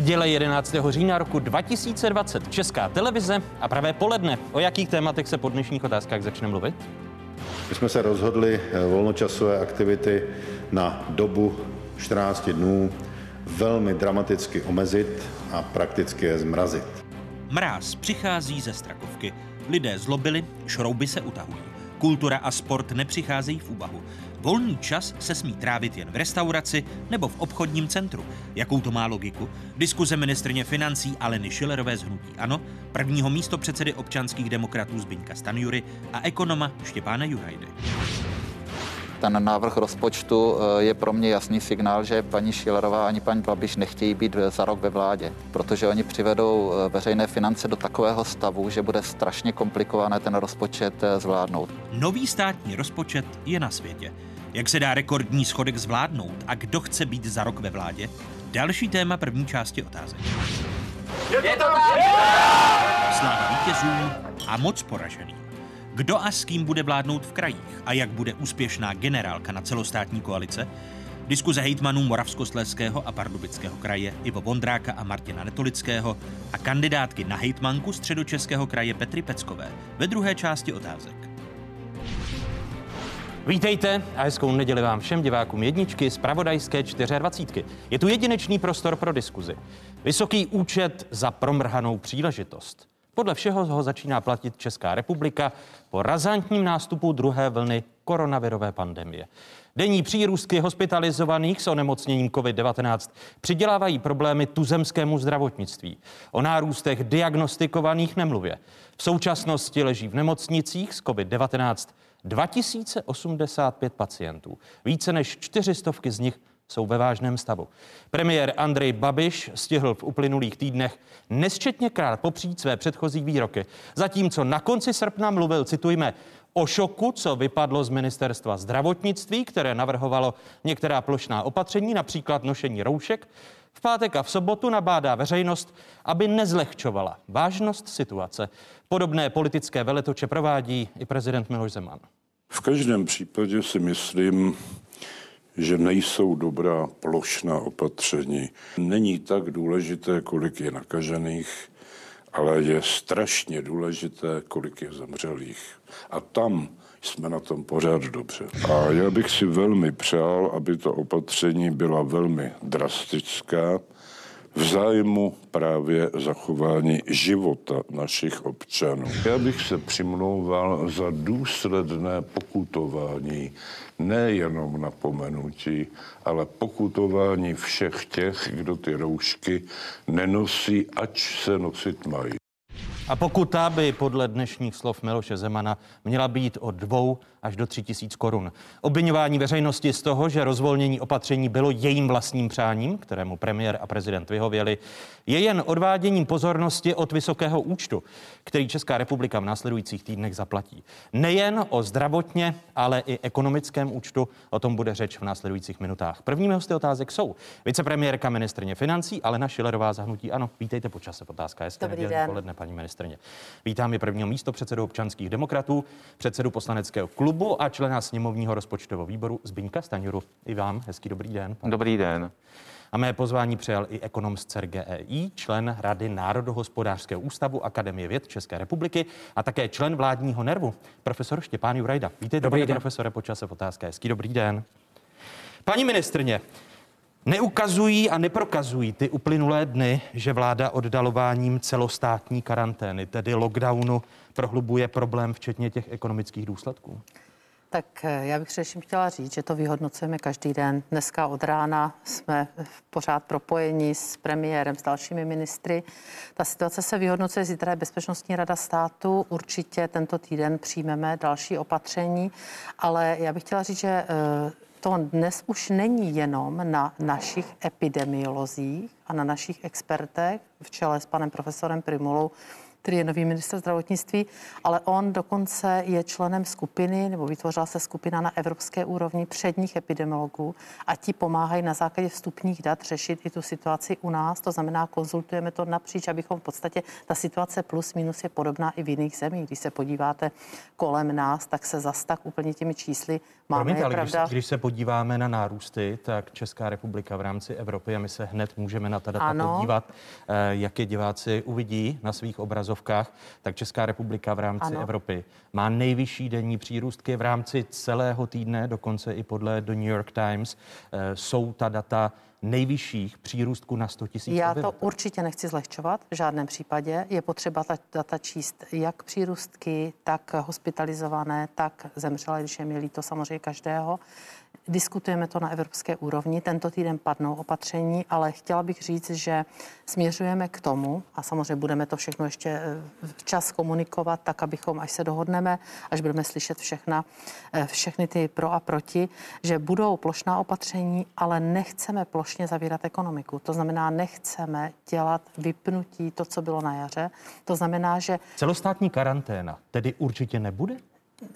Neděle 11. října roku 2020 Česká televize a pravé poledne. O jakých tématech se po dnešních otázkách začne mluvit? My jsme se rozhodli eh, volnočasové aktivity na dobu 14 dnů velmi dramaticky omezit a prakticky je zmrazit. Mráz přichází ze Strakovky. Lidé zlobili, šrouby se utahují. Kultura a sport nepřicházejí v úvahu. Volný čas se smí trávit jen v restauraci nebo v obchodním centru. Jakou to má logiku? Diskuze ministrně financí Aleny Šilerové z Hnutí Ano, prvního místo předsedy občanských demokratů Zbyňka Stanjury a ekonoma Štěpána Jurajdy. Ten návrh rozpočtu eh, je pro mě jasný signál, že paní Šilerová ani paní Babiš nechtějí být za rok ve vládě, protože oni přivedou eh, veřejné finance do takového stavu, že bude strašně komplikované ten rozpočet eh, zvládnout. Nový státní rozpočet je na světě. Jak se dá rekordní schodek zvládnout a kdo chce být za rok ve vládě? Další téma první části otázek. Je to tak! Sláva vítězům a moc poražený. Kdo a s kým bude vládnout v krajích a jak bude úspěšná generálka na celostátní koalice? Diskuze hejtmanů Moravskosleského a Pardubického kraje Ivo Vondráka a Martina Netolického a kandidátky na hejtmanku středočeského kraje Petry Peckové ve druhé části otázek. Vítejte a hezkou neděli vám všem divákům jedničky z Pravodajské 24. Je tu jedinečný prostor pro diskuzi. Vysoký účet za promrhanou příležitost. Podle všeho ho začíná platit Česká republika po razantním nástupu druhé vlny koronavirové pandemie. Denní přírůstky hospitalizovaných s onemocněním COVID-19 přidělávají problémy tuzemskému zdravotnictví. O nárůstech diagnostikovaných nemluvě. V současnosti leží v nemocnicích s COVID-19 2085 pacientů. Více než čtyřistovky z nich jsou ve vážném stavu. Premiér Andrej Babiš stihl v uplynulých týdnech nesčetněkrát popřít své předchozí výroky. Zatímco na konci srpna mluvil, citujme, o šoku, co vypadlo z ministerstva zdravotnictví, které navrhovalo některá plošná opatření, například nošení roušek, v pátek a v sobotu nabádá veřejnost, aby nezlehčovala vážnost situace. Podobné politické veletoče provádí i prezident Miloš Zeman. V každém případě si myslím, že nejsou dobrá plošná opatření. Není tak důležité, kolik je nakažených, ale je strašně důležité, kolik je zemřelých. A tam jsme na tom pořád dobře. A já bych si velmi přál, aby to opatření byla velmi drastická, v zájmu právě zachování života našich občanů. Já bych se přimlouval za důsledné pokutování nejenom napomenutí, ale pokutování všech těch, kdo ty roušky nenosí, ač se nosit mají. A pokuta by podle dnešních slov Miloše Zemana měla být od dvou až do 3 tisíc korun. Obvinování veřejnosti z toho, že rozvolnění opatření bylo jejím vlastním přáním, kterému premiér a prezident vyhověli, je jen odváděním pozornosti od vysokého účtu, který Česká republika v následujících týdnech zaplatí. Nejen o zdravotně, ale i ekonomickém účtu, o tom bude řeč v následujících minutách. Prvními hosty otázek jsou vicepremiérka ministrně financí Alena Šilerová zahnutí. Ano, vítejte po čase. Otázka je Dobrý den. Poledne, paní ministrně. Vítám je prvního místo předsedu občanských demokratů, předsedu poslaneckého klubu a člena sněmovního rozpočtového výboru Zbyňka Staňuru. I vám hezký dobrý den. Pan. Dobrý den. A mé pozvání přijal i ekonom z CERGEI, člen Rady Národohospodářského ústavu Akademie věd České republiky a také člen vládního nervu, profesor Štěpán Jurajda. Vítejte, dobrý den. profesore, počase v otázce. Hezký dobrý den. Paní ministrně, Neukazují a neprokazují ty uplynulé dny, že vláda oddalováním celostátní karantény, tedy lockdownu, prohlubuje problém, včetně těch ekonomických důsledků? Tak eh, já bych především chtěla říct, že to vyhodnocujeme každý den. Dneska od rána jsme pořád propojeni s premiérem, s dalšími ministry. Ta situace se vyhodnocuje, zítra je Bezpečnostní rada státu. Určitě tento týden přijmeme další opatření, ale já bych chtěla říct, že eh, to dnes už není jenom na našich epidemiolozích a na našich expertech v čele s panem profesorem Primulou, který je nový minister zdravotnictví, ale on dokonce je členem skupiny, nebo vytvořila se skupina na evropské úrovni předních epidemiologů a ti pomáhají na základě vstupních dat řešit i tu situaci u nás. To znamená, konzultujeme to napříč, abychom v podstatě ta situace plus minus je podobná i v jiných zemích. Když se podíváte kolem nás, tak se zas tak úplně těmi čísly máme. Promiňte, ale pravda. Když, když se podíváme na nárůsty, tak Česká republika v rámci Evropy, a my se hned můžeme na ta data ano. podívat, eh, jak je diváci uvidí na svých obrazovkách, tak Česká republika v rámci ano. Evropy má nejvyšší denní přírůstky v rámci celého týdne, dokonce i podle The New York Times. Eh, jsou ta data nejvyšších přírůstků na 100 tisíc Já obyvatel. to určitě nechci zlehčovat v žádném případě. Je potřeba ta data číst jak přírůstky, tak hospitalizované, tak zemřelé, když je mi líto samozřejmě každého. Diskutujeme to na evropské úrovni. Tento týden padnou opatření, ale chtěla bych říct, že směřujeme k tomu, a samozřejmě budeme to všechno ještě eh, včas komunikovat, tak abychom, až se dohodneme, až budeme slyšet všechna, eh, všechny ty pro a proti, že budou plošná opatření, ale nechceme plošně zavírat ekonomiku. To znamená, nechceme dělat vypnutí to, co bylo na jaře. To znamená, že... Celostátní karanténa tedy určitě nebude?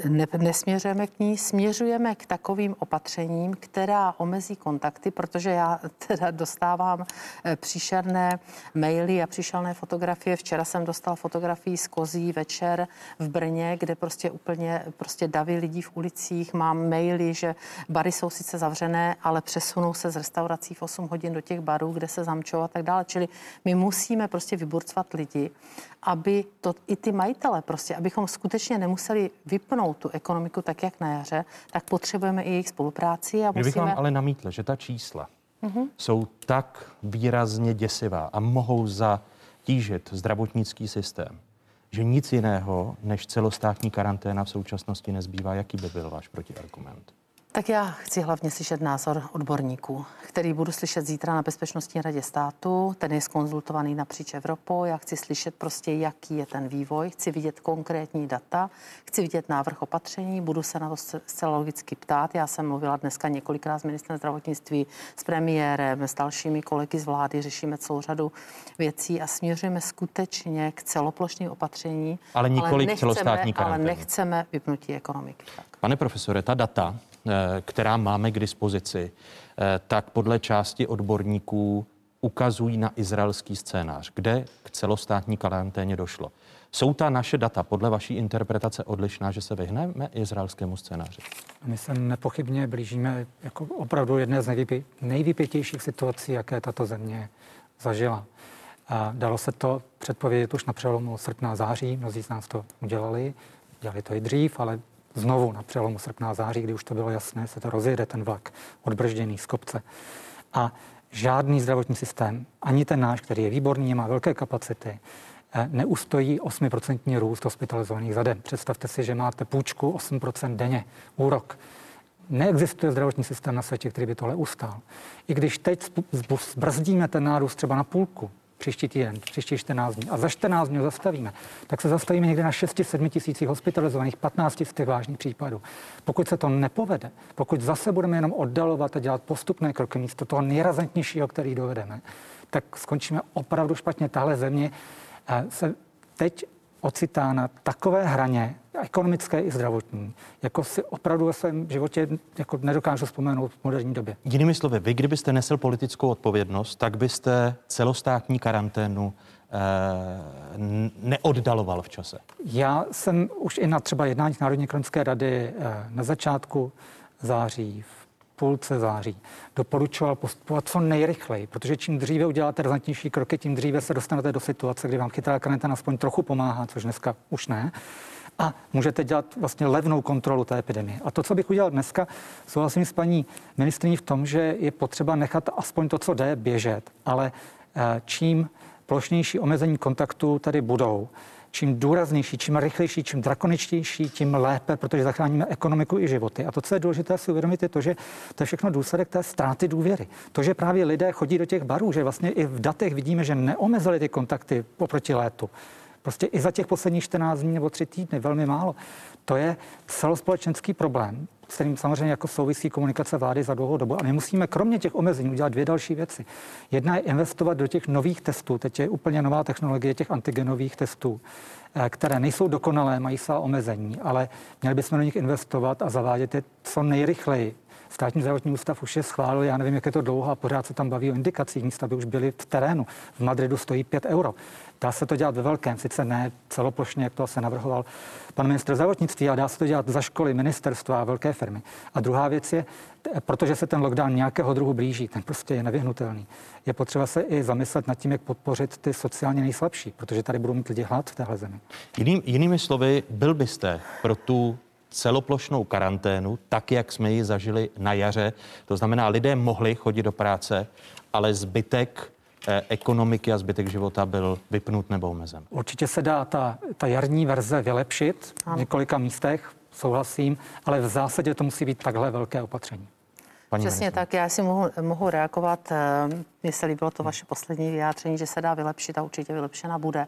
Ne, nesměřujeme k ní, směřujeme k takovým opatřením, která omezí kontakty, protože já teda dostávám eh, příšerné maily a příšerné fotografie. Včera jsem dostal fotografii z kozí večer v Brně, kde prostě úplně prostě davy lidí v ulicích. Mám maily, že bary jsou sice zavřené, ale přesunou se z restaurací v 8 hodin do těch barů, kde se zamčou a tak dále. Čili my musíme prostě vyburcovat lidi aby to i ty majitele prostě, abychom skutečně nemuseli vypnout tu ekonomiku tak, jak na jaře, tak potřebujeme i jejich spolupráci. A musíme... bych vám ale namítl, že ta čísla mm-hmm. jsou tak výrazně děsivá a mohou zatížit zdravotnický systém, že nic jiného než celostátní karanténa v současnosti nezbývá. Jaký by byl váš protiargument? Tak já chci hlavně slyšet názor odborníků, který budu slyšet zítra na Bezpečnostní radě státu. Ten je skonzultovaný napříč Evropou. Já chci slyšet prostě, jaký je ten vývoj. Chci vidět konkrétní data, chci vidět návrh opatření, budu se na to zcela logicky ptát. Já jsem mluvila dneska několikrát s ministrem zdravotnictví, s premiérem, s dalšími kolegy z vlády, řešíme celou řadu věcí a směřujeme skutečně k celoplošným opatření. Ale nikoli ale nechceme, celostátní karantény. Ale nechceme vypnutí ekonomiky. Tak. Pane profesore, ta data, která máme k dispozici, eh, tak podle části odborníků ukazují na izraelský scénář, kde k celostátní karanténě došlo. Jsou ta naše data podle vaší interpretace odlišná, že se vyhneme izraelskému scénáři? My se nepochybně blížíme jako opravdu jedné z nejvypě, nejvypětějších situací, jaké tato země zažila. A dalo se to předpovědět už na přelomu srpna září, mnozí z nás to udělali, dělali to i dřív, ale znovu na přelomu srpna a září, kdy už to bylo jasné, se to rozjede ten vlak odbržděný z kopce. A žádný zdravotní systém, ani ten náš, který je výborný, má velké kapacity, eh, neustojí 8% růst hospitalizovaných za den. Představte si, že máte půjčku 8% denně, úrok. Neexistuje zdravotní systém na světě, který by tohle ustál. I když teď zbrzdíme ten nárůst třeba na půlku, příští týden, příští 14 dní a za 14 dní zastavíme, tak se zastavíme někde na 6-7 tisících hospitalizovaných, 15 z těch vážných případů. Pokud se to nepovede, pokud zase budeme jenom oddalovat a dělat postupné kroky místo toho nejrazantnějšího, který dovedeme, tak skončíme opravdu špatně. Tahle země eh, se teď ocitá na takové hraně, ekonomické i zdravotní, jako si opravdu ve svém životě jako nedokážu vzpomenout v moderní době. Jinými slovy, vy kdybyste nesl politickou odpovědnost, tak byste celostátní karanténu eh, neoddaloval v čase? Já jsem už i na třeba jednání Národní ekonomické rady eh, na začátku září, v půlce září doporučoval postupovat co nejrychleji, protože čím dříve uděláte razantnější kroky, tím dříve se dostanete do situace, kdy vám chytrá karanténa aspoň trochu pomáhá, což dneska už ne. A můžete dělat vlastně levnou kontrolu té epidemie. A to, co bych udělal dneska, souhlasím s paní ministriní v tom, že je potřeba nechat aspoň to, co jde, běžet. Ale eh, čím plošnější omezení kontaktů tady budou, čím důraznější, čím rychlejší, čím drakoničtější, tím lépe, protože zachráníme ekonomiku i životy. A to, co je důležité si uvědomit, je to, že to je všechno důsledek té ztráty důvěry. To, že právě lidé chodí do těch barů, že vlastně i v datech vidíme, že neomezili ty kontakty oproti létu Prostě i za těch posledních 14 dní nebo 3 týdny, velmi málo. To je celospolečenský problém, s kterým samozřejmě jako souvisí komunikace vlády za dlouhou dobu. A my musíme kromě těch omezení udělat dvě další věci. Jedna je investovat do těch nových testů. Teď je úplně nová technologie těch antigenových testů, eh, které nejsou dokonalé, mají svá omezení, ale měli bychom do nich investovat a zavádět je co nejrychleji. Státní zdravotní ústav už je schválil, já nevím, jak je to dlouho, a pořád se tam baví o indikacích, místa by už byly v terénu. V Madridu stojí 5 euro. Dá se to dělat ve velkém, sice ne celoplošně, jak to asi navrhoval pan ministr zdravotnictví, ale dá se to dělat za školy, ministerstva a velké firmy. A druhá věc je, protože se ten lockdown nějakého druhu blíží, ten prostě je nevyhnutelný, je potřeba se i zamyslet nad tím, jak podpořit ty sociálně nejslabší, protože tady budou mít lidi hlad v téhle zemi. Jiným, jinými slovy, byl byste pro tu celoplošnou karanténu, tak jak jsme ji zažili na jaře. To znamená, lidé mohli chodit do práce, ale zbytek eh, ekonomiky a zbytek života byl vypnut nebo omezen. Určitě se dá ta, ta jarní verze vylepšit v několika místech, souhlasím, ale v zásadě to musí být takhle velké opatření. Paní Přesně ministr. tak, já si mohu, mohu reagovat. Mně se líbilo to vaše poslední vyjádření, že se dá vylepšit a určitě vylepšena bude.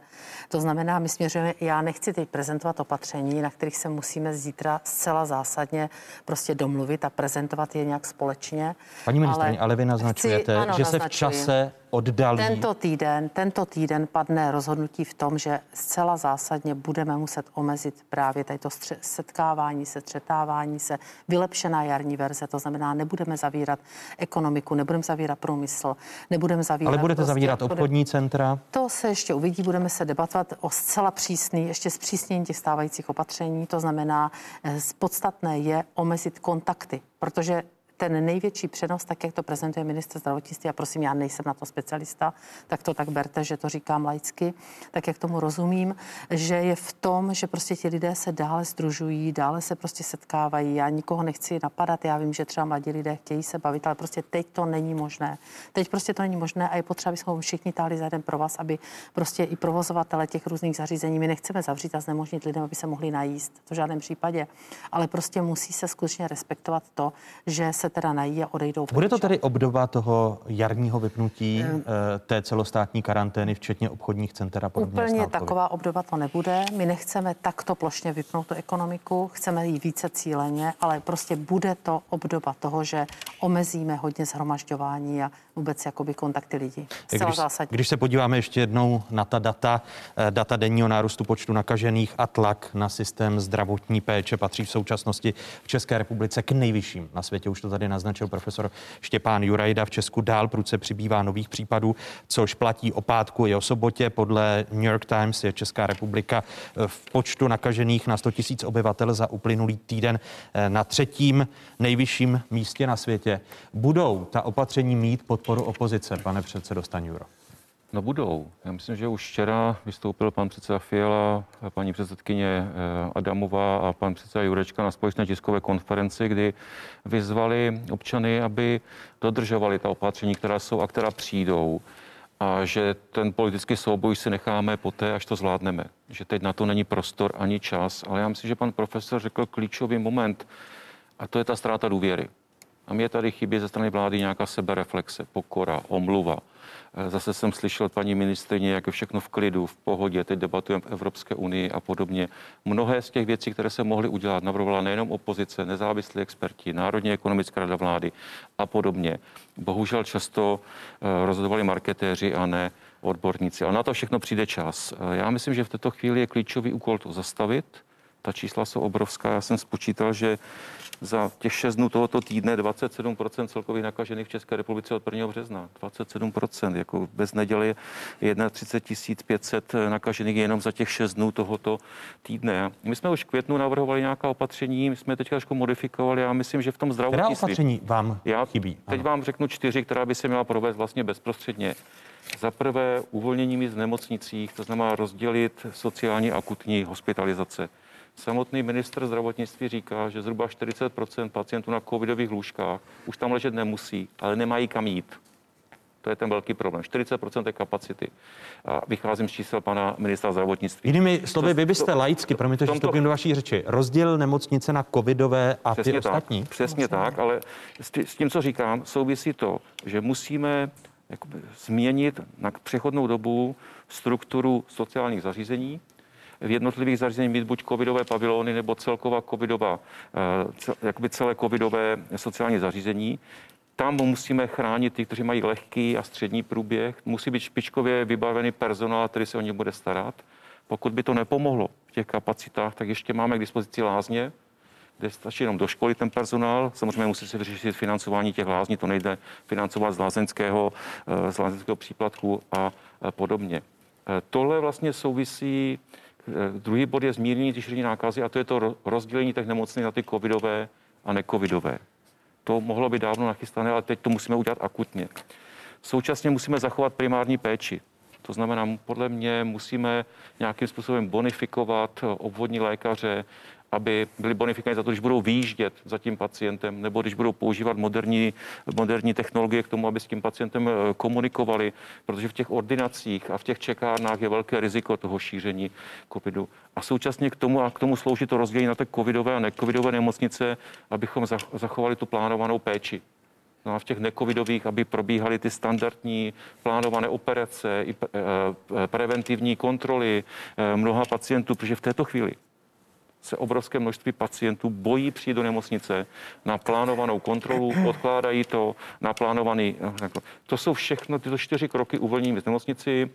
To znamená, my směřujeme, já nechci teď prezentovat opatření, na kterých se musíme zítra zcela zásadně prostě domluvit a prezentovat je nějak společně. Paní ministrině, ale, ale vy naznačujete, chci, ano, že se v čase oddalí. Tento týden, tento týden padne rozhodnutí v tom, že zcela zásadně budeme muset omezit právě tato setkávání se, střetávání se, vylepšená jarní verze, to znamená, nebudeme zavírat ekonomiku, nebudeme zavírat průmysl, nebudeme zavírat. Ale budete prostě, zavírat obchodní centra? To se ještě uvidí, budeme se debatovat o zcela přísný, ještě zpřísnění těch stávajících opatření, to znamená, eh, podstatné je omezit kontakty, protože ten největší přenos, tak jak to prezentuje minister zdravotnictví, a prosím, já nejsem na to specialista, tak to tak berte, že to říkám laicky, tak jak tomu rozumím, že je v tom, že prostě ti lidé se dále združují, dále se prostě setkávají. Já nikoho nechci napadat, já vím, že třeba mladí lidé chtějí se bavit, ale prostě teď to není možné. Teď prostě to není možné a je potřeba, abychom všichni táhli za jeden pro vás, aby prostě i provozovatele těch různých zařízení, my nechceme zavřít a znemožnit lidem, aby se mohli najíst, to v žádném případě, ale prostě musí se skutečně respektovat to, že se se teda nají a odejdou. Bude to tedy obdoba toho jarního vypnutí um, té celostátní karantény, včetně obchodních center a podobně? Úplně taková obdoba to nebude. My nechceme takto plošně vypnout tu ekonomiku, chceme jí více cíleně, ale prostě bude to obdoba toho, že omezíme hodně zhromažďování a vůbec jakoby kontakty lidí. když, Když se podíváme ještě jednou na ta data, eh, data denního nárůstu počtu nakažených a tlak na systém zdravotní péče patří v současnosti v České republice k nejvyšším na světě. Už to tady naznačil profesor Štěpán Jurajda. V Česku dál prudce přibývá nových případů, což platí o pátku i o sobotě. Podle New York Times je Česká republika eh, v počtu nakažených na 100 000 obyvatel za uplynulý týden eh, na třetím nejvyšším místě na světě. Budou ta opatření mít podporu opozice, pane předsedo Staňuro? No budou. Já myslím, že už včera vystoupil pan předseda Fiala, paní předsedkyně eh, Adamová a pan předseda Jurečka na společné tiskové konferenci, kdy vyzvali občany, aby dodržovali ta opatření, která jsou a která přijdou a že ten politický souboj si necháme poté, až to zvládneme. Že teď na to není prostor ani čas. Ale já myslím, že pan profesor řekl klíčový moment a to je ta ztráta důvěry. A mě tady chybí ze strany vlády nějaká sebereflexe, pokora, omluva. Eh, zase jsem slyšel paní ministrině, jak je všechno v klidu, v pohodě, teď debatujeme v Evropské unii a podobně. Mnohé z těch věcí, které se mohly udělat, navrhovala nejenom opozice, nezávislí experti, Národní ekonomická rada vlády a podobně. Bohužel často eh, rozhodovali marketéři a ne odborníci. Ale na to všechno přijde čas. Eh, já myslím, že v této chvíli je klíčový úkol to zastavit. Ta čísla jsou obrovská. Já jsem spočítal, že za těch 6 dnů tohoto týdne 27% celkových nakažených v České republice od 1. března. 27%, jako bez neděle je 31 500 nakažených jenom za těch 6 dnů tohoto týdne. My jsme už v květnu navrhovali nějaká opatření, my jsme teď trošku modifikovali. Já myslím, že v tom zdravotnictví... Která opatření vám já chybí? Teď vám řeknu čtyři, která by se měla provést vlastně bezprostředně. Za prvé uvolnění míst v nemocnicích, to znamená rozdělit sociální akutní hospitalizace. Samotný minister zdravotnictví říká, že zhruba 40 pacientů na covidových lůžkách už tam ležet nemusí, ale nemají kam jít. To je ten velký problém. 40% té kapacity. A vycházím z čísel pana ministra zdravotnictví. Jinými slovy, vy byste to, laicky, promiňte, že vstupím do vaší řeči, rozděl nemocnice na covidové a přesně ty tak, ostatní? Přesně tak, ale s tím, co říkám, souvisí to, že musíme jakoby změnit na přechodnou dobu strukturu sociálních zařízení, v jednotlivých zařízeních mít buď covidové pavilony nebo celková covidová, eh, jakoby celé covidové sociální zařízení. Tam musíme chránit ty, kteří mají lehký a střední průběh. Musí být špičkově vybavený personál, který se o ně bude starat. Pokud by to nepomohlo v těch kapacitách, tak ještě máme k dispozici lázně, kde stačí jenom do školy ten personál. Samozřejmě musí se vyřešit financování těch lázní, to nejde financovat z lázeňského, eh, z lázeňského příplatku a podobně. Eh, tohle vlastně souvisí, druhý bod je zmírnění ty šíření nákazy a to je to rozdělení těch nemocných na ty covidové a necovidové. To mohlo být dávno nachystané, ale teď to musíme udělat akutně. Současně musíme zachovat primární péči. To znamená, podle mě musíme nějakým způsobem bonifikovat obvodní lékaře, aby byli bonifikováni za to, když budou výjíždět za tím pacientem, nebo když budou používat moderní, moderní technologie k tomu, aby s tím pacientem eh, komunikovali, protože v těch ordinacích a v těch čekárnách je velké riziko toho šíření covidu. A současně k tomu, a k tomu slouží to rozdělení na ty covidové a necovidové nemocnice, abychom zachovali tu plánovanou péči. No a v těch necovidových, aby probíhaly ty standardní plánované operace, i eh, eh, preventivní kontroly mnoha pacientů, protože v této chvíli se obrovské množství pacientů bojí přijít do nemocnice na plánovanou kontrolu, odkládají to na plánovaný. To jsou všechno tyto čtyři kroky uvolnění v nemocnici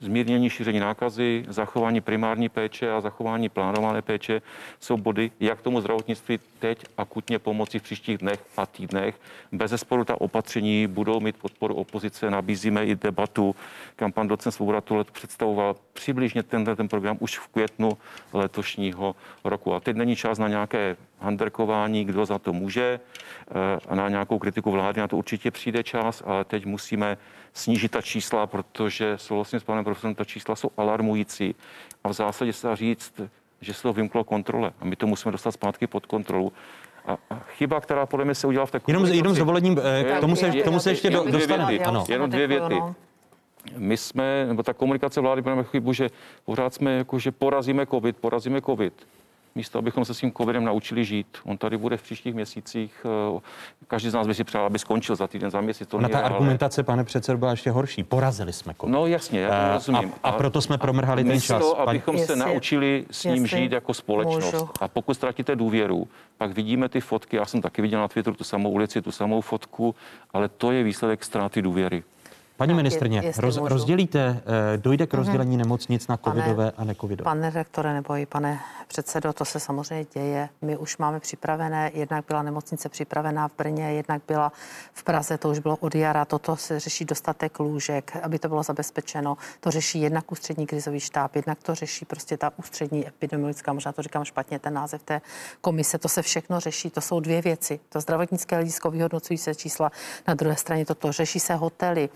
zmírnění šíření nákazy, zachování primární péče a zachování plánované péče jsou body, jak tomu zdravotnictví teď akutně pomoci v příštích dnech a týdnech. Bez zesporu ta opatření budou mít podporu opozice, nabízíme i debatu, kam pan docent Svoboda to let představoval přibližně tenhle ten program už v květnu letošního roku. A teď není čas na nějaké handrkování, kdo za to může na nějakou kritiku vlády, na to určitě přijde čas, ale teď musíme snížit ta čísla, protože souhlasím s panem profesorem, ta čísla jsou alarmující a v zásadě se dá říct, že se to vymklo kontrole a my to musíme dostat zpátky pod kontrolu. A, chyba, která podle mě se udělala v té Jenom, jenom s dovolením, eh, k tomu se, k tomu se ještě dostaneme. Ano. Jenom dvě věty. My jsme, nebo ta komunikace vlády, máme chybu, že pořád jsme jako, že porazíme covid, porazíme covid místo abychom se s tím covidem naučili žít. On tady bude v příštích měsících. Eh, každý z nás by si přál, aby skončil za týden, za měsíc. To Na ta argumentace, pane předsedo, byla ještě horší. Porazili jsme covid. No jasně, já to rozumím. A, a proto jsme promrhali ten čas. To, abychom jestli, se naučili s ním žít jako společnost. Můžu. A pokud ztratíte důvěru, pak vidíme ty fotky. Já jsem taky viděl na Twitteru tu samou ulici, tu samou fotku, ale to je výsledek ztráty důvěry. Paní ministrně, roz, rozdělíte, eh, dojde k mhm. rozdělení nemocnic na covidové pane, a necovidové? Pane rektore nebo i pane předsedo, to se samozřejmě děje. My už máme připravené, jednak byla nemocnice připravená v Brně, jednak byla v Praze, to už bylo od jara, toto se řeší dostatek lůžek, aby to bylo zabezpečeno. To řeší jednak ústřední krizový štáb, jednak to řeší prostě ta ústřední epidemiologická, možná to říkám špatně, ten název té komise, to se všechno řeší, to jsou dvě věci. To zdravotnické hledisko vyhodnocují se čísla, na druhé straně toto řeší se hotely,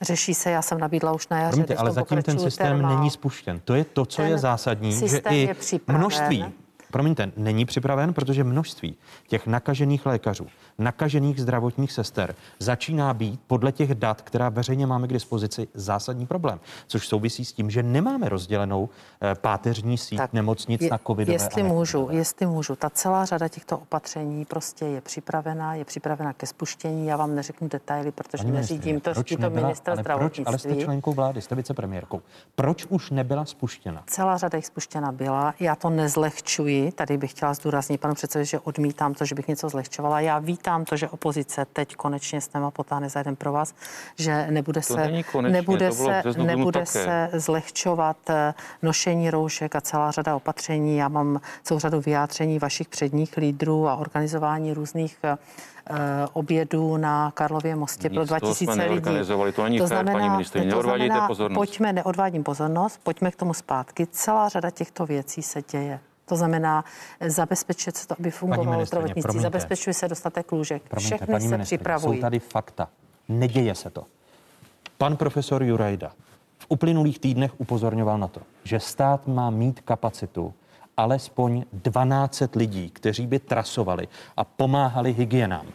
Řeší se, já jsem nabídla už na jaře. Promiňte, ale zatím ten systém termál. není spuštěn. To je to, co ten je zásadní, že i množství promiňte, není připraven, protože množství těch nakažených lékařů, nakažených zdravotních sester začíná být podle těch dat, která veřejně máme k dispozici, zásadní problém. Což souvisí s tím, že nemáme rozdělenou eh, páteřní síť tak nemocnic je, na covid. Jestli můžu, jestli můžu, ta celá řada těchto opatření prostě je připravená, je připravená ke spuštění. Já vám neřeknu detaily, protože Pani neřídím to, proč to ministra zdravotnictví. Proč, ale jste členkou vlády, jste vicepremiérkou. Proč už nebyla spuštěna? Celá řada jich spuštěna byla. Já to nezlehčuji Tady bych chtěla zdůraznit panu předsedovi, že odmítám to, že bych něco zlehčovala. Já vítám to, že opozice teď konečně s téma potáhne za jeden pro vás, že nebude to se, konečně, nebude se, nebude se zlehčovat eh, nošení roušek a celá řada opatření. Já mám celou řadu vyjádření vašich předních lídrů a organizování různých eh, eh, obědů na Karlově mostě pro 2000 lidí. To není to znamená, paní ministrině, pozornost. Pojďme, neodvádím pozornost, pojďme k tomu zpátky. Celá řada těchto věcí se děje. To znamená zabezpečit se to, aby fungovalo zdravotnictví, zabezpečuje se dostatek lůžek. Promiňte, Všechny se připravují. Jsou tady fakta. Neděje se to. Pan profesor Jurajda v uplynulých týdnech upozorňoval na to, že stát má mít kapacitu alespoň 12 lidí, kteří by trasovali a pomáhali hygienám.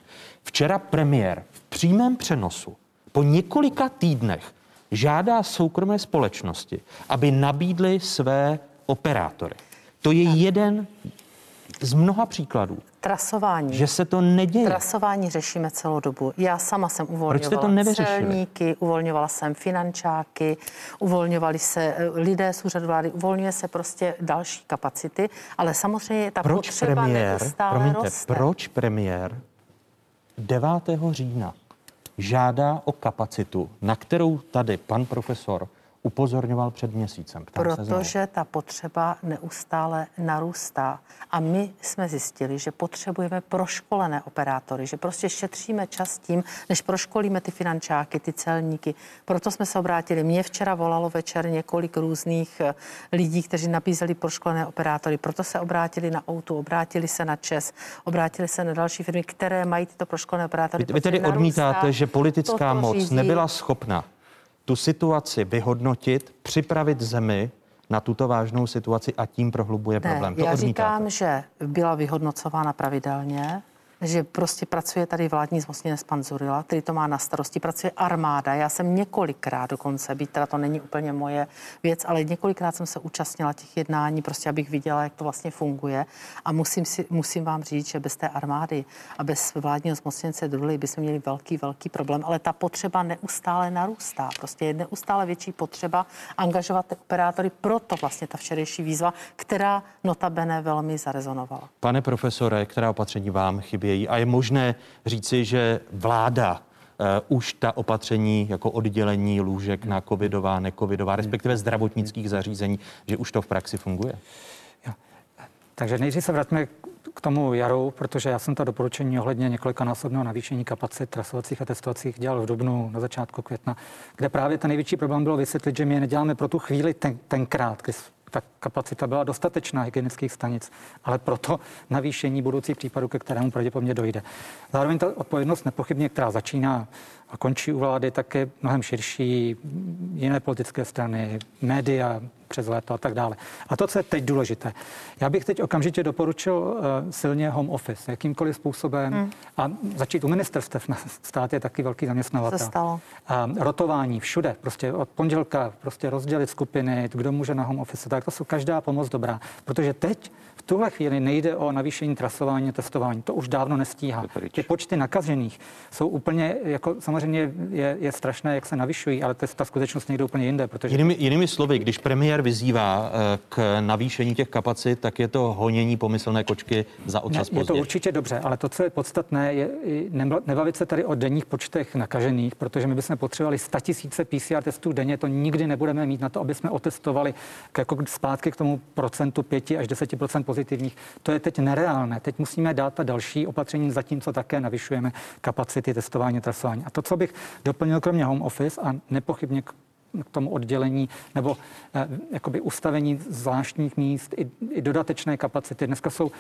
Včera premiér v přímém přenosu po několika týdnech žádá soukromé společnosti, aby nabídly své operátory. To je jeden z mnoha příkladů. Trasování. Že se to neděje. Trasování řešíme celou dobu. Já sama jsem uvolňovala Proč to celníky, uvolňovala jsem finančáky, uvolňovali se eh, lidé z úřadu vlády, uvolňuje se prostě další kapacity, ale samozřejmě ta proč potřeba premiér, promiňte, roste. proč premiér 9. října žádá o kapacitu, na kterou tady pan profesor upozorňoval před měsícem. Ptám Protože ta potřeba neustále narůstá. A my jsme zjistili, že potřebujeme proškolené operátory, že prostě šetříme čas tím, než proškolíme ty finančáky, ty celníky. Proto jsme se obrátili. Mě včera volalo večer několik různých eh, lidí, kteří nabízeli proškolené operátory. Proto se obrátili na Outu, obrátili se na ČES, obrátili se na další firmy, které mají tyto proškolené operátory. Vy, vy tedy odmítáte, že politická moc řídí. nebyla schopna tu situaci vyhodnotit, připravit zemi na tuto vážnou situaci a tím prohlubuje ne, problém. To já odmítáte. říkám, že byla vyhodnocována pravidelně, že prostě pracuje tady vládní zmocněnec pan Zurila, který to má na starosti, pracuje armáda. Já jsem několikrát dokonce, být teda to není úplně moje věc, ale několikrát jsem se účastnila těch jednání, prostě abych viděla, jak to vlastně funguje. A musím, si, musím vám říct, že bez té armády a bez vládního zmocněnce Druly bychom měli velký, velký problém, ale ta potřeba neustále narůstá. Prostě je neustále větší potřeba angažovat ty operátory, proto vlastně ta včerejší výzva, která notabene velmi zarezonovala. Pane profesore, která opatření vám chybí chybějí a je možné říci, že vláda Uh, už ta opatření jako oddělení lůžek na covidová, necovidová, respektive zdravotnických zařízení, že už to v praxi funguje? Jo. Takže nejdřív se vrátíme k tomu jaru, protože já jsem ta doporučení ohledně několikanásobného navýšení kapacit trasovacích a testovacích dělal v dubnu na začátku května, kde právě ten největší problém bylo vysvětlit, že my je neděláme pro tu chvíli ten, tenkrát, kdy ta kapacita byla dostatečná hygienických stanic, ale proto navýšení budoucích případů, ke kterému pravděpodobně dojde. Zároveň ta odpovědnost nepochybně, která začíná a končí u vlády, tak je mnohem širší, jiné politické strany, média, přes léto a tak dále. A to, co je teď důležité. Já bych teď okamžitě doporučil uh, silně home office, jakýmkoliv způsobem hmm. a začít u ministerstev. Stát je taky velký zaměstnavatel. Se stalo. A rotování všude, prostě od pondělka prostě rozdělit skupiny, kdo může na home office, tak to jsou každá pomoc dobrá. Protože teď v tuhle chvíli nejde o navýšení trasování a testování. To už dávno nestíhá. Ty počty nakažených jsou úplně, jako samozřejmě je, je strašné, jak se navyšují, ale to, ta skutečnost někde úplně jinde. Protože... Jinými, jinými slovy, když premiér vyzývá eh, k navýšení těch kapacit, tak je to honění pomyslné kočky za ocas ne, Je to určitě dobře, ale to, co je podstatné, je nebavit se tady o denních počtech nakažených, protože my bychom potřebovali 100 tisíce PCR testů denně, to nikdy nebudeme mít na to, aby jsme otestovali k, jako zpátky k tomu procentu 5 až 10 pozitivních. To je teď nereálné. Teď musíme dát ta další opatření, zatímco také navyšujeme kapacity testování trasování. A to, co bych doplnil kromě home office a nepochybně k tomu oddělení nebo eh, jakoby ustavení zvláštních míst i, i dodatečné kapacity. Dneska jsou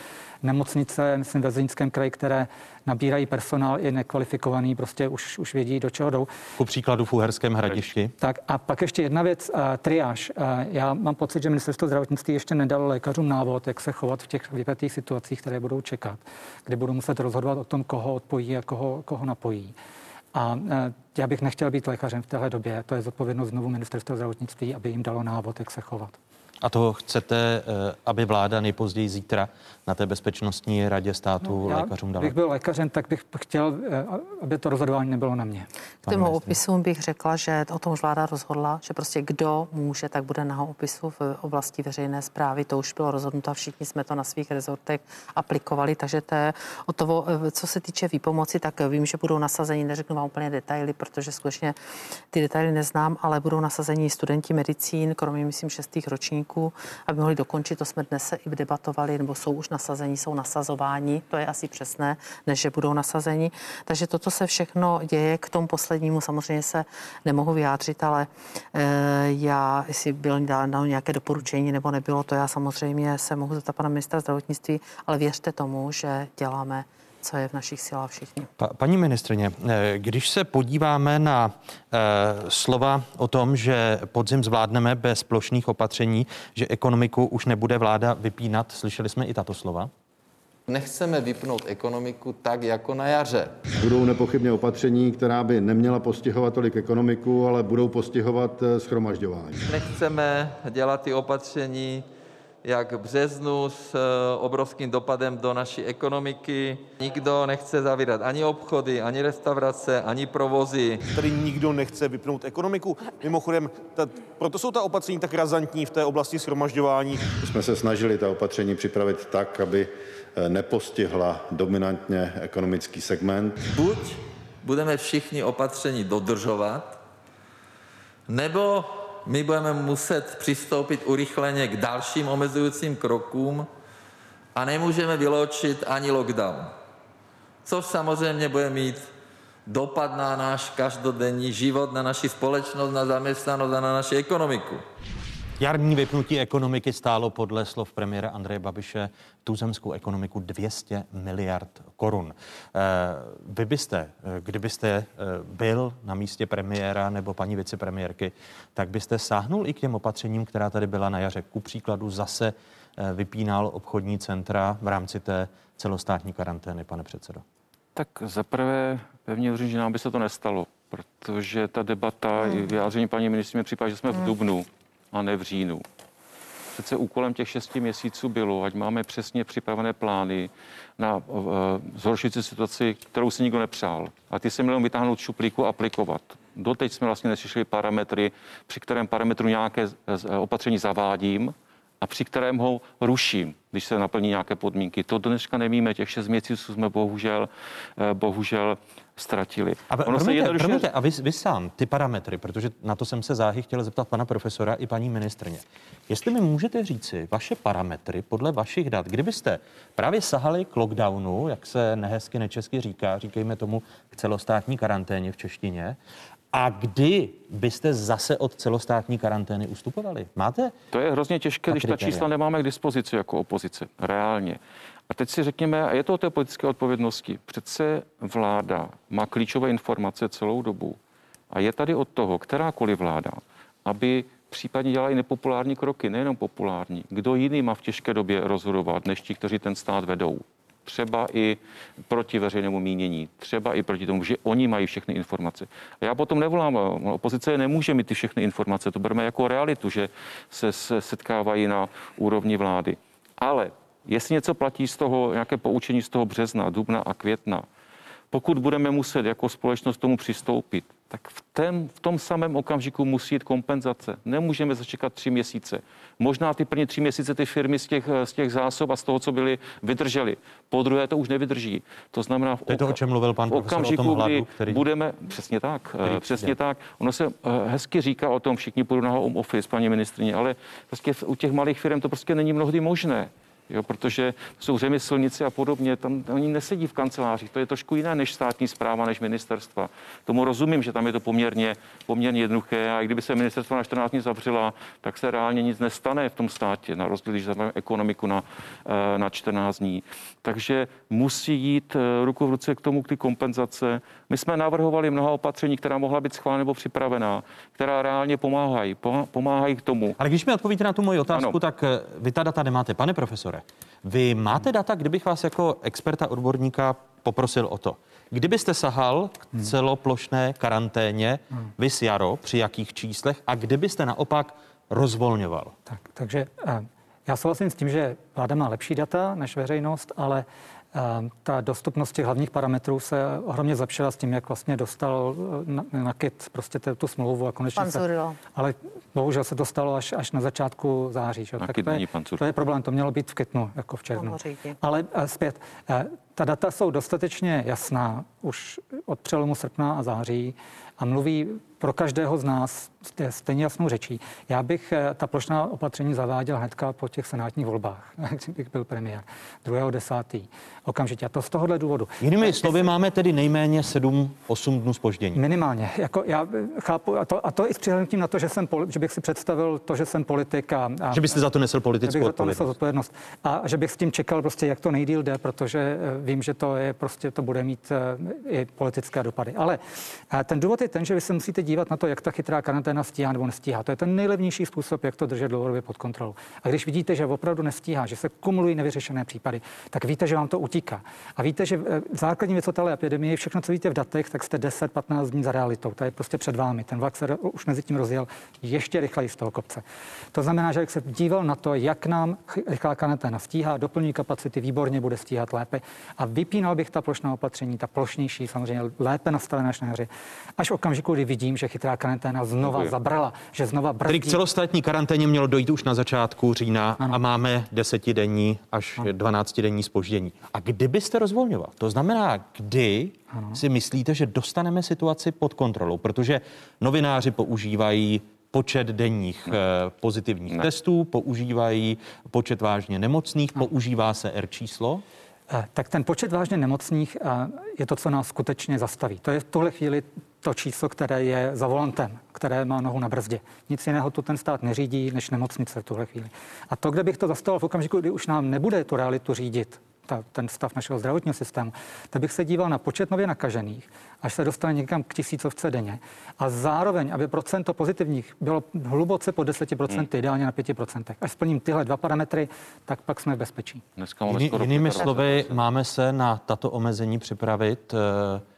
nemocnice, myslím ve Zlínském kraji, které nabírají personál i nekvalifikovaný, prostě už, už vědí, do čeho jdou. Ku příkladu v Uherském hradišti. Tak a pak ještě jedna věc, uh, triáž. Uh, já mám pocit, že ministerstvo zdravotnictví ještě nedalo lékařům návod, jak se chovat v těch vypětých situacích, které budou čekat, kdy budou muset rozhodovat o tom, koho odpojí a koho, koho napojí. A e, já bych nechtěl být lékařem v téhle době. To je zodpovědnost znovu ministerstva zdravotnictví, aby jim dalo návod, jak se chovat. A to chcete, eh, aby vláda nejpozději zítra na té bezpečnostní radě státu no, lékařům dala? Bych byl lékařem, tak bych chtěl, eh, aby to rozhodování nebylo na mě. K tomu opisům bych řekla, že o tom už vláda rozhodla, že prostě kdo může, tak bude na opisu v oblasti veřejné zprávy. To už bylo rozhodnuto a všichni jsme to na svých rezortech aplikovali, takže to je o to, eh, co se týče výpomoci, tak vím, že budou nasazení, neřeknu vám úplně detaily, protože skutečně ty detaily neznám, ale budou nasazení studenti medicín, kromě myslím šestých ročníků zdravotníků, aby mohli dokončit. To jsme dnes i debatovali, nebo jsou už nasazení, jsou nasazováni, to je asi přesné, než že budou nasazení. Takže toto se všechno děje. K tomu poslednímu samozřejmě se nemohu vyjádřit, ale e, já, jestli byl dáno nějaké doporučení nebo nebylo, to já samozřejmě se mohu zeptat pana ministra zdravotnictví, ale věřte tomu, že děláme co je v našich silách všichni. Pa, paní ministrině, eh, když se podíváme na e, slova o tom, že podzim zvládneme bez plošných opatření, že ekonomiku už nebude vláda vypínat, slyšeli jsme i tato slova? Nechceme vypnout ekonomiku tak, jako na jaře. Budou nepochybně opatření, která by neměla postihovat tolik ekonomiku, ale budou postihovat eh, schromažďování. Nechceme dělat ty opatření jak v březnu s obrovským dopadem do naší ekonomiky. Nikdo nechce zavírat ani obchody, ani restaurace, ani provozy. Tady nikdo nechce vypnout ekonomiku. Mimochodem, ta, proto jsou ta opatření tak razantní v té oblasti shromažďování. My jsme se snažili ta opatření připravit tak, aby nepostihla dominantně ekonomický segment. Buď budeme všichni opatření dodržovat, nebo my budeme muset přistoupit urychleně k dalším omezujícím krokům a nemůžeme vyloučit ani lockdown, což samozřejmě bude mít dopad na náš každodenní život, na naši společnost, na zaměstnanost a na naši ekonomiku. Jarní vypnutí ekonomiky stálo podle slov premiéra Andreje Babiše tuzemskou ekonomiku 200 miliard korun. Eh, vy byste, eh, kdybyste eh, byl na místě premiéra nebo paní vicepremiérky, tak byste sáhnul i k těm opatřením, která tady byla na jaře. Ku příkladu zase vypínal obchodní centra v rámci té celostátní karantény, pane předsedo. Tak zaprvé pevně věřím, že nám by se to nestalo, protože ta debata hmm. i vyjádření paní ministrině připadá, že jsme v hmm. Dubnu a ne v říjnu. Přece úkolem těch šesti měsíců bylo, ať máme přesně připravené plány na uh, zhoršující situaci, kterou si nikdo nepřál. A ty se měl vytáhnout šuplíku a aplikovat. Doteď jsme vlastně neslyšeli parametry, při kterém parametru nějaké opatření zavádím a při kterém ho ruším, když se naplní nějaké podmínky. To dneška nevíme, těch šest měsíců jsme bohužel, eh, bohužel ztratili. A, ono promiňte, se jednoduše... promiňte, a vy, vy sám, ty parametry, protože na to jsem se záhy chtěl zeptat pana profesora i paní ministrně. Jestli mi můžete říci vaše parametry podle vašich dat, kdybyste právě sahali k lockdownu, jak se nehezky nečesky říká, říkejme tomu k celostátní karanténě v češtině, a kdy byste zase od celostátní karantény ustupovali? Máte? To je hrozně těžké, když ta čísla nemáme k dispozici jako opozice, reálně. A teď si řekněme, a je to o té politické odpovědnosti. Přece vláda má klíčové informace celou dobu. A je tady od toho, kterákoliv vláda, aby případně dělala i nepopulární kroky, nejenom populární. Kdo jiný má v těžké době rozhodovat, než ti, kteří ten stát vedou? Třeba i proti veřejnému mínění, třeba i proti tomu, že oni mají všechny informace. A já potom nevolám, opozice nemůže mít ty všechny informace, to bereme jako realitu, že se, se setkávají na úrovni vlády. Ale jestli něco platí z toho, nějaké poučení z toho března, dubna a května, pokud budeme muset jako společnost tomu přistoupit, tak v, tém, v tom samém okamžiku musí jít kompenzace. Nemůžeme začekat tři měsíce. Možná ty první tři měsíce ty firmy z těch, z těch zásob a z toho, co byly, vydržely. Po druhé to už nevydrží. To znamená, v, to je to, o čem mluvil pan v okamžiku, o tom hladu, který... budeme, přesně tak, který přesně tak. Ono se uh, hezky říká o tom, všichni půjdu na home office, paní ministrině, ale prostě u těch malých firm to prostě není mnohdy možné jo, protože jsou řemeslníci a podobně, tam oni nesedí v kancelářích, to je trošku jiné než státní zpráva, než ministerstva. Tomu rozumím, že tam je to poměrně, poměrně jednoduché a i kdyby se ministerstvo na 14 dní zavřela, tak se reálně nic nestane v tom státě, na rozdíl, když zavřeme ekonomiku na, eh, na 14 dní. Takže musí jít eh, ruku v ruce k tomu, k ty kompenzace. My jsme navrhovali mnoha opatření, která mohla být schválena nebo připravená, která reálně pomáhají, pomáhají k tomu. Ale když mi odpovíte na tu moji otázku, ano. tak eh, vy ta data nemáte. Pane profesore, vy máte data, kdybych vás jako experta, odborníka poprosil o to. Kdybyste sahal k hmm. celoplošné karanténě, hmm. vys jaro, při jakých číslech a kdybyste naopak rozvolňoval? Tak, takže eh, já souhlasím s tím, že vláda má lepší data než veřejnost, ale ta dostupnost těch hlavních parametrů se ohromně zlepšila s tím, jak vlastně dostal eh, na, na KIT prostě tu smlouvu a konečně pan se, ale bohužel se dostalo až, až na začátku září. Že? Tak to je, to je problém, to mělo být v květnu, jako v červnu. Ale uh, zpět, uh, ta data jsou dostatečně jasná už od přelomu srpna a září a mluví pro každého z nás stejně jasnou řečí. Já bych eh, ta plošná opatření zaváděl hnedka po těch senátních volbách, bych byl premiér, 2.10. okamžitě. A to z tohohle důvodu. Jinými tak, slovy, máme tedy nejméně 7-8 dnů spoždění. Minimálně. Jako já chápu, a to, a to i s přihlednutím na to, že, jsem, že bych si představil to, že jsem politik a, a že byste za to nesl politickou odpovědnost. odpovědnost. A že bych s tím čekal prostě, jak to nejdíl jde, protože eh, vím, že to je prostě, to bude mít eh, i politické dopady. Ale ten důvod je ten, že vy se musíte dívat na to, jak ta chytrá karanténa stíhá nebo nestíhá. To je ten nejlevnější způsob, jak to držet dlouhodobě pod kontrolou. A když vidíte, že opravdu nestíhá, že se kumulují nevyřešené případy, tak víte, že vám to utíká. A víte, že eh, základní věc o téhle epidemii, všechno, co víte v datech, tak jste 10-15 dní za realitou. To je prostě před vámi. Ten vlak se už mezi tím rozjel ještě rychleji z toho kopce. To znamená, že jak se díval na to, jak nám rychlá karanténa stíhá, doplní kapacity, výborně bude stíhat lépe. A vypínal bych ta plošná opatření, ta plošnější, samozřejmě lépe nastavená než na. Až v okamžiku, kdy vidím, že chytrá karanténa znova Děkuji. zabrala, že znova brzdí. Tedy k celostátní karanténě mělo dojít už na začátku října ano. a máme desetidenní až ano. 12 denní spoždění. A kdybyste rozvolňoval, to znamená, kdy ano. si myslíte, že dostaneme situaci pod kontrolou, protože novináři používají počet denních ne. Eh, pozitivních ne. testů, používají počet vážně nemocných, ne. používá se R číslo. Eh, tak ten počet vážně nemocných eh, je to, co nás skutečně zastaví. To je v tuhle chvíli to číslo, které je za volantem, které má nohu na brzdě. Nic jiného tu ten stát neřídí než nemocnice v tuhle chvíli. A to, kde bych to zastavil v okamžiku, kdy už nám nebude tu realitu řídit, ta, ten stav našeho zdravotního systému, tak bych se díval na počet nově nakažených, až se dostane někam k tisícovce denně. A zároveň, aby procento pozitivních bylo hluboce po 10%, hmm. ideálně na 5%. Až splním tyhle dva parametry, tak pak jsme v bezpečí. Jiný, jinými slovy, máme se na tato omezení připravit eh,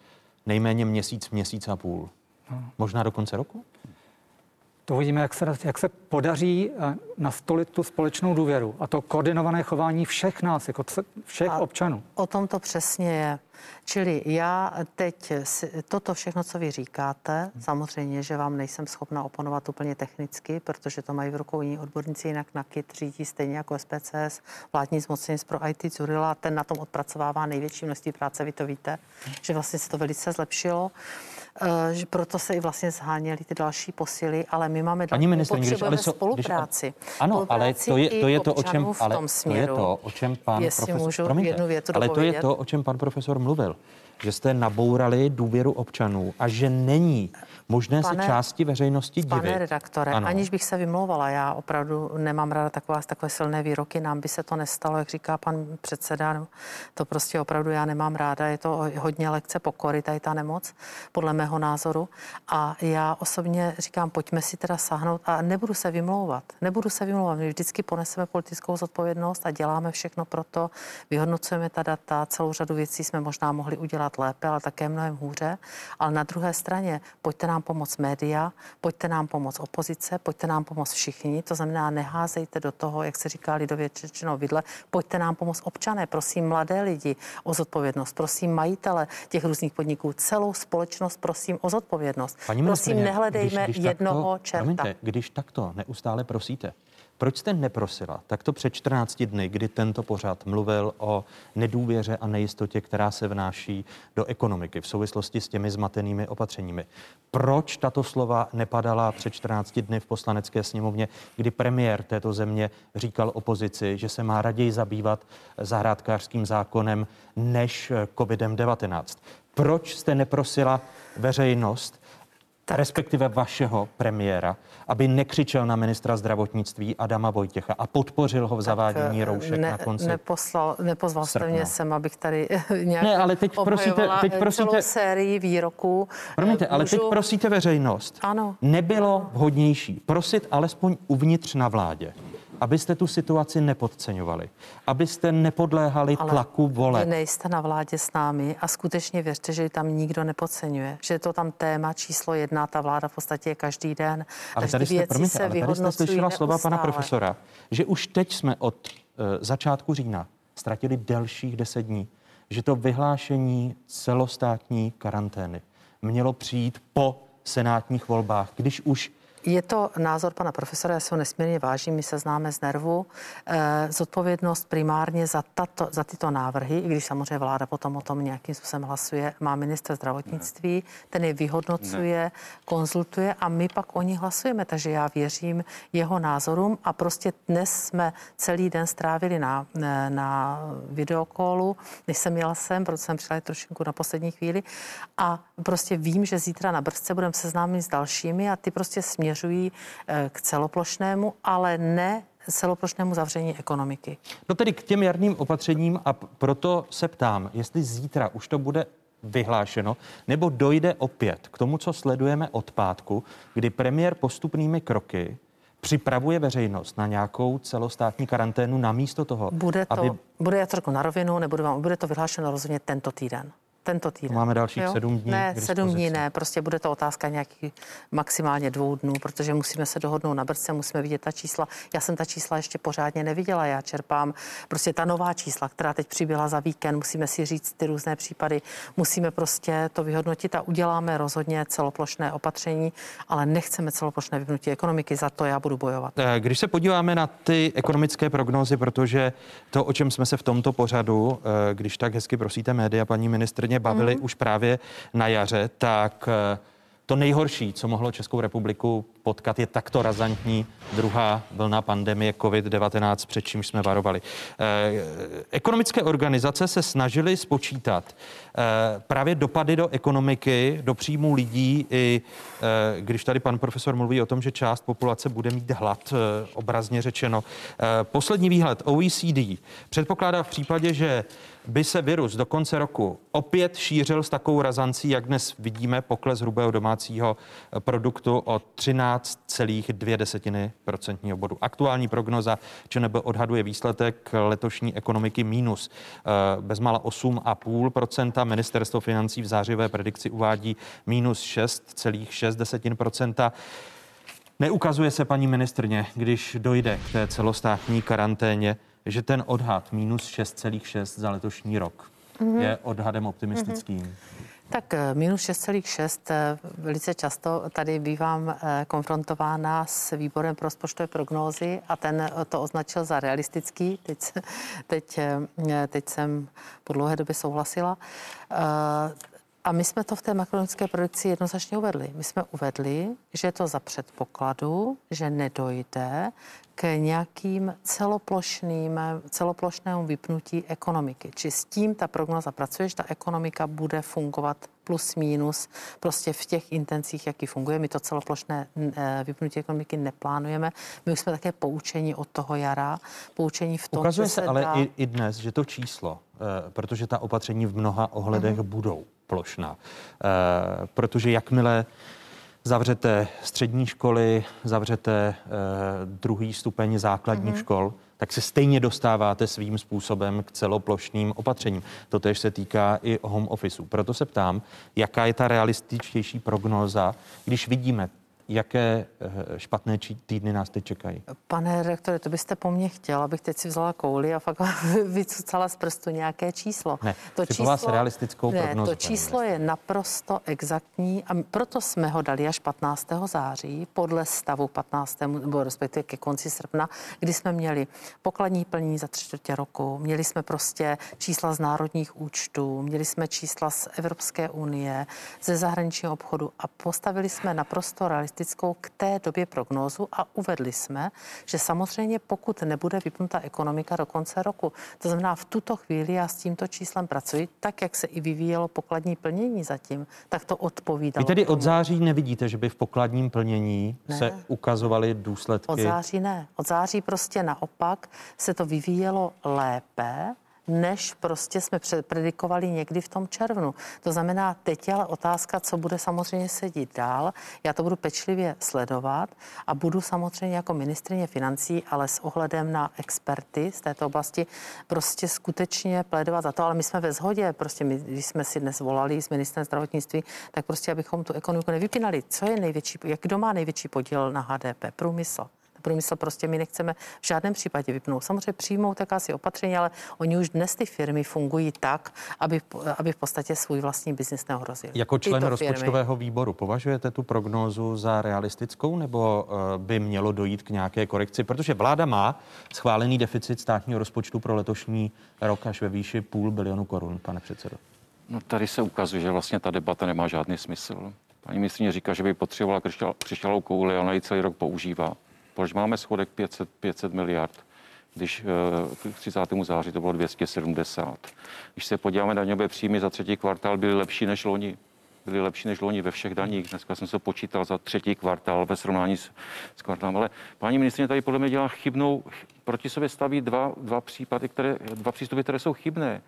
nejméně měsíc, měsíc a půl. No. Možná do konce roku? To uvidíme, jak se, jak se podaří eh, nastolit tu společnou důvěru a to koordinované chování všech nás, jako všech a občanů. O tom to přesně je. Čili já teď toto všechno, co vy říkáte, samozřejmě, že vám nejsem schopna oponovat úplně technicky, protože to mají v rukou jiní odborníci, jinak na KIT řídí stejně jako SPCS, vládní zmocněnec pro IT Zurila, ten na tom odpracovává největší množství práce, vy to víte, že vlastně se to velice zlepšilo. Eh, že proto se i vlastně zháněly ty další posily, ale my máme Paní ministrině, když, ale spolupráci. Když, ano, spolupráci ale to je, to je to, o čem, ale to je to, o čem pan profesor, můžu promiňte, jednu větu ale to je to, o čem pan profesor mluvil, že jste nabourali důvěru občanů a že není možné pane, se části veřejnosti divit. Pane redaktore, ano. aniž bych se vymlouvala, já opravdu nemám ráda taková, takové silné výroky, nám by se to nestalo, jak říká pan předseda, no, to prostě opravdu já nemám ráda, je to hodně lekce pokory, tady ta nemoc, podle mého názoru. A já osobně říkám, pojďme si teda sáhnout a nebudu se vymlouvat, nebudu se vymlouvat, my vždycky poneseme politickou zodpovědnost a děláme všechno pro to, vyhodnocujeme ta data, celou řadu věcí jsme možná mohli udělat lépe, ale také mnohem hůře. Ale na druhé straně, pojďte nám nám pomoct média, pojďte nám pomoct opozice, pojďte nám pomoct všichni. To znamená, neházejte do toho, jak se říká lidově čečeno vidle, pojďte nám pomoct občané, prosím mladé lidi o zodpovědnost, prosím majitele těch různých podniků, celou společnost prosím o zodpovědnost. Paní prosím, nehledejme když, když jednoho takto, čerta. Promiňte, když takto neustále prosíte, proč jste neprosila takto před 14 dny, kdy tento pořad mluvil o nedůvěře a nejistotě, která se vnáší do ekonomiky v souvislosti s těmi zmatenými opatřeními? Proč tato slova nepadala před 14 dny v poslanecké sněmovně, kdy premiér této země říkal opozici, že se má raději zabývat zahrádkářským zákonem než COVID-19? Proč jste neprosila veřejnost, tak. respektive vašeho premiéra, aby nekřičel na ministra zdravotnictví Adama Vojtěcha a podpořil ho v zavádění tak, roušek ne, na konci neposlal, Nepozval jste mě sem, abych tady nějak ne, ale teď prosíte, teď prosíte, celou sérii výroků. Promiňte, ale teď prosíte veřejnost. Ano. Nebylo vhodnější prosit alespoň uvnitř na vládě abyste tu situaci nepodceňovali, abyste nepodléhali Ale tlaku vole. Vy nejste na vládě s námi a skutečně věřte, že tam nikdo nepodceňuje, že je to tam téma číslo jedna, ta vláda v podstatě je každý den. Ale tady jste, promiňte, ale tady jste slyšela slova pana profesora, že už teď jsme od uh, začátku října ztratili delších deset dní, že to vyhlášení celostátní karantény mělo přijít po senátních volbách, když už je to názor pana profesora, já se ho nesmírně vážím, my se známe z nervu. E, zodpovědnost primárně za, tato, za tyto návrhy, i když samozřejmě vláda potom o tom nějakým způsobem hlasuje, má minister zdravotnictví, ten je vyhodnocuje, ne. konzultuje a my pak o ní hlasujeme. Takže já věřím jeho názorům a prostě dnes jsme celý den strávili na, na videokolu, než jsem jela sem, protože jsem přišla trošku na poslední chvíli a prostě vím, že zítra na brzce budeme seznámit s dalšími a ty prostě směřují směřují eh, k celoplošnému, ale ne celoplošnému zavření ekonomiky. No tedy k těm jarním opatřením a proto se ptám, jestli zítra už to bude vyhlášeno, nebo dojde opět k tomu, co sledujeme od pátku, kdy premiér postupnými kroky připravuje veřejnost na nějakou celostátní karanténu namísto toho, bude to, aby... bude, já to řeknu na rovinu, nebudu vám, bude to vyhlášeno rozhodně tento týden tento týden. Máme dalších jo? sedm dní. Ne, sedm dní ne, prostě bude to otázka nějaký maximálně dvou dnů, protože musíme se dohodnout na brzce, musíme vidět ta čísla. Já jsem ta čísla ještě pořádně neviděla, já čerpám prostě ta nová čísla, která teď přibyla za víkend, musíme si říct ty různé případy, musíme prostě to vyhodnotit a uděláme rozhodně celoplošné opatření, ale nechceme celoplošné vypnutí ekonomiky, za to já budu bojovat. Eh, když se podíváme na ty ekonomické prognózy, protože to, o čem jsme se v tomto pořadu, eh, když tak hezky prosíte média, paní ministrně, hodně bavili mm. už právě na jaře, tak eh, to nejhorší, co mohlo Českou republiku potkat, je takto razantní druhá vlna pandemie COVID-19, před čím jsme varovali. Eh, ekonomické organizace se snažily spočítat eh, právě dopady do ekonomiky, do příjmů lidí, i eh, když tady pan profesor mluví o tom, že část populace bude mít hlad, eh, obrazně řečeno. Eh, poslední výhled OECD předpokládá v případě, že by se virus do konce roku opět šířil s takovou razancí, jak dnes vidíme, pokles hrubého domácího produktu o 13,2 procentního bodu. Aktuální prognoza ČNB odhaduje výsledek letošní ekonomiky minus eh, bezmála 8,5% Ministerstvo financí v zářivé predikci uvádí minus 6,6% Neukazuje se paní ministrně, když dojde k té celostátní karanténě, že ten odhad minus 6,6 za letošní rok mm-hmm. je odhadem optimistickým. Mm-hmm. Tak eh, minus 6,6 eh, velice často tady bývám eh, konfrontována s výborem pro rozpočtové prognózy a ten to označil za realistický. Teď, teď, teď jsem po dlouhé době souhlasila. A my jsme to v té makronomické produkci jednoznačně uvedli. My jsme uvedli, že je to za předpokladu, že nedojde k nějakým celoplošným, celoplošnému vypnutí ekonomiky. Či s tím ta prognoza pracuje, že ta ekonomika bude fungovat plus minus prostě v těch intencích, jaký funguje. My to celoplošné eh, vypnutí ekonomiky neplánujeme. My už jsme také poučení od toho jara, poučení v tom, Ukazuje se, se ale dá... i, i dnes, že to číslo, eh, protože ta opatření v mnoha ohledech mm-hmm. budou plošná, eh, protože jakmile zavřete střední školy, zavřete eh, druhý stupeň základních mm-hmm. škol, tak se stejně dostáváte svým způsobem k celoplošným opatřením. To tež se týká i home officeu. Proto se ptám, jaká je ta realističtější prognóza, když vidíme Jaké eh, špatné týdny nás teď čekají? Pane rektore, to byste po mně chtěl, abych teď si vzala kouli a fakt vycucala z prstu nějaké číslo. Ne, to číslo, vás realistickou ne, prognozu. To číslo je naprosto exaktní a proto jsme ho dali až 15. září podle stavu 15. nebo respektive ke konci srpna, kdy jsme měli pokladní plní za tři čtvrtě roku, měli jsme prostě čísla z národních účtů, měli jsme čísla z Evropské unie, ze zahraničního obchodu a postavili jsme naprosto realistické realistickou k té době prognózu a uvedli jsme, že samozřejmě pokud nebude vypnuta ekonomika do konce roku, to znamená v tuto chvíli já s tímto číslem pracuji, tak jak se i vyvíjelo pokladní plnění zatím, tak to odpovídá. Vy tedy od září nevidíte, že by v pokladním plnění ne. se ukazovaly důsledky? Od září ne. Od září prostě naopak se to vyvíjelo lépe, než prostě jsme predikovali někdy v tom červnu. To znamená, teď je ale otázka, co bude samozřejmě sedít dál. Já to budu pečlivě sledovat a budu samozřejmě jako ministrině financí, ale s ohledem na experty z této oblasti prostě skutečně plédovat za to, ale my jsme ve shodě, prostě my, když jsme si dnes volali s ministrem zdravotnictví, tak prostě abychom tu ekonomiku nevypínali. Co je největší, jak kdo má největší podíl na HDP? Průmysl průmysl prostě my nechceme v žádném případě vypnout. Samozřejmě přijmou tak asi opatření, ale oni už dnes ty firmy fungují tak, aby, aby v podstatě svůj vlastní biznis neohrozili. Jako člen rozpočtového výboru považujete tu prognózu za realistickou nebo eh, by mělo dojít k nějaké korekci? Protože vláda má schválený deficit státního rozpočtu pro letošní rok až ve výši půl bilionu korun, pane předsedo. No tady se ukazuje, že vlastně ta debata nemá žádný smysl. Paní ministrině říká, že by potřebovala křišťálovou kouli a ona ji celý rok používá. Proč máme schodek 500, 500 miliard? když eh, k 30. září to bylo 270. Když se podíváme na daňové příjmy za třetí kvartál, byly lepší než loni. Byly lepší než loni ve všech daních. Dneska jsem se počítal za třetí kvartál ve srovnání s, s kvartálem. Ale paní ministrině tady podle mě dělá chybnou, proti sobě staví dva, dva případy, které, dva přístupy, které jsou chybné.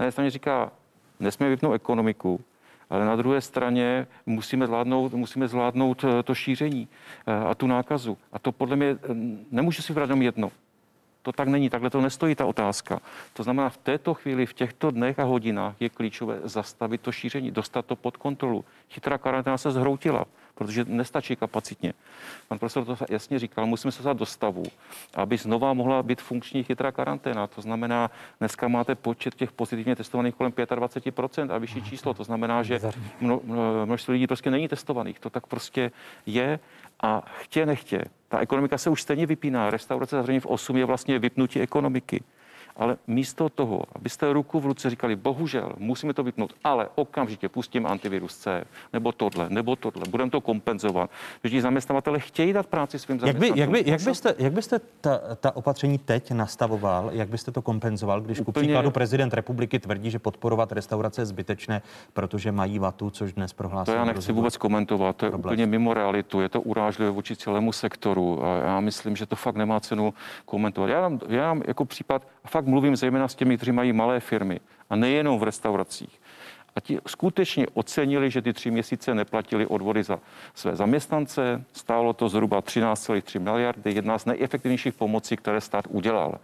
Na jedné straně říká, nesmíme vypnout ekonomiku, ale na druhé straně musíme zvládnout, musíme zvládnout to šíření a tu nákazu. A to podle mě nemůže si vybrat jenom jedno. To tak není, takhle to nestojí ta otázka. To znamená, v této chvíli, v těchto dnech a hodinách je klíčové zastavit to šíření, dostat to pod kontrolu. Chytrá karanténa se zhroutila protože nestačí kapacitně. Pan profesor to jasně říkal, musíme se dostat do stavu, aby znova mohla být funkční chytrá karanténa. To znamená, dneska máte počet těch pozitivně testovaných kolem 25% a vyšší číslo. To znamená, že mno, množství lidí prostě není testovaných. To tak prostě je a chtě nechtě. Ta ekonomika se už stejně vypíná. Restaurace zavření v 8 je vlastně vypnutí ekonomiky ale místo toho, abyste ruku v ruce říkali, bohužel, musíme to vypnout, ale okamžitě pustím antivirus C, nebo tohle, nebo tohle, budeme to kompenzovat. Že zaměstnavatele chtějí dát práci svým zaměstnancům. Jak, by, jak, by, jak byste, jak byste ta, ta opatření teď nastavoval, jak byste to kompenzoval, když Úplně... ku příkladu prezident republiky tvrdí, že podporovat restaurace je zbytečné, protože mají vatu, což dnes prohlásil. To já nechci vůbec komentovat, to je problém. úplně mimo realitu, je to urážlivé vůči celému sektoru a já myslím, že to fakt nemá cenu komentovat. Já mám, já mám jako případ, fakt fakt mluvím zejména s těmi, kteří mají malé firmy a nejenom v restauracích. A ti skutečně ocenili, že ty tři měsíce neplatili odvody za své zaměstnance. Stálo to zhruba 13,3 miliardy, jedna z nejefektivnějších pomocí, které stát udělal.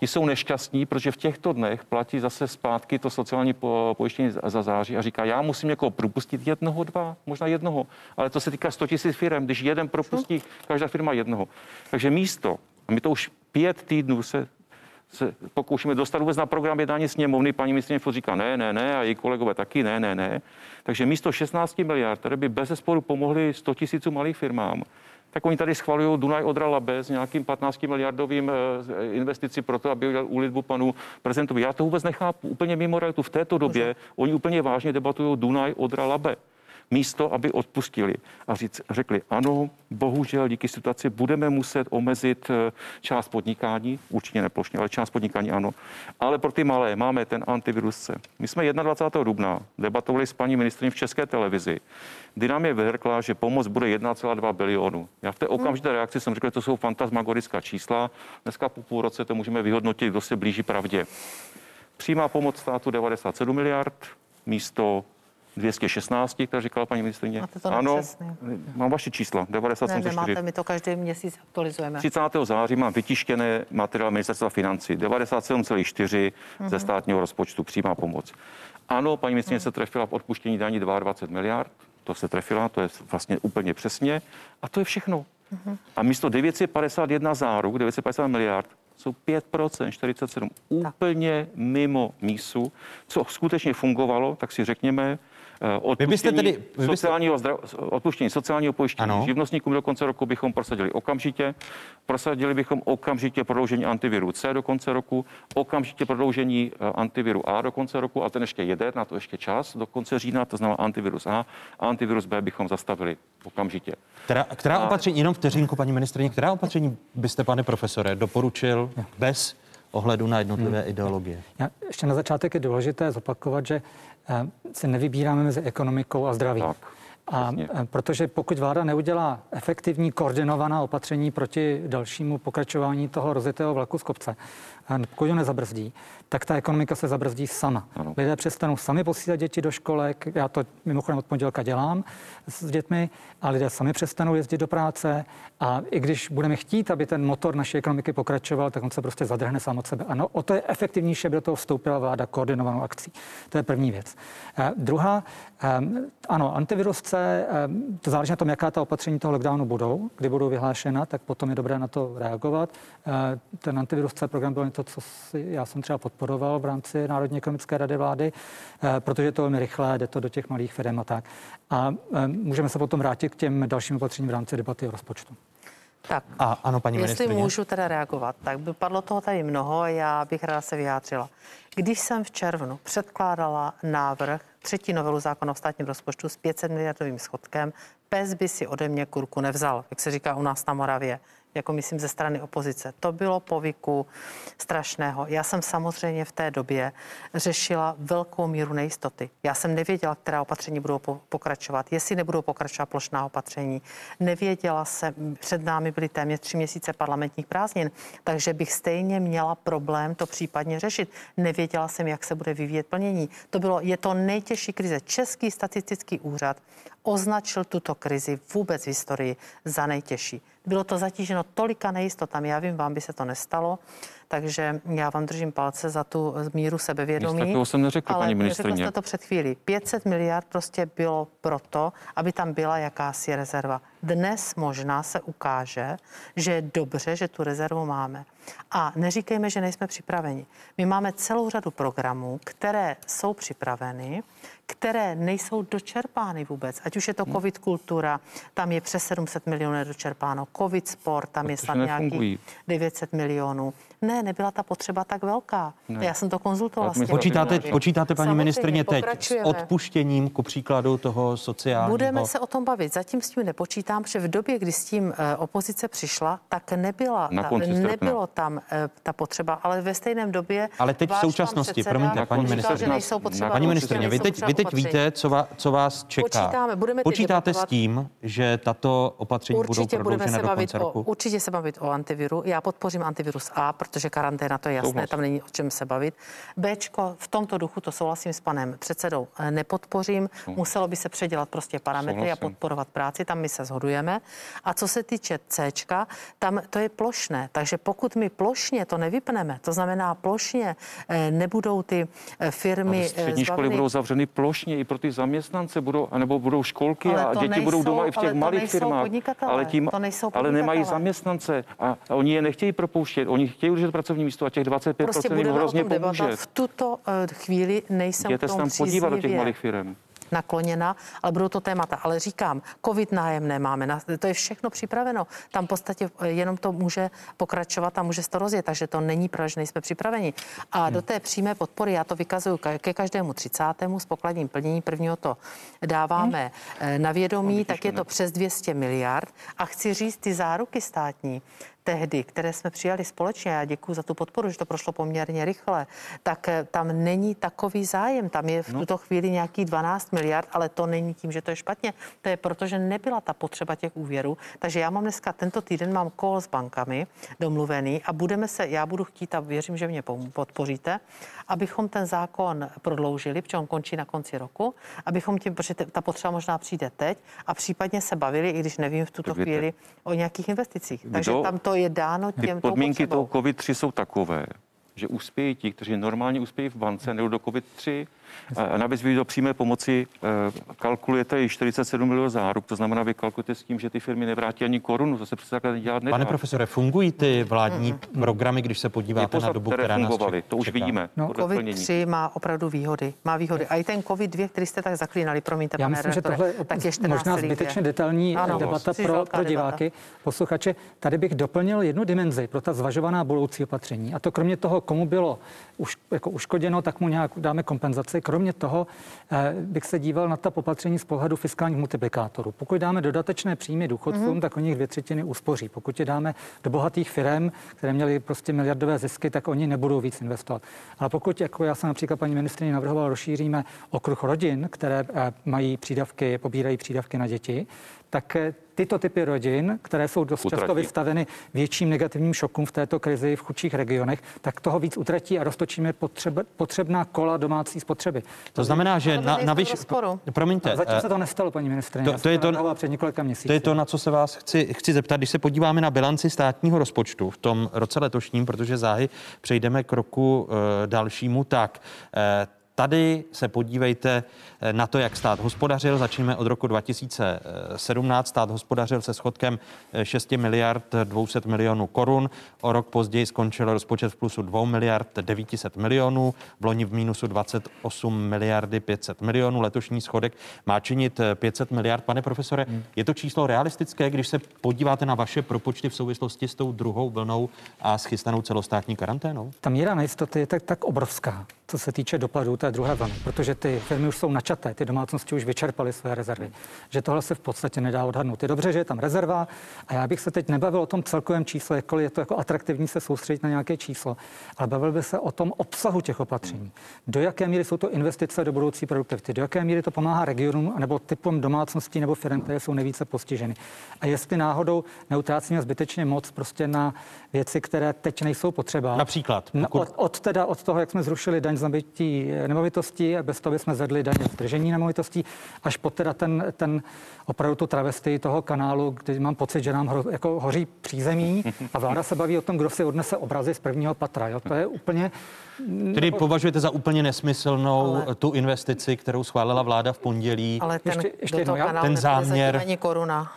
Ti jsou nešťastní, protože v těchto dnech platí zase zpátky to sociální pojištění za září a říká, já musím někoho propustit jednoho, dva, možná jednoho, ale to se týká 100 000 firm, když jeden propustí, každá firma jednoho. Takže místo, a my to už pět týdnů se se pokoušíme dostat vůbec na program jednání sněmovny. Paní ministrině Furt říká ne, ne, ne a její kolegové taky ne, ne, ne. Takže místo 16 miliard, které by bez sporu pomohly 100 tisícům malých firmám, tak oni tady schvalují Dunaj Odra Labe s nějakým 15 miliardovým eh, investici pro to, aby udělal úlitbu panu prezidentovi. Já to vůbec nechápu. Úplně mimo realitu. V této době oni úplně vážně debatují Dunaj Odra Labe místo, aby odpustili a říct, řekli, ano, bohužel díky situaci budeme muset omezit eh, část podnikání, určitě neplošně, ale část podnikání ano, ale pro ty malé máme ten antivirus C. My jsme 21. dubna debatovali s paní ministriní v České televizi, kdy nám je vyhrkla, že pomoc bude 1,2 bilionu. Já v té okamžité reakci jsem řekl, že to jsou fantasmagorická čísla. Dneska po půl roce to můžeme vyhodnotit, kdo se blíží pravdě. Přímá pomoc státu 97 miliard, místo 216, které říkala paní ministrině. Máte to ano, mám vaše čísla, 97,4. Ne, nemáte, my to každý měsíc aktualizujeme. 30. září mám vytištěné materiál ministerstva financí, 97,4 mm-hmm. ze státního rozpočtu, přímá pomoc. Ano, paní ministrině mm. se trefila v odpuštění daní 22 miliard, to se trefila, to je vlastně úplně přesně. A to je všechno. Mm-hmm. A místo 951 záruk, 950 miliard, jsou 5%, 47. Úplně mimo mísu. Co skutečně fungovalo, tak si řekněme, odpuštění, vy byste tedy, vy byste... sociálního, odpuštění sociálního pojištění ano. živnostníkům do konce roku bychom prosadili okamžitě. Prosadili bychom okamžitě prodloužení antiviru C do konce roku, okamžitě prodloužení eh, antiviru A do konce roku a ten ještě jede, na to ještě čas, do konce října, to znamená antivirus A a antivirus B bychom zastavili okamžitě. Která, která a... opatření, jenom vteřinku, paní ministrině, která opatření byste, pane profesore, doporučil bez ohledu na jednotlivé hmm. ideologie? Já, ještě na začátek je důležité zopakovat, že Eh, se nevybíráme mezi ekonomikou a zdravím. Tak. A eh, protože pokud vláda neudělá efektivní koordinovaná opatření proti dalšímu pokračování toho rozjetého vlaku z kopce, pokud ho nezabrzdí, tak ta ekonomika se zabrzdí sama. Ano. Lidé přestanou sami posílat děti do školek, já to mimochodem od pondělka dělám s dětmi, a lidé sami přestanou jezdit do práce a i když budeme chtít, aby ten motor naší ekonomiky pokračoval, tak on se prostě zadrhne sám od sebe. Ano, o to je efektivnější, aby do toho vstoupila vláda koordinovanou akcí. To je první věc. A druhá, ano, antivirus C, to záleží na tom, jaká ta opatření toho lockdownu budou, kdy budou vyhlášena, tak potom je dobré na to reagovat. Ten antivirus C program byl to, co si, já jsem třeba podporoval v rámci Národní ekonomické rady vlády, protože je to velmi rychlé, jde to do těch malých firm a tak. A můžeme se potom vrátit k těm dalším opatřením v rámci debaty o rozpočtu. Tak, a, ano, paní jestli ministrině. můžu teda reagovat, tak by padlo toho tady mnoho, já bych ráda se vyjádřila. Když jsem v červnu předkládala návrh třetí novelu zákona o státním rozpočtu s 500 miliardovým schodkem, pes by si ode mě kurku nevzal, jak se říká u nás na Moravě. Jako myslím ze strany opozice. To bylo povyku strašného. Já jsem samozřejmě v té době řešila velkou míru nejistoty. Já jsem nevěděla, která opatření budou pokračovat, jestli nebudou pokračovat plošná opatření. Nevěděla jsem, před námi byly téměř tři měsíce parlamentních prázdnin, takže bych stejně měla problém to případně řešit. Nevěděla jsem, jak se bude vyvíjet plnění. To bylo, je to nejtěžší krize. Český statistický úřad označil tuto krizi vůbec v historii za nejtěžší. Bylo to zatíženo tolika nejistotami, já vím, vám by se to nestalo, takže já vám držím palce za tu míru sebevědomí. Nic takového jsem neřekl, ale paní ministrině. Řekl jste to před chvílí. 500 miliard prostě bylo proto, aby tam byla jakási rezerva. Dnes možná se ukáže, že je dobře, že tu rezervu máme. A neříkejme, že nejsme připraveni. My máme celou řadu programů, které jsou připraveny, které nejsou dočerpány vůbec. Ať už je to hmm. covid kultura, tam je přes 700 milionů dočerpáno, covid sport, tam je snad nějaký 900 milionů. Ne, nebyla ta potřeba tak velká. Ne. Já jsem to konzultovala. S počítáte, počítáte, paní Samozřejmě, ministrně, teď s odpuštěním, ku příkladu toho sociálního? Budeme se o tom bavit. Zatím s tím nepočítám, protože v době, kdy s tím uh, opozice přišla, tak nebyla, ta, nebylo tam uh, ta potřeba, ale ve stejném době. Ale teď v současnosti, promiňte, paní ministrině, paní ministrině, vy teď, vy teď víte, co, va, co vás čeká. Počítáme, budeme Počítáte s tím, že tato opatření určitě budou prodloužena do konce roku? O, určitě se bavit o antiviru. Já podpořím antivirus A, protože karanténa to je jasné, Souhlas. tam není o čem se bavit. Bčko, v tomto duchu to souhlasím s panem předsedou, eh, nepodpořím. Muselo by se předělat prostě parametry Souhlasím. a podporovat práci, tam my se shodujeme. A co se týče C, tam to je plošné, takže pokud my plošně to nevypneme, to znamená plošně eh, nebudou ty eh, firmy. Ale střední školy budou zavřeny plošně i pro ty zaměstnance, budou, nebo budou školky a děti nejsou, budou doma i v těch malých firmách. Ale, tím, to nejsou ale nemají zaměstnance a, a oni je nechtějí propouštět, oni chtějí udržet pracovní místo a těch 25% prostě jim hrozně pomůže. V tuto uh, chvíli nejsem Jděte se tam podívat do těch malých firm nakloněna, ale budou to témata. Ale říkám, covid nájemné máme, to je všechno připraveno. Tam v podstatě eh, jenom to může pokračovat a může se to rozjet, takže to není pravda, že nejsme připraveni. A do té přímé podpory, já to vykazuju ke každému 30. s pokladním plnění, prvního to dáváme hmm. na vědomí, tak je to přes 200 miliard. A chci říct, ty záruky státní, tehdy, které jsme přijali společně, já děkuji za tu podporu, že to prošlo poměrně rychle, tak eh, tam není takový zájem. Tam je v no. tuto chvíli nějaký 12 miliard, ale to není tím, že to je špatně. To je proto, že nebyla ta potřeba těch úvěrů. Takže já mám dneska tento týden mám call s bankami domluvený a budeme se, já budu chtít a věřím, že mě podpoříte, abychom ten zákon prodloužili, protože on končí na konci roku, abychom tím, protože ta potřeba možná přijde teď a případně se bavili, i když nevím v tuto chvíli o nějakých investicích. Takže tam to je dáno těm. Podmínky toho COVID-3 jsou takové, že uspějí ti, kteří normálně uspějí v bance, nebo do COVID-3, a navíc vy do přímé pomoci eh, kalkulujete i 47 milionů záruk, to znamená, vy kalkulujete s tím, že ty firmy nevrátí ani korunu, to se přece takhle dělat nedá. Pane profesore, fungují ty vládní mm-hmm. programy, když se podíváte na dobu, která fungovaly, to už vidíme. No, COVID-3 má opravdu výhody. Má výhody. A i ten COVID-2, který jste tak zaklínali, promiňte, Já myslím, že tohle tak ještě možná zbytečně detailní ano, debata pro, pro diváky, debata. posluchače. Tady bych doplnil jednu dimenzi pro ta zvažovaná budoucí opatření. A to kromě toho, komu bylo už, jako uškoděno, tak mu nějak dáme kompenzaci. Kromě toho eh, bych se díval na ta popatření z pohledu fiskálních multiplikátorů. Pokud dáme dodatečné příjmy důchodcům, mm-hmm. tak oni dvě třetiny uspoří. Pokud je dáme do bohatých firm, které měly prostě miliardové zisky, tak oni nebudou víc investovat. Ale pokud, jako já jsem například paní ministrině navrhoval, rozšíříme okruh rodin, které eh, mají přídavky, pobírají přídavky na děti, tak eh, tyto typy rodin, které jsou dost utratí. často vystaveny větším negativním šokům v této krizi v chudších regionech, tak toho víc utratí a roztočíme potřeba, potřebná kola domácí spotřeby. To znamená, že na, na vyš... Promiňte. A zatím se to nestalo, paní ministrině. To, to, je to, před několika měsíci. to je to, na co se vás chci, chci zeptat. Když se podíváme na bilanci státního rozpočtu v tom roce letošním, protože záhy přejdeme k roku e, dalšímu, tak e, Tady se podívejte eh, na to, jak stát hospodařil. Začneme od roku 2017. Stát hospodařil se schodkem 6 eh, miliard 200 milionů korun. O rok později skončil rozpočet v plusu 2 miliard 900 milionů. V loni v mínusu 28 miliardy 500 milionů. Letošní schodek má činit 500 eh, miliard. Pane profesore, hmm. je to číslo realistické, když se podíváte na vaše propočty v souvislosti s tou druhou vlnou a s chystanou celostátní karanténou? Ta míra nejistoty je tak, tak obrovská co se týče dopadů té druhé vlny, protože ty firmy už jsou načaté, ty domácnosti už vyčerpaly své rezervy, že tohle se v podstatě nedá odhadnout. Je dobře, že je tam rezerva a já bych se teď nebavil o tom celkovém čísle, jakkoliv je to jako atraktivní se soustředit na nějaké číslo, ale bavil by se o tom obsahu těch opatření. Do jaké míry jsou to investice do budoucí produktivity, do jaké míry to pomáhá regionům nebo typům domácností nebo firm, které jsou nejvíce postiženy. A jestli náhodou neutrácíme zbytečně moc prostě na věci, které teď nejsou potřeba. Například. Pokud... Od, od, teda, od toho, jak jsme zrušili daň z nabití nemovitostí, bez toho jsme zvedli daň z držení nemovitostí, až po teda ten, ten opravdu tu travestii toho kanálu, kde mám pocit, že nám hro, jako hoří přízemí a vláda se baví o tom, kdo si odnese obrazy z prvního patra. Jo? To je úplně Tedy považujete za úplně nesmyslnou ale... tu investici, kterou schválila vláda v pondělí? Ale ten, ještě, ještě jednou, ten záměr. Ani koruna.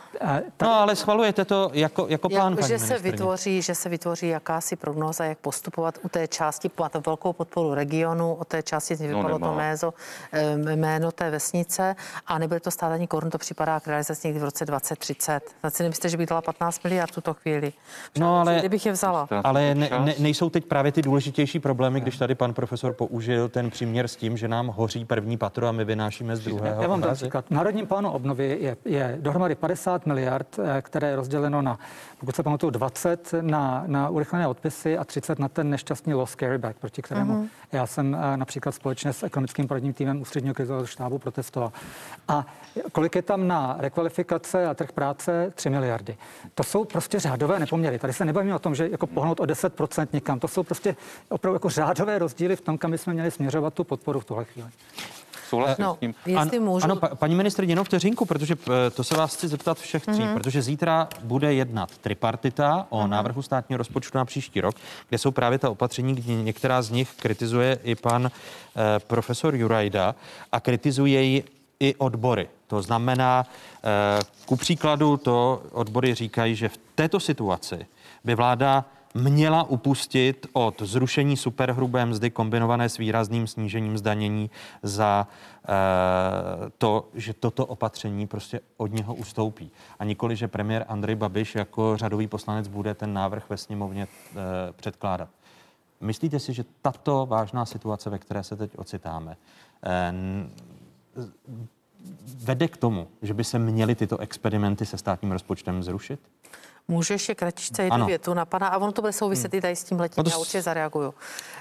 No, ale schvalujete to jako, jako plán, jak, že se vytvoří, Že se vytvoří jakási prognóza, jak postupovat u té části, má to velkou podporu regionu, o té části z vypadlo no, to mézo, jméno té vesnice a nebude to stát ani korun, to připadá k realizaci někdy v roce 2030. Tak si nemyslíte, že by dala 15 miliard tuto chvíli? No, ale, kdybych je vzala. Ale ne, ne, nejsou teď právě ty důležitější problémy, když tady pan profesor použil ten příměr s tím, že nám hoří první patro a my vynášíme z druhého. Já vám dám příklad. V Národním plánu obnovy je, je dohromady 50 miliard, eh, které je rozděleno na, pokud se pamatuju, 20 na, na urychlené odpisy a 30 na ten nešťastný loss carryback, proti kterému uh-huh. já jsem eh, například společně s ekonomickým poradním týmem ústředního krizového štábu protestoval. A kolik je tam na rekvalifikace a trh práce? 3 miliardy. To jsou prostě řádové nepoměry. Tady se nebavíme o tom, že jako pohnout o 10% někam. To jsou prostě opravdu jako řádové rozdíly v tom, kam bychom měli směřovat tu podporu v tuhle chvíli. Souhlasím no, s tím. Jestli ano, můžu... ano, paní ministrině, jenom vteřinku, protože to se vás chci zeptat všech tří, mm-hmm. protože zítra bude jednat tripartita o mm-hmm. návrhu státního rozpočtu na příští rok, kde jsou právě ta opatření, kde některá z nich kritizuje i pan eh, profesor Jurajda a kritizuje ji i odbory. To znamená, eh, ku příkladu to odbory říkají, že v této situaci by vláda měla upustit od zrušení superhrubé mzdy kombinované s výrazným snížením zdanění za e, to, že toto opatření prostě od něho ustoupí. A nikoli, že premiér Andrej Babiš jako řadový poslanec bude ten návrh ve sněmovně e, předkládat. Myslíte si, že tato vážná situace, ve které se teď ocitáme, e, vede k tomu, že by se měly tyto experimenty se státním rozpočtem zrušit? Můžu ještě kratičce jednu ano. větu na pana, a ono to bude souviset hmm. i tady s tím letím, no to... já určitě zareaguju.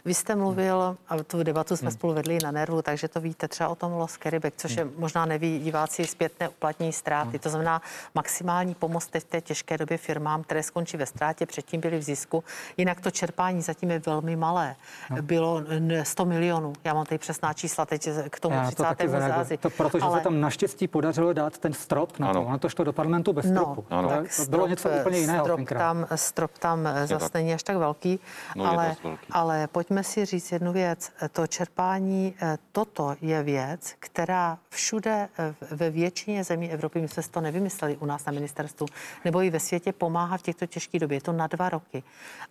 Vy jste mluvil, a tu debatu jsme hmm. spolu vedli na nervu, takže to víte třeba o tom Los Caribek, což je hmm. možná neví diváci zpětné uplatní ztráty. Hmm. To znamená maximální pomoc v té těžké době firmám, které skončí ve ztrátě, předtím byly v zisku. Jinak to čerpání zatím je velmi malé. No. Bylo 100 milionů. Já mám tady přesná čísla teď k tomu já 30. To září. To, protože Ale... se tam naštěstí podařilo dát ten strop na ano. to. Ono to šlo do parlamentu bez no, stropu. Ano. Tak to bylo něco úplně jiného. Strop tam, strop tam zase není až tak velký. No, ale, velký. ale pojďme si říct jednu věc. To čerpání, eh, toto je věc, která všude eh, ve většině zemí Evropy, my jsme si to nevymysleli u nás na ministerstvu, nebo i ve světě pomáhá v těchto těžkých době. Je to na dva roky.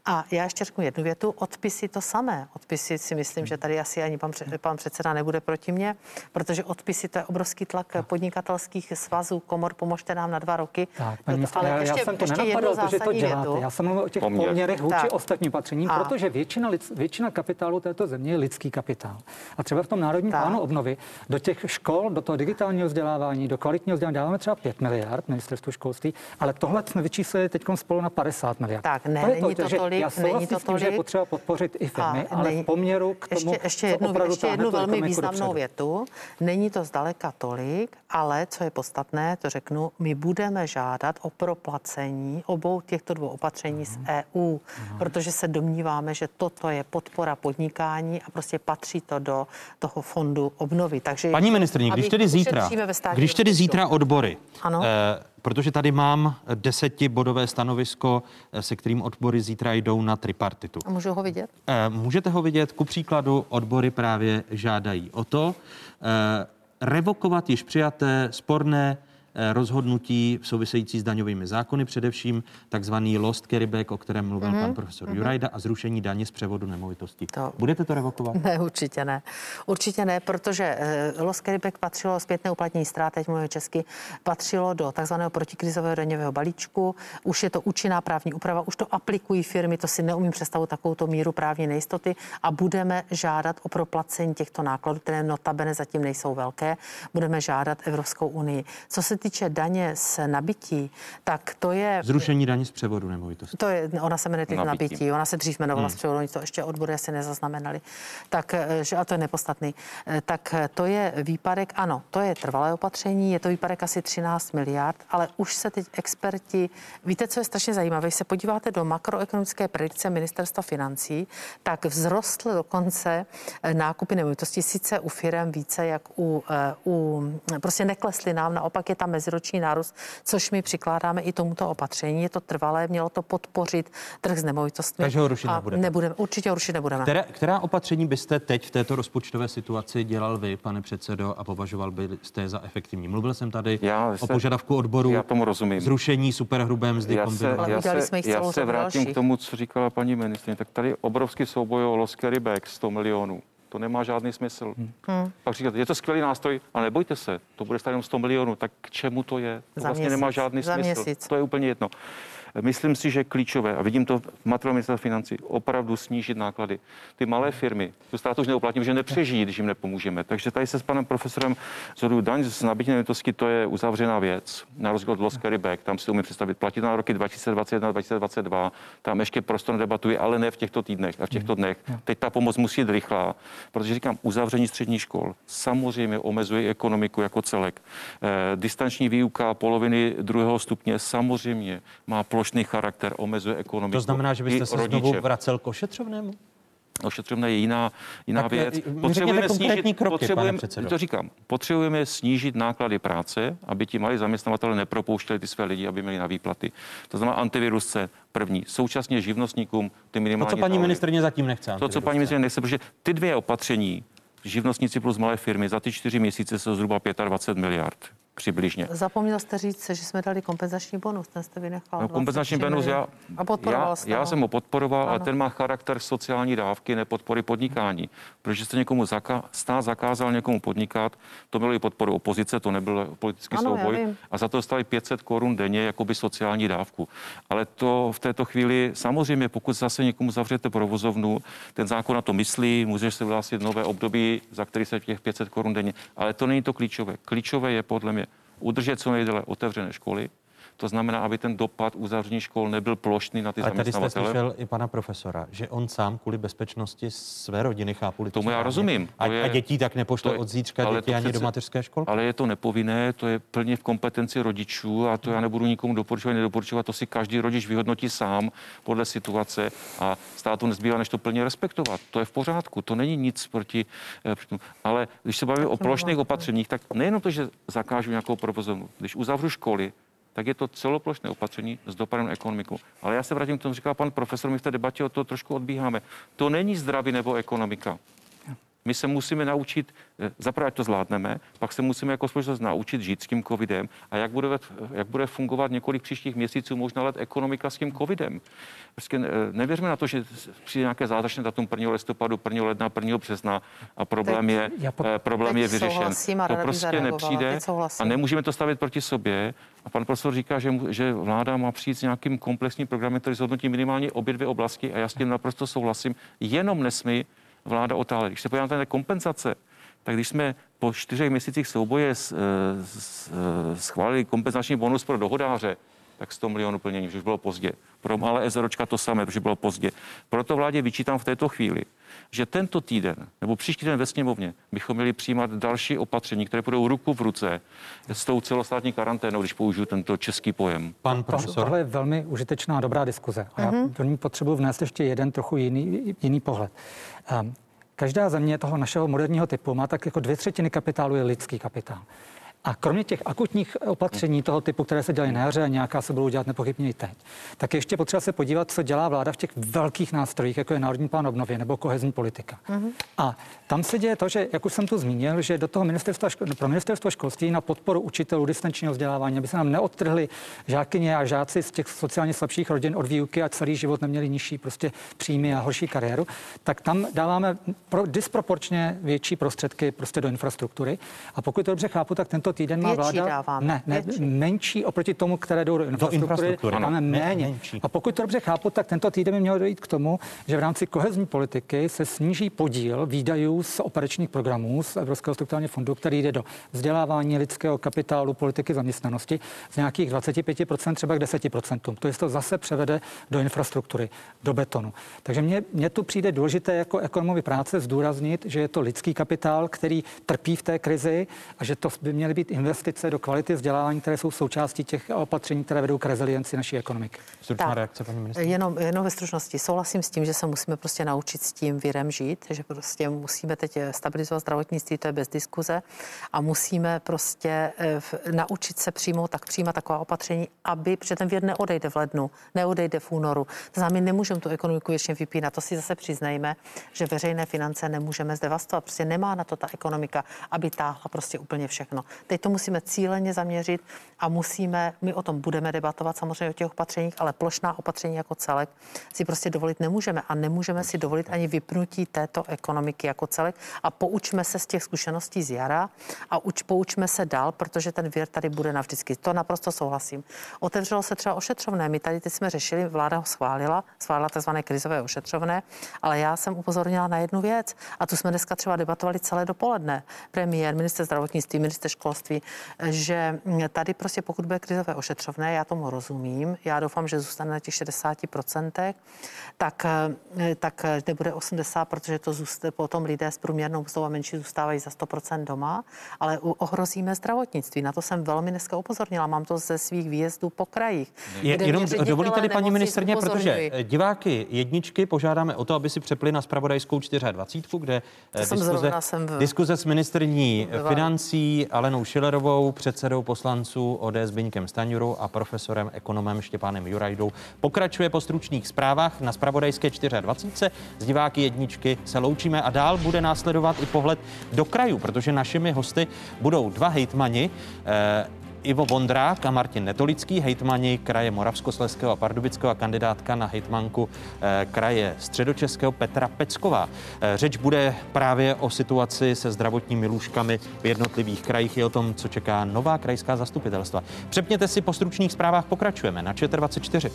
A já ještě řeknu jednu větu. Odpisy to samé. Odpisy si myslím, že tady asi ani pan, pan předseda nebude proti mně, protože odpisy to je obrovský tlak podnikatelských svazů, komor, pomožte nám na dva roky. Tak, paní ale já, ještě, já jsem to ještě nenapadl, že to děláte. Větu. Já jsem mluvil o těch Poměr. poměrech vůči tak. ostatním patřením, a. protože většina, většina kapitálu této země je lidský kapitál. A třeba v tom Národním tak. plánu obnovy do těch škol, do toho digitálního vzdělávání, do kvalitního vzdělávání dáváme třeba 5 miliard ministerstvu školství, ale tohle jsme vyčíslili teď spolu na 50 miliard. Tak, ne, to není to, to tolik, já není to tolik. že je potřeba podpořit i firmy, a, ale v poměru k tomu, ještě, ještě jednu, ještě jednu velmi významnou větu. Není to zdaleka tolik, ale co je podstatné, to řeknu, my budeme žádat o proplacení obou těchto dvou opatření z EU, protože se domníváme, že toto je podpora podnikání a prostě patří to do toho fondu obnovy. Takže Paní ministrně, když tedy zítra, když tedy zítra odbory, ano? Eh, protože tady mám desetibodové stanovisko, eh, se kterým odbory zítra jdou na tripartitu. A můžu ho vidět? Eh, můžete ho vidět. Ku příkladu odbory právě žádají o to, eh, revokovat již přijaté sporné rozhodnutí související s daňovými zákony, především takzvaný lost carryback, o kterém mluvil mm-hmm. pan profesor mm-hmm. Jurajda, a zrušení daně z převodu nemovitostí. To... Budete to revokovat? Ne, určitě ne. Určitě ne, protože uh, lost carryback patřilo zpětné uplatnění ztrát, teď mluvím česky, patřilo do takzvaného protikrizového daňového balíčku. Už je to účinná právní úprava, už to aplikují firmy, to si neumím představit takovou míru právní nejistoty a budeme žádat o proplacení těchto nákladů, které notabene zatím nejsou velké. Budeme žádat Evropskou unii. Co se týče daně z nabití, tak to je... Zrušení daně z převodu nemovitosti. To je, ona se jmenuje teď nabití. nabití. Ona se dřív jmenovala hmm. z převodu, oni to ještě odbory asi nezaznamenali. Tak, eh, že, a to je nepodstatný. Eh, tak eh, to je výpadek, ano, to je trvalé opatření, je to výpadek asi 13 miliard, ale už se teď experti, víte, co je strašně zajímavé, když se podíváte do makroekonomické predikce ministerstva financí, tak vzrostl dokonce nákupy nemovitostí, sice u firm více jak u, u prostě neklesly nám, naopak je tam meziroční nárůst, což my přikládáme i tomuto opatření. Je to trvalé, mělo to podpořit trh s nemovitostmi. Takže ho rušit nebudeme. nebudeme. Určitě ho rušit nebudeme. Která, která opatření byste teď v této rozpočtové situaci dělal vy, pane předsedo, a považoval byste za efektivní? Mluvil jsem tady já se, o požadavku odboru. Já tomu rozumím. Zrušení superhrubé mzdy. Já se, já se, já se vrátím dalších. k tomu, co říkala paní ministrině. Tak tady obrovský souboj o Loskery Back 100 milionů. To nemá žádný smysl. Hmm. hmm. Pak říkat, je to skvělý nástroj, ale nebojte se, to bude stát jenom 100 milionů, tak k čemu to je? To Za vlastně měsíc. nemá žádný Za smysl. Měsíc. To je úplně jedno. Myslím si, že klíčové, a vidím to v materiálu ministerstva financí, opravdu snížit náklady. Ty malé firmy, to stát už neuplatím, že nepřežijí, když jim nepomůžeme. Takže tady se s panem profesorem zhoduju daň z nabití nemovitosti, to je uzavřená věc, na rozdíl od Loss Back, tam si umím představit, platit na roky 2021, 2022, tam ještě prostor debatuji, ale ne v těchto týdnech a v těchto dnech. Teď ta pomoc musí být rychlá, protože říkám, uzavření střední škol samozřejmě omezuje ekonomiku jako celek. E, distanční výuka poloviny druhého stupně samozřejmě má plošný charakter, omezuje ekonomiku. To znamená, že byste se rodiče. znovu vracel k ošetřovnému? Ošetřovné je jiná, jiná tak věc. Potřebujeme snížit, kroky, potřebujeme, to říkám, potřebujeme snížit náklady práce, aby ti malí zaměstnavatele nepropouštěli ty své lidi, aby měli na výplaty. To znamená antivirus C první. Současně živnostníkům ty minimální. To, co paní ministrně zatím nechce. To, co paní ministrně nechce, protože ty dvě opatření, živnostníci plus malé firmy, za ty čtyři měsíce jsou zhruba 25 miliard přibližně. Zapomněl jste říct, že jsme dali kompenzační bonus, ten jste vynechal. No, kompenzační bonus, já, a podporoval já, já jsem ho podporoval, ano. ale ten má charakter sociální dávky, ne podpory podnikání. Protože jste někomu zaka, stát zakázal někomu podnikat, to bylo i podporu opozice, to nebyl politický ano, souboj. A za to dostali 500 korun denně jako by sociální dávku. Ale to v této chvíli, samozřejmě, pokud zase někomu zavřete provozovnu, ten zákon na to myslí, můžeš se vlastně nové období, za který se těch 500 korun denně. Ale to není to klíčové. Klíčové je podle mě udržet co nejdéle otevřené školy, to znamená, aby ten dopad uzavření škol nebyl plošný na ty Ale tady jste slyšel i pana profesora, že on sám kvůli bezpečnosti své rodiny chápu. Tomu já rozumím. A, je, a dětí tak nepošle od zítřka děti ani do mateřské školy? Ale je to nepovinné, to je plně v kompetenci rodičů a to já nebudu nikomu doporučovat, nedoporučovat, to si každý rodič vyhodnotí sám podle situace a státu nezbývá, než to plně respektovat. To je v pořádku, to není nic proti. Eh, ale když se bavíme o plošných opatřeních, tak nejenom to, že zakážu nějakou provozovnu, když uzavřu školy, tak je to celoplošné opatření s dopadem na ekonomiku. Ale já se vrátím k tomu, říkal pan profesor, my v té debatě o to trošku odbíháme. To není zdraví nebo ekonomika. My se musíme naučit, eh, zaprvé to zvládneme, pak se musíme jako společnost naučit žít s tím covidem a jak bude, jak bude fungovat několik příštích měsíců, možná let ekonomika s tím covidem. Prostě eh, nevěřme na to, že přijde nějaké zázračné datum 1. listopadu, 1. ledna, 1. března a problém teď, je, po, problém je vyřešen. To prostě nepřijde a nemůžeme to stavit proti sobě. A pan profesor říká, že, že vláda má přijít s nějakým komplexním programem, který zhodnotí minimálně obě dvě oblasti a já s tím naprosto souhlasím. Jenom nesmí vláda otále. Když se podíváme na kompenzace, tak když jsme po čtyřech měsících souboje schválili kompenzační bonus pro dohodáře, tak 100 milionů plnění, už bylo pozdě. Pro malé SROčka to samé, protože bylo pozdě. Proto vládě vyčítám v této chvíli, že tento týden nebo příští den ve sněmovně bychom měli přijímat další opatření, které budou ruku v ruce s tou celostátní karanténou, když použiju tento český pojem. Pan profesor. Tohle je velmi užitečná dobrá diskuze. A já mhm. do ní potřebuji vnést ještě jeden trochu jiný, jiný pohled. Um, každá země toho našeho moderního typu má tak jako dvě třetiny kapitálu je lidský kapitál. A kromě těch akutních opatření toho typu, které se dělají na jaře a nějaká se budou dělat nepochybně i teď, tak ještě potřeba se podívat, co dělá vláda v těch velkých nástrojích, jako je Národní plán obnovy nebo kohezní politika. Mm-hmm. A tam se děje to, že, jak už jsem tu zmínil, že do toho ministerstva, pro ministerstvo školství na podporu učitelů distančního vzdělávání, aby se nám neodtrhli žákyně a žáci z těch sociálně slabších rodin od výuky a celý život neměli nižší prostě příjmy a horší kariéru, tak tam dáváme pro, disproporčně větší prostředky prostě do infrastruktury. A pokud to dobře chápu, tak tento týden má vláda dáváme. ne, ne větší. menší oproti tomu, které jdou do infrastruktury, do infrastruktury máme méně. Menší. A pokud to dobře chápu, tak tento týden by mělo dojít k tomu, že v rámci kohezní politiky se sníží podíl výdajů z operačních programů z Evropského strukturálního fondu, který jde do vzdělávání lidského kapitálu, politiky zaměstnanosti z nějakých 25% třeba k 10%. To je to zase převede do infrastruktury, do betonu. Takže mně, mně tu přijde důležité jako ekonomovi práce zdůraznit, že je to lidský kapitál, který trpí v té krizi a že to by měly být investice do kvality vzdělávání, které jsou součástí těch opatření, které vedou k rezilienci naší ekonomiky. Stručná reakce, paní ministr. Jenom, jenom ve stručnosti. Souhlasím s tím, že se musíme prostě naučit s tím virem žít, že prostě musíme teď stabilizovat zdravotnictví, to je bez diskuze a musíme prostě eh, naučit se přijmout tak přijímat taková opatření, aby, protože ten věr neodejde v lednu, neodejde v únoru. To znamená, my nemůžeme tu ekonomiku ještě vypínat. To si zase přiznejme, že veřejné finance nemůžeme zdevastovat. Prostě nemá na to ta ekonomika, aby táhla prostě úplně všechno. Teď to musíme cíleně zaměřit a musíme, my o tom budeme debatovat samozřejmě o těch opatřeních, ale plošná opatření jako celek si prostě dovolit nemůžeme a nemůžeme si dovolit ani vypnutí této ekonomiky jako celek a poučme se z těch zkušeností z jara a uč, poučme se dál, protože ten věr tady bude navždycky. To naprosto souhlasím. Otevřelo se třeba ošetřovné. My tady teď jsme řešili, vláda ho schválila, schválila tzv. krizové ošetřovné, ale já jsem upozornila na jednu věc a tu jsme dneska třeba debatovali celé dopoledne. Premiér, minister zdravotnictví, minister školství, že tady prostě pokud bude krizové ošetřovné, já tomu rozumím, já doufám, že zůstane na těch 60%, tak, tak nebude 80, protože to zůstane, potom lidé s průměrnou mzdou a menší zůstávají za 100% doma, ale ohrozíme zdravotnictví. Na to jsem velmi dneska upozornila. Mám to ze svých výjezdů po krajích. Je, jenom dovolíte paní ministrně, protože diváky jedničky požádáme o to, aby si přepli na spravodajskou 24, kde to diskuze, jsem v... diskuze s ministrní financí Alenou Šilerovou, předsedou poslanců ODS Zbyňkem Staňurou a profesorem ekonomem Štěpánem Jurajdou pokračuje po stručných zprávách na spravodajské 24. Z diváky jedničky se loučíme a dál bude následovat i pohled do krajů, protože našimi hosty budou dva hejtmani. Eh, Ivo Vondrák a Martin Netolický, hejtmani kraje Moravskosleského a Pardubického a kandidátka na hejtmanku eh, kraje Středočeského Petra Pecková. Eh, řeč bude právě o situaci se zdravotními lůžkami v jednotlivých krajích i o tom, co čeká nová krajská zastupitelstva. Přepněte si po stručných zprávách, pokračujeme na 24.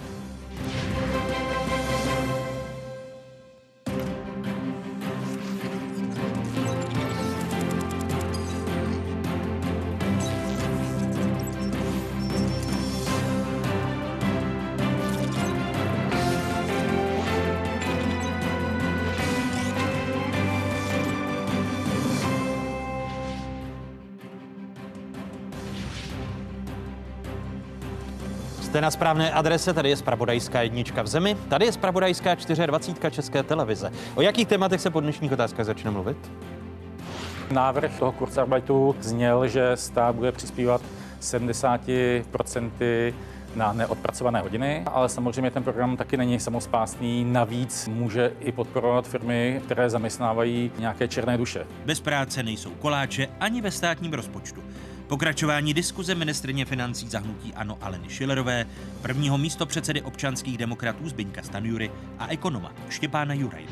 Jste na správné adrese, tady je Spravodajská jednička v zemi, tady je Spravodajská 24 České televize. O jakých tématech se po dnešních otázkách začne mluvit? Návrh toho Kurzarbeitu zněl, že stát bude přispívat 70% na neodpracované hodiny, ale samozřejmě ten program taky není samospásný. Navíc může i podporovat firmy, které zaměstnávají nějaké černé duše. Bez práce nejsou koláče ani ve státním rozpočtu. Pokračování diskuze ministrně financí zahnutí Ano Aleny Šilerové, prvního místo předsedy občanských demokratů Zbyňka Stanjury a ekonoma Štěpána Juraj.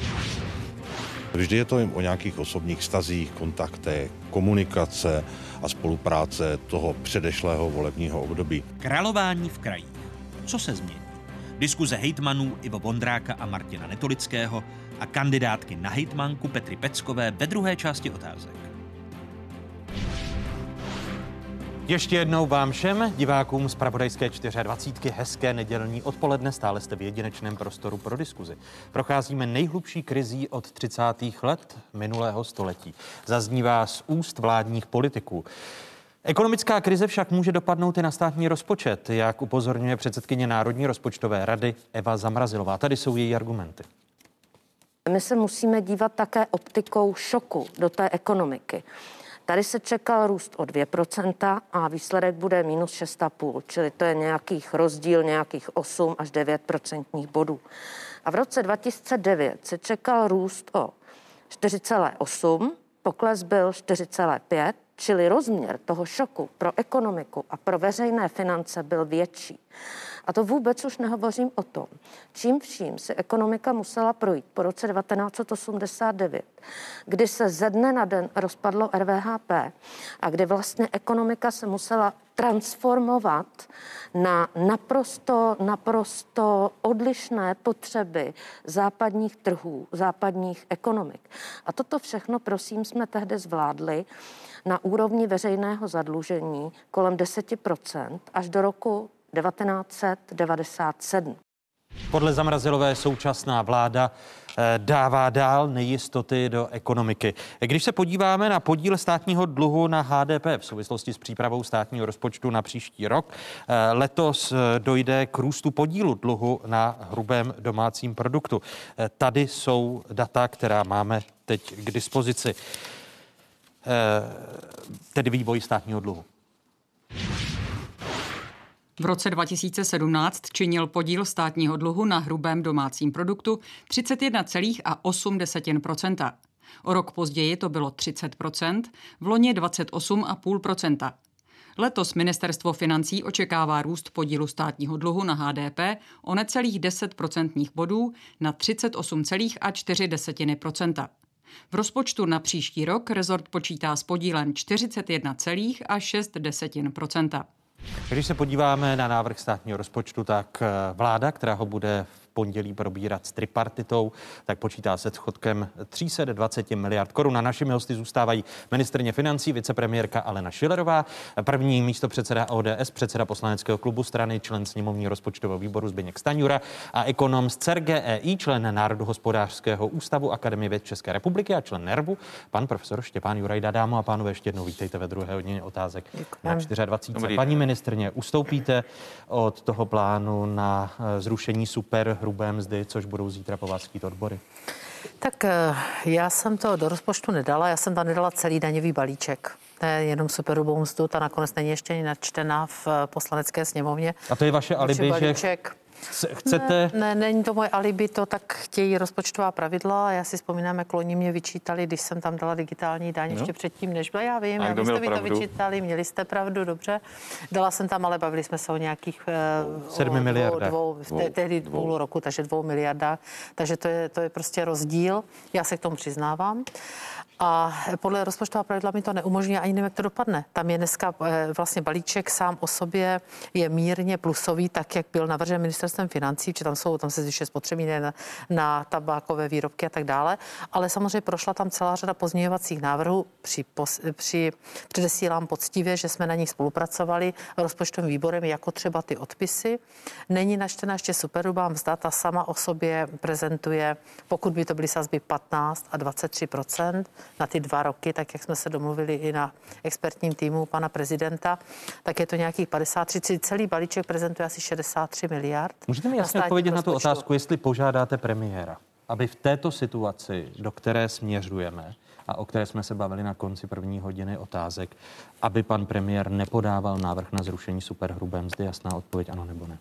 Vždy je to jim o nějakých osobních stazích, kontaktech, komunikace a spolupráce toho předešlého volebního období. Králování v krajích. Co se změní? Diskuze hejtmanů Ivo Bondráka a Martina Netolického a kandidátky na hejtmanku Petry Peckové ve druhé části otázek. Ještě jednou vám všem divákům z Pravodajské 24. hezké nedělní odpoledne. Stále jste v jedinečném prostoru pro diskuzi. Procházíme nejhlubší krizí od 30. let minulého století. Zaznívá z úst vládních politiků. Ekonomická krize však může dopadnout i na státní rozpočet, jak upozorňuje předsedkyně Národní rozpočtové rady Eva Zamrazilová. Tady jsou její argumenty. My se musíme dívat také optikou šoku do té ekonomiky. Tady se čekal růst o 2% a výsledek bude minus 6,5, čili to je nějakých rozdíl nějakých 8 až 9 procentních bodů. A v roce 2009 se čekal růst o 4,8, pokles byl 4,5, čili rozměr toho šoku pro ekonomiku a pro veřejné finance byl větší. A to vůbec už nehovořím o tom, čím vším si ekonomika musela projít po roce 1989, kdy se ze dne na den rozpadlo RVHP a kdy vlastně ekonomika se musela transformovat na naprosto, naprosto odlišné potřeby západních trhů, západních ekonomik. A toto všechno, prosím, jsme tehdy zvládli na úrovni veřejného zadlužení kolem 10% až do roku 1997. Podle Zamrazilové současná vláda eh, dává dál nejistoty do ekonomiky. Když se podíváme na podíl státního dluhu na HDP v souvislosti s přípravou státního rozpočtu na příští rok, eh, letos eh, dojde k růstu podílu dluhu na hrubém domácím produktu. Tady jsou data, která máme teď k dispozici. Tedy vývoj státního dluhu. V roce 2017 činil podíl státního dluhu na hrubém domácím produktu 31,8% O rok později to bylo 30% v loni 28,5% Letos ministerstvo financí očekává růst podílu státního dluhu na HDP o necelých 10 procentních bodů na 38,4% v rozpočtu na příští rok rezort počítá s podílem 41,6 když se podíváme na návrh státního rozpočtu, tak eh, vláda, která ho bude v pondělí probírat s tripartitou, tak počítá se schodkem 320 miliard korun. Na našimi hosty zůstávají ministrně financí, vicepremiérka Alena Šilerová, první místo předseda ODS, předseda poslaneckého klubu strany, člen sněmovního rozpočtového výboru Zbigněk Staňura a ekonom z CERGEI, člen Národohospodářského ústavu Akademie věd České republiky a člen NERVu, pan profesor Štěpán Jurajda. Dámo a pánové, ještě jednou vítejte ve druhé hodině otázek Děkujeme. na 24. Paní ministrně, ustoupíte od toho plánu na eh, zrušení super hrubé mzdy, což budou zítra po vás chtít odbory? Tak eh, já jsem to do rozpočtu nedala, já jsem tam nedala celý daňový balíček. To je jenom superhrubou mzdu, ta nakonec není ještě ani načtena v eh, poslanecké sněmovně. A to je vaše alibi, že Chcete? Ne, ne, není to moje alibi, to tak chtějí rozpočtová pravidla. Já si vzpomínám, jak loni mě vyčítali, když jsem tam dala digitální daň no. ještě předtím, než byla. Já vím, jak jste mi to vyčítali, měli jste pravdu, dobře. Dala jsem tam, ale bavili jsme se o nějakých uh, 7 miliardách. Dvou, dvou, tehdy dvou, půl roku, takže dvou miliardách. Takže to je, to je prostě rozdíl. Já se k tomu přiznávám. A podle rozpočtová pravidla mi to neumožní ani nevím, jak to dopadne. Tam je dneska eh, vlastně balíček sám o sobě je mírně plusový, tak jak byl navržen ministerstvem financí, či tam jsou, tam se zvyšuje spotřebí na, na tabákové výrobky a tak dále. Ale samozřejmě prošla tam celá řada pozměňovacích návrhů. Při, při předesílám poctivě, že jsme na nich spolupracovali rozpočtovým výborem, jako třeba ty odpisy. Není načtena ještě superhrubá mzda, ta sama o sobě prezentuje, pokud by to byly sazby 15 a 23 na ty dva roky, tak jak jsme se domluvili i na expertním týmu pana prezidenta, tak je to nějakých 53. Celý balíček prezentuje asi 63 miliard. Můžete mi jasně odpovědět na tu otázku, jestli požádáte premiéra, aby v této situaci, do které směřujeme, a o které jsme se bavili na konci první hodiny otázek, aby pan premiér nepodával návrh na zrušení superhrubé mzdy? Jasná odpověď ano nebo ne?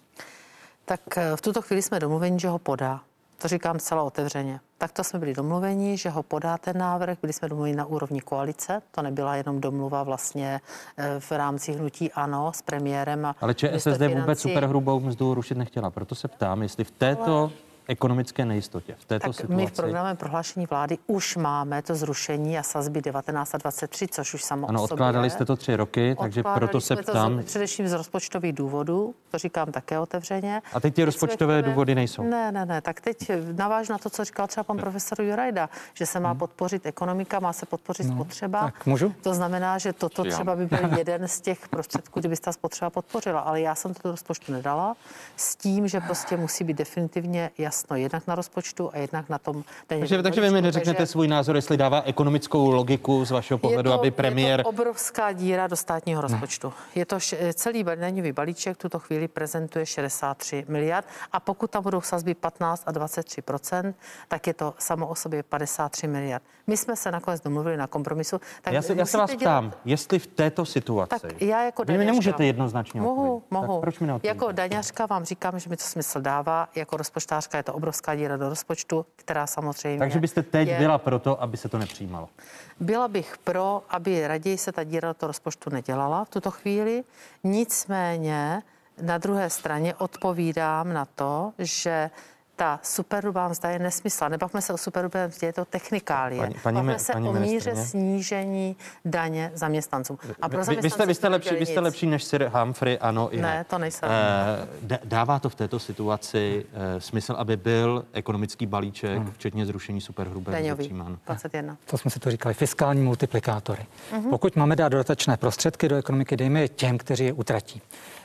Tak eh, v tuto chvíli jsme domluveni, že ho podá. To říkám celá otevřeně. Takto jsme byli domluveni, že ho podá ten návrh. Byli jsme domluveni na úrovni koalice. To nebyla jenom domluva vlastně eh, v rámci hnutí ANO s premiérem. A Ale ČSSD vůbec superhrubou mzdu rušit nechtěla. Proto se ptám, jestli v této Ale ekonomické nejistotě v této tak situaci? My v programovém prohlášení vlády už máme to zrušení a sazby 19 a 23, což už samo Ano, odkládali jste to tři roky, takže proto se ptám. To z, především z rozpočtových důvodů, to říkám také otevřeně. A teď ty rozpočtové jsme, důvody nejsou? Ne, ne, ne. Tak teď navážu na to, co říkal třeba pan profesor Jurajda, že se má hmm. podpořit ekonomika, má se podpořit no, spotřeba. Tak můžu? To znamená, že toto třeba by byl jeden z těch prostředků, kdyby ta spotřeba podpořila. Ale já jsem to do rozpočtu nedala s tím, že prostě musí být definitivně jasné jasno jednak na rozpočtu a jednak na tom. Takže, takže vy mi neřeknete takže... svůj názor, jestli dává ekonomickou logiku z vašeho pohledu, to, aby premiér. Je to obrovská díra do státního rozpočtu. Ne. Je to š- celý daňový balíček, tuto chvíli prezentuje 63 miliard a pokud tam budou sazby 15 a 23% tak je to samo o sobě 53 miliard. My jsme se nakonec domluvili na kompromisu. Tak já se, já se vás dělat... ptám, jestli v této situaci. Tak já jako Vy mi nemůžete jednoznačně Mohu, odpovědět. mohu. Tak proč mi jako daňařka vám říkám, že mi to smysl dává. Jako rozpočtářka je to obrovská díra do rozpočtu, která samozřejmě. Takže byste teď je... byla proto, aby se to nepřijímalo? Byla bych pro, aby raději se ta díra do toho rozpočtu nedělala v tuto chvíli. Nicméně na druhé straně odpovídám na to, že ta superhrubá mzda je nesmysl. Nebavme se o superhrubé mzdě, je to technikálie. Paní, paní, Bavme se paní o míře snížení daně zaměstnancům. A pro vy, vy, jste, vy, jste lepší, vy jste lepší než Sir Humphrey, ano. Ne, ne. to nejsem. E, dává to v této situaci e, smysl, aby byl ekonomický balíček, hmm. včetně zrušení superhrubé Daňový, 21. To jsme si to říkali, fiskální multiplikátory. Uh-huh. Pokud máme dát dodatečné prostředky do ekonomiky, dejme je těm, kteří je utratí.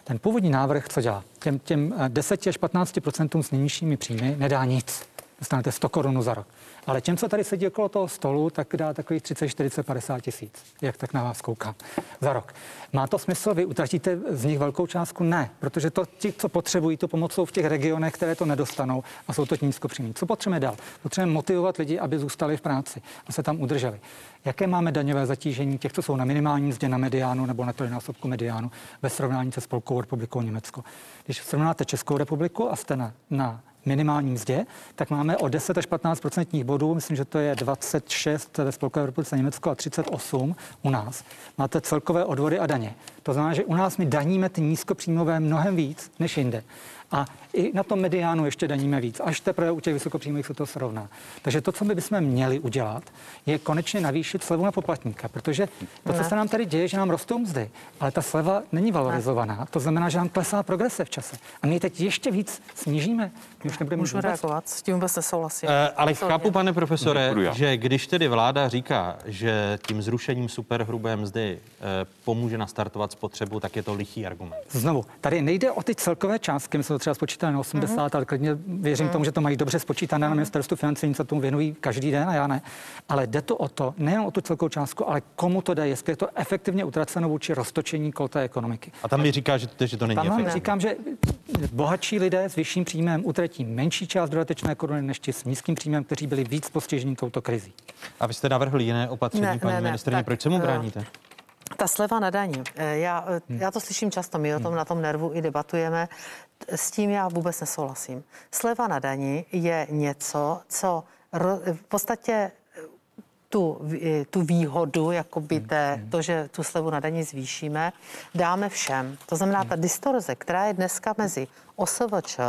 Ten původní návrh, co dělá? Těm, těm 10 až 15% s nejnižšími příjmy nedá nic. Dostanete 100 korun za rok. Ale těm, co tady sedí okolo toho stolu, tak dá takových 30, 40, 50 tisíc, jak tak na vás koukám, za rok. Má to smysl? Vy utratíte z nich velkou částku? Ne, protože to ti, co potřebují tu pomoc, jsou v těch regionech, které to nedostanou a jsou to nízkopříjmí. Co potřebujeme dál? Potřebujeme motivovat lidi, aby zůstali v práci a se tam udrželi. Jaké máme daňové zatížení těch, co jsou na minimální mzdě na mediánu nebo na trojnásobku mediánu ve srovnání se Spolkovou republikou Německo? Když srovnáte Českou republiku a jste na, na minimální mzdě, tak máme o 10 až 15 procentních bodů, myslím, že to je 26 ve Spolkové republice Německo a 38 u nás. Máte celkové odvody a daně. To znamená, že u nás my daníme ty nízkopříjmové mnohem víc než jinde. A i na tom mediánu ještě daníme víc, až teprve u těch vysokopříjmových se to srovná. Takže to, co my bychom měli udělat, je konečně navýšit slevu na poplatníka, protože to, co se nám tady děje, že nám rostou mzdy, ale ta sleva není valorizovaná, to znamená, že nám klesá progrese v čase. A my teď ještě víc snížíme. My už nebudeme Můžu reagovat, s tím vůbec nesouhlasím. Uh, ale chápu, pane profesore, že když tedy vláda říká, že tím zrušením superhrubé mzdy uh, pomůže nastartovat spotřebu, tak je to lichý argument. Znovu, tady nejde o ty celkové částky, my jsme to třeba spočítali na 80, mm-hmm. ale klidně věřím mm-hmm. tomu, že to mají dobře spočítané mm-hmm. na ministerstvu financí, se tomu věnují každý den a já ne. Ale jde to o to, nejen o tu celkovou částku, ale komu to jde, jestli je to efektivně utraceno vůči roztočení té ekonomiky. A tam mi říká, že to, že to není tam efektivní. říkám, že bohatší lidé s vyšším příjmem utratí menší část dodatečné koruny než ti s nízkým příjmem, kteří byli víc postiženi touto krizí. A vy jste navrhli jiné opatření, ne, paní ministrině, proč se mu bráníte? Ta sleva na daní, eh, já, eh, hmm. já to slyším často, my o tom hmm. na tom nervu i debatujeme, s tím já vůbec nesouhlasím. Sleva na daní je něco, co v podstatě eh, tu, tu výhodu, jakoby té, hmm. to, že tu slevu na daní zvýšíme, dáme všem. To znamená, ta distorze, která je dneska mezi OSVČ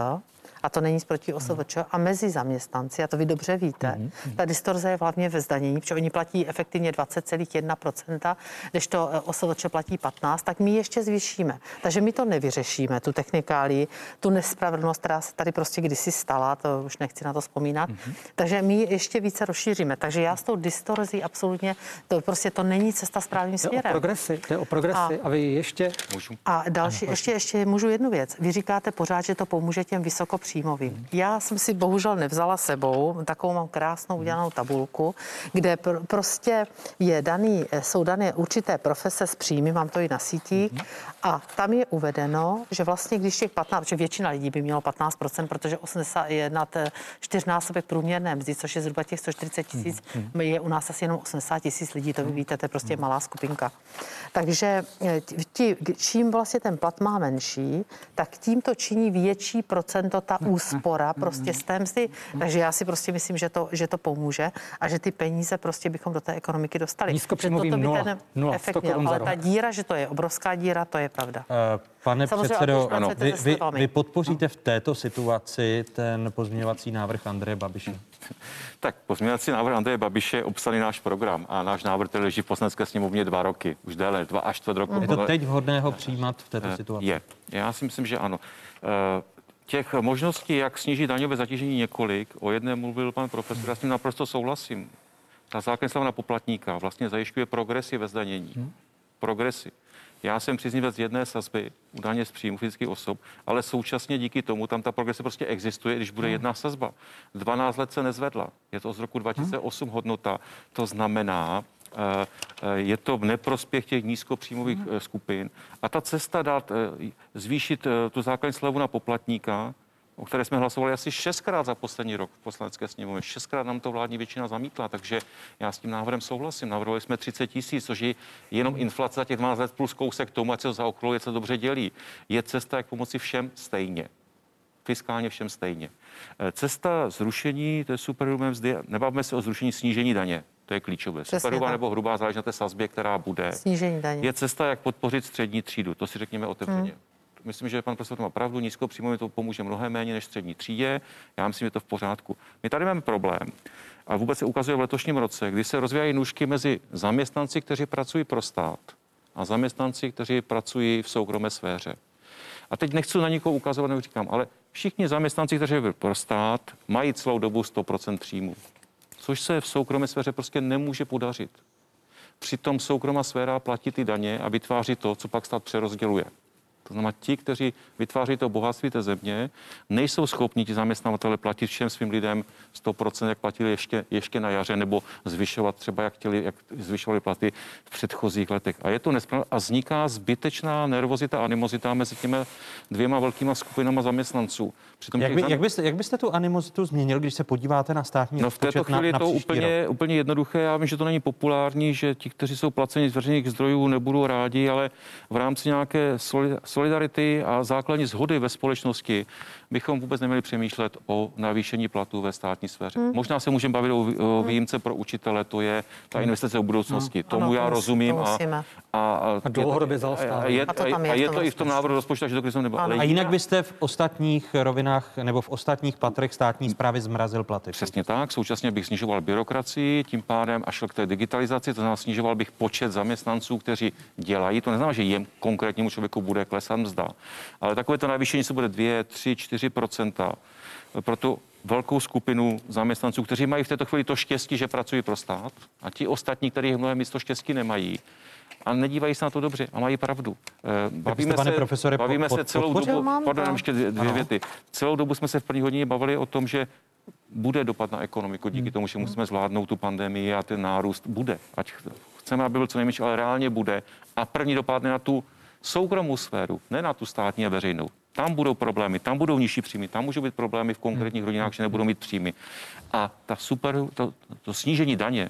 a to není proti OSVČ, a mezi zaměstnanci, a to vy dobře víte. Mm. Ta distorze je hlavně ve zdanění, protože oni platí efektivně 20,1%, když to OSVČ platí 15, tak my ještě zvýšíme. Takže my to nevyřešíme, tu technikálii, tu nespravedlnost, která se tady prostě kdysi stala, to už nechci na to vzpomínat. Mm. Takže my ještě více rozšíříme. Takže já s tou distorzí absolutně, to prostě to není cesta správným směrem. Jde o progresy, jde o progresy a, a vy ještě... Můžu? A další, ještě, ještě můžu jednu věc. Vy říkáte pořád, že to pomůže těm vysoko příjmovým. Já jsem si bohužel nevzala sebou, takovou mám krásnou udělanou tabulku, kde pr- prostě je daný, jsou dané určité profese s příjmy, mám to i na sítích, a tam je uvedeno, že vlastně když těch 15, že většina lidí by mělo 15%, protože 80 je nad čtyřnásobek průměrné mzdy, což je zhruba těch 140 tisíc, je u nás asi jenom 80 tisíc lidí, to vy víte, to je prostě malá skupinka. Takže eh, tí, čím vlastně ten plat má menší, tak tím to činí větší procento ta úspora prostě z té mzdy. Takže já si prostě myslím, že to, že to pomůže a že ty peníze prostě bychom do té ekonomiky dostali. Nízkopříjmovým nula, ten nula, efekt měl, ale ta díra, že to je obrovská díra, to je pravda. Uh, pane Samozřejmě, předsedo, ano, vy, vy, vy podpoříte v této situaci ten pozměňovací návrh Andreje Babiše? Tak pozměňovací návrh Andreje Babiše je obsaný náš program a náš návrh který leží v poslanecké sněmovně dva roky, už déle, dva až čtvrt roku. Je to teď vhodné ho přijímat v této situaci? Je. Já si myslím, že ano. Uh, těch možností, jak snížit daňové zatížení několik, o jedné mluvil pan profesor, já s tím naprosto souhlasím. Ta základní slava na poplatníka vlastně zajišťuje progresy ve zdanění. Hmm. Progresy. Já jsem příznivec jedné sazby u daně z příjmu fyzických osob, ale současně díky tomu tam ta progrese prostě existuje, když bude hmm. jedna sazba. 12 let se nezvedla. Je to z roku 2008 hodnota. To znamená, je to v neprospěch těch nízkopříjmových hmm. skupin. A ta cesta dát, zvýšit tu základní slevu na poplatníka, o které jsme hlasovali asi šestkrát za poslední rok v poslanecké sněmovně. Šestkrát nám to vládní většina zamítla, takže já s tím návrhem souhlasím. Navrhovali jsme 30 tisíc, což je jenom inflace za těch 12 let plus kousek tomu, ať se to zaokroluje, se dobře dělí. Je cesta, jak pomoci všem stejně. Fiskálně všem stejně. Eh, cesta zrušení té superhrubé mzdy, nebavíme se o zrušení snížení daně, to je klíčové. Superhrubá nebo hrubá záleží na té sazbě, která bude. Snížení daně. Je cesta, jak podpořit střední třídu, to si řekněme otevřeně. Hmm myslím, že pan profesor má pravdu, nízkopříjmově to pomůže mnohem méně než střední třídě. Já myslím, že to v pořádku. My tady máme problém, a vůbec se ukazuje v letošním roce, kdy se rozvíjají nůžky mezi zaměstnanci, kteří pracují pro stát a zaměstnanci, kteří pracují v soukromé sféře. A teď nechci na nikoho ukazovat, nebo říkám, ale všichni zaměstnanci, kteří pro stát, mají celou dobu 100% příjmu. Což se v soukromé sféře prostě nemůže podařit. Přitom soukromá sféra platí ty daně a vytváří to, co pak stát přerozděluje. To znamená, ti, kteří vytváří to bohatství té země, nejsou schopni ti zaměstnavatele platit všem svým lidem 100%, jak platili ještě, ještě na jaře, nebo zvyšovat třeba, jak, chtěli, jak zvyšovali platy v předchozích letech. A je to nespravedlivé a vzniká zbytečná nervozita, animozita mezi těmi dvěma velkýma skupinama zaměstnanců. Přitom jak, by, jak, byste, jak byste tu animozitu změnil, když se podíváte na státní No v této chvíli na, je to úplně, rok. úplně jednoduché. Já vím, že to není populární, že ti, kteří jsou placeni z veřejných zdrojů, nebudou rádi, ale v rámci nějaké solidarity a základní zhody ve společnosti bychom vůbec neměli přemýšlet o navýšení platů ve státní sféře. Hmm. Možná se můžeme bavit o, o hmm. výjimce pro učitele, to je ta investice v budoucnosti. Hmm. Tomu ano, já rozumím. A, a, a, a dlouhodobě zaostává. A, je, a, to tam je, a je to i v tom návrhu rozpočtu, že to krize nebylo. A jinak byste v ostatních rovinách nebo v ostatních patrech státní zprávy zmrazil platy. Přesně tak. Současně bych snižoval byrokracii, tím pádem a šel k té digitalizaci, to znamená snižoval bych počet zaměstnanců, kteří dělají. To neznamená, že jim konkrétnímu člověku bude klesat mzda, ale takové to navýšení se bude 2, 3, 4 pro tu velkou skupinu zaměstnanců, kteří mají v této chvíli to štěstí, že pracují pro stát a ti ostatní, kteří mnohem místo štěstí nemají, a nedívají se na to dobře a mají pravdu. Eh, bavíme se, profesore, bavíme pod, se celou dobu, pardon, ještě dvě, dvě věty. Celou dobu jsme se v první hodině bavili o tom, že bude dopad na ekonomiku díky hmm. tomu, že musíme zvládnout tu pandemii a ten nárůst bude. Ať chceme, aby byl co nejmenší, ale reálně bude. A první dopad na tu soukromou sféru, ne na tu státní a veřejnou. Tam budou problémy, tam budou nižší příjmy, tam můžou být problémy v konkrétních hmm. rodinách, že nebudou mít příjmy. A ta super, to, to snížení daně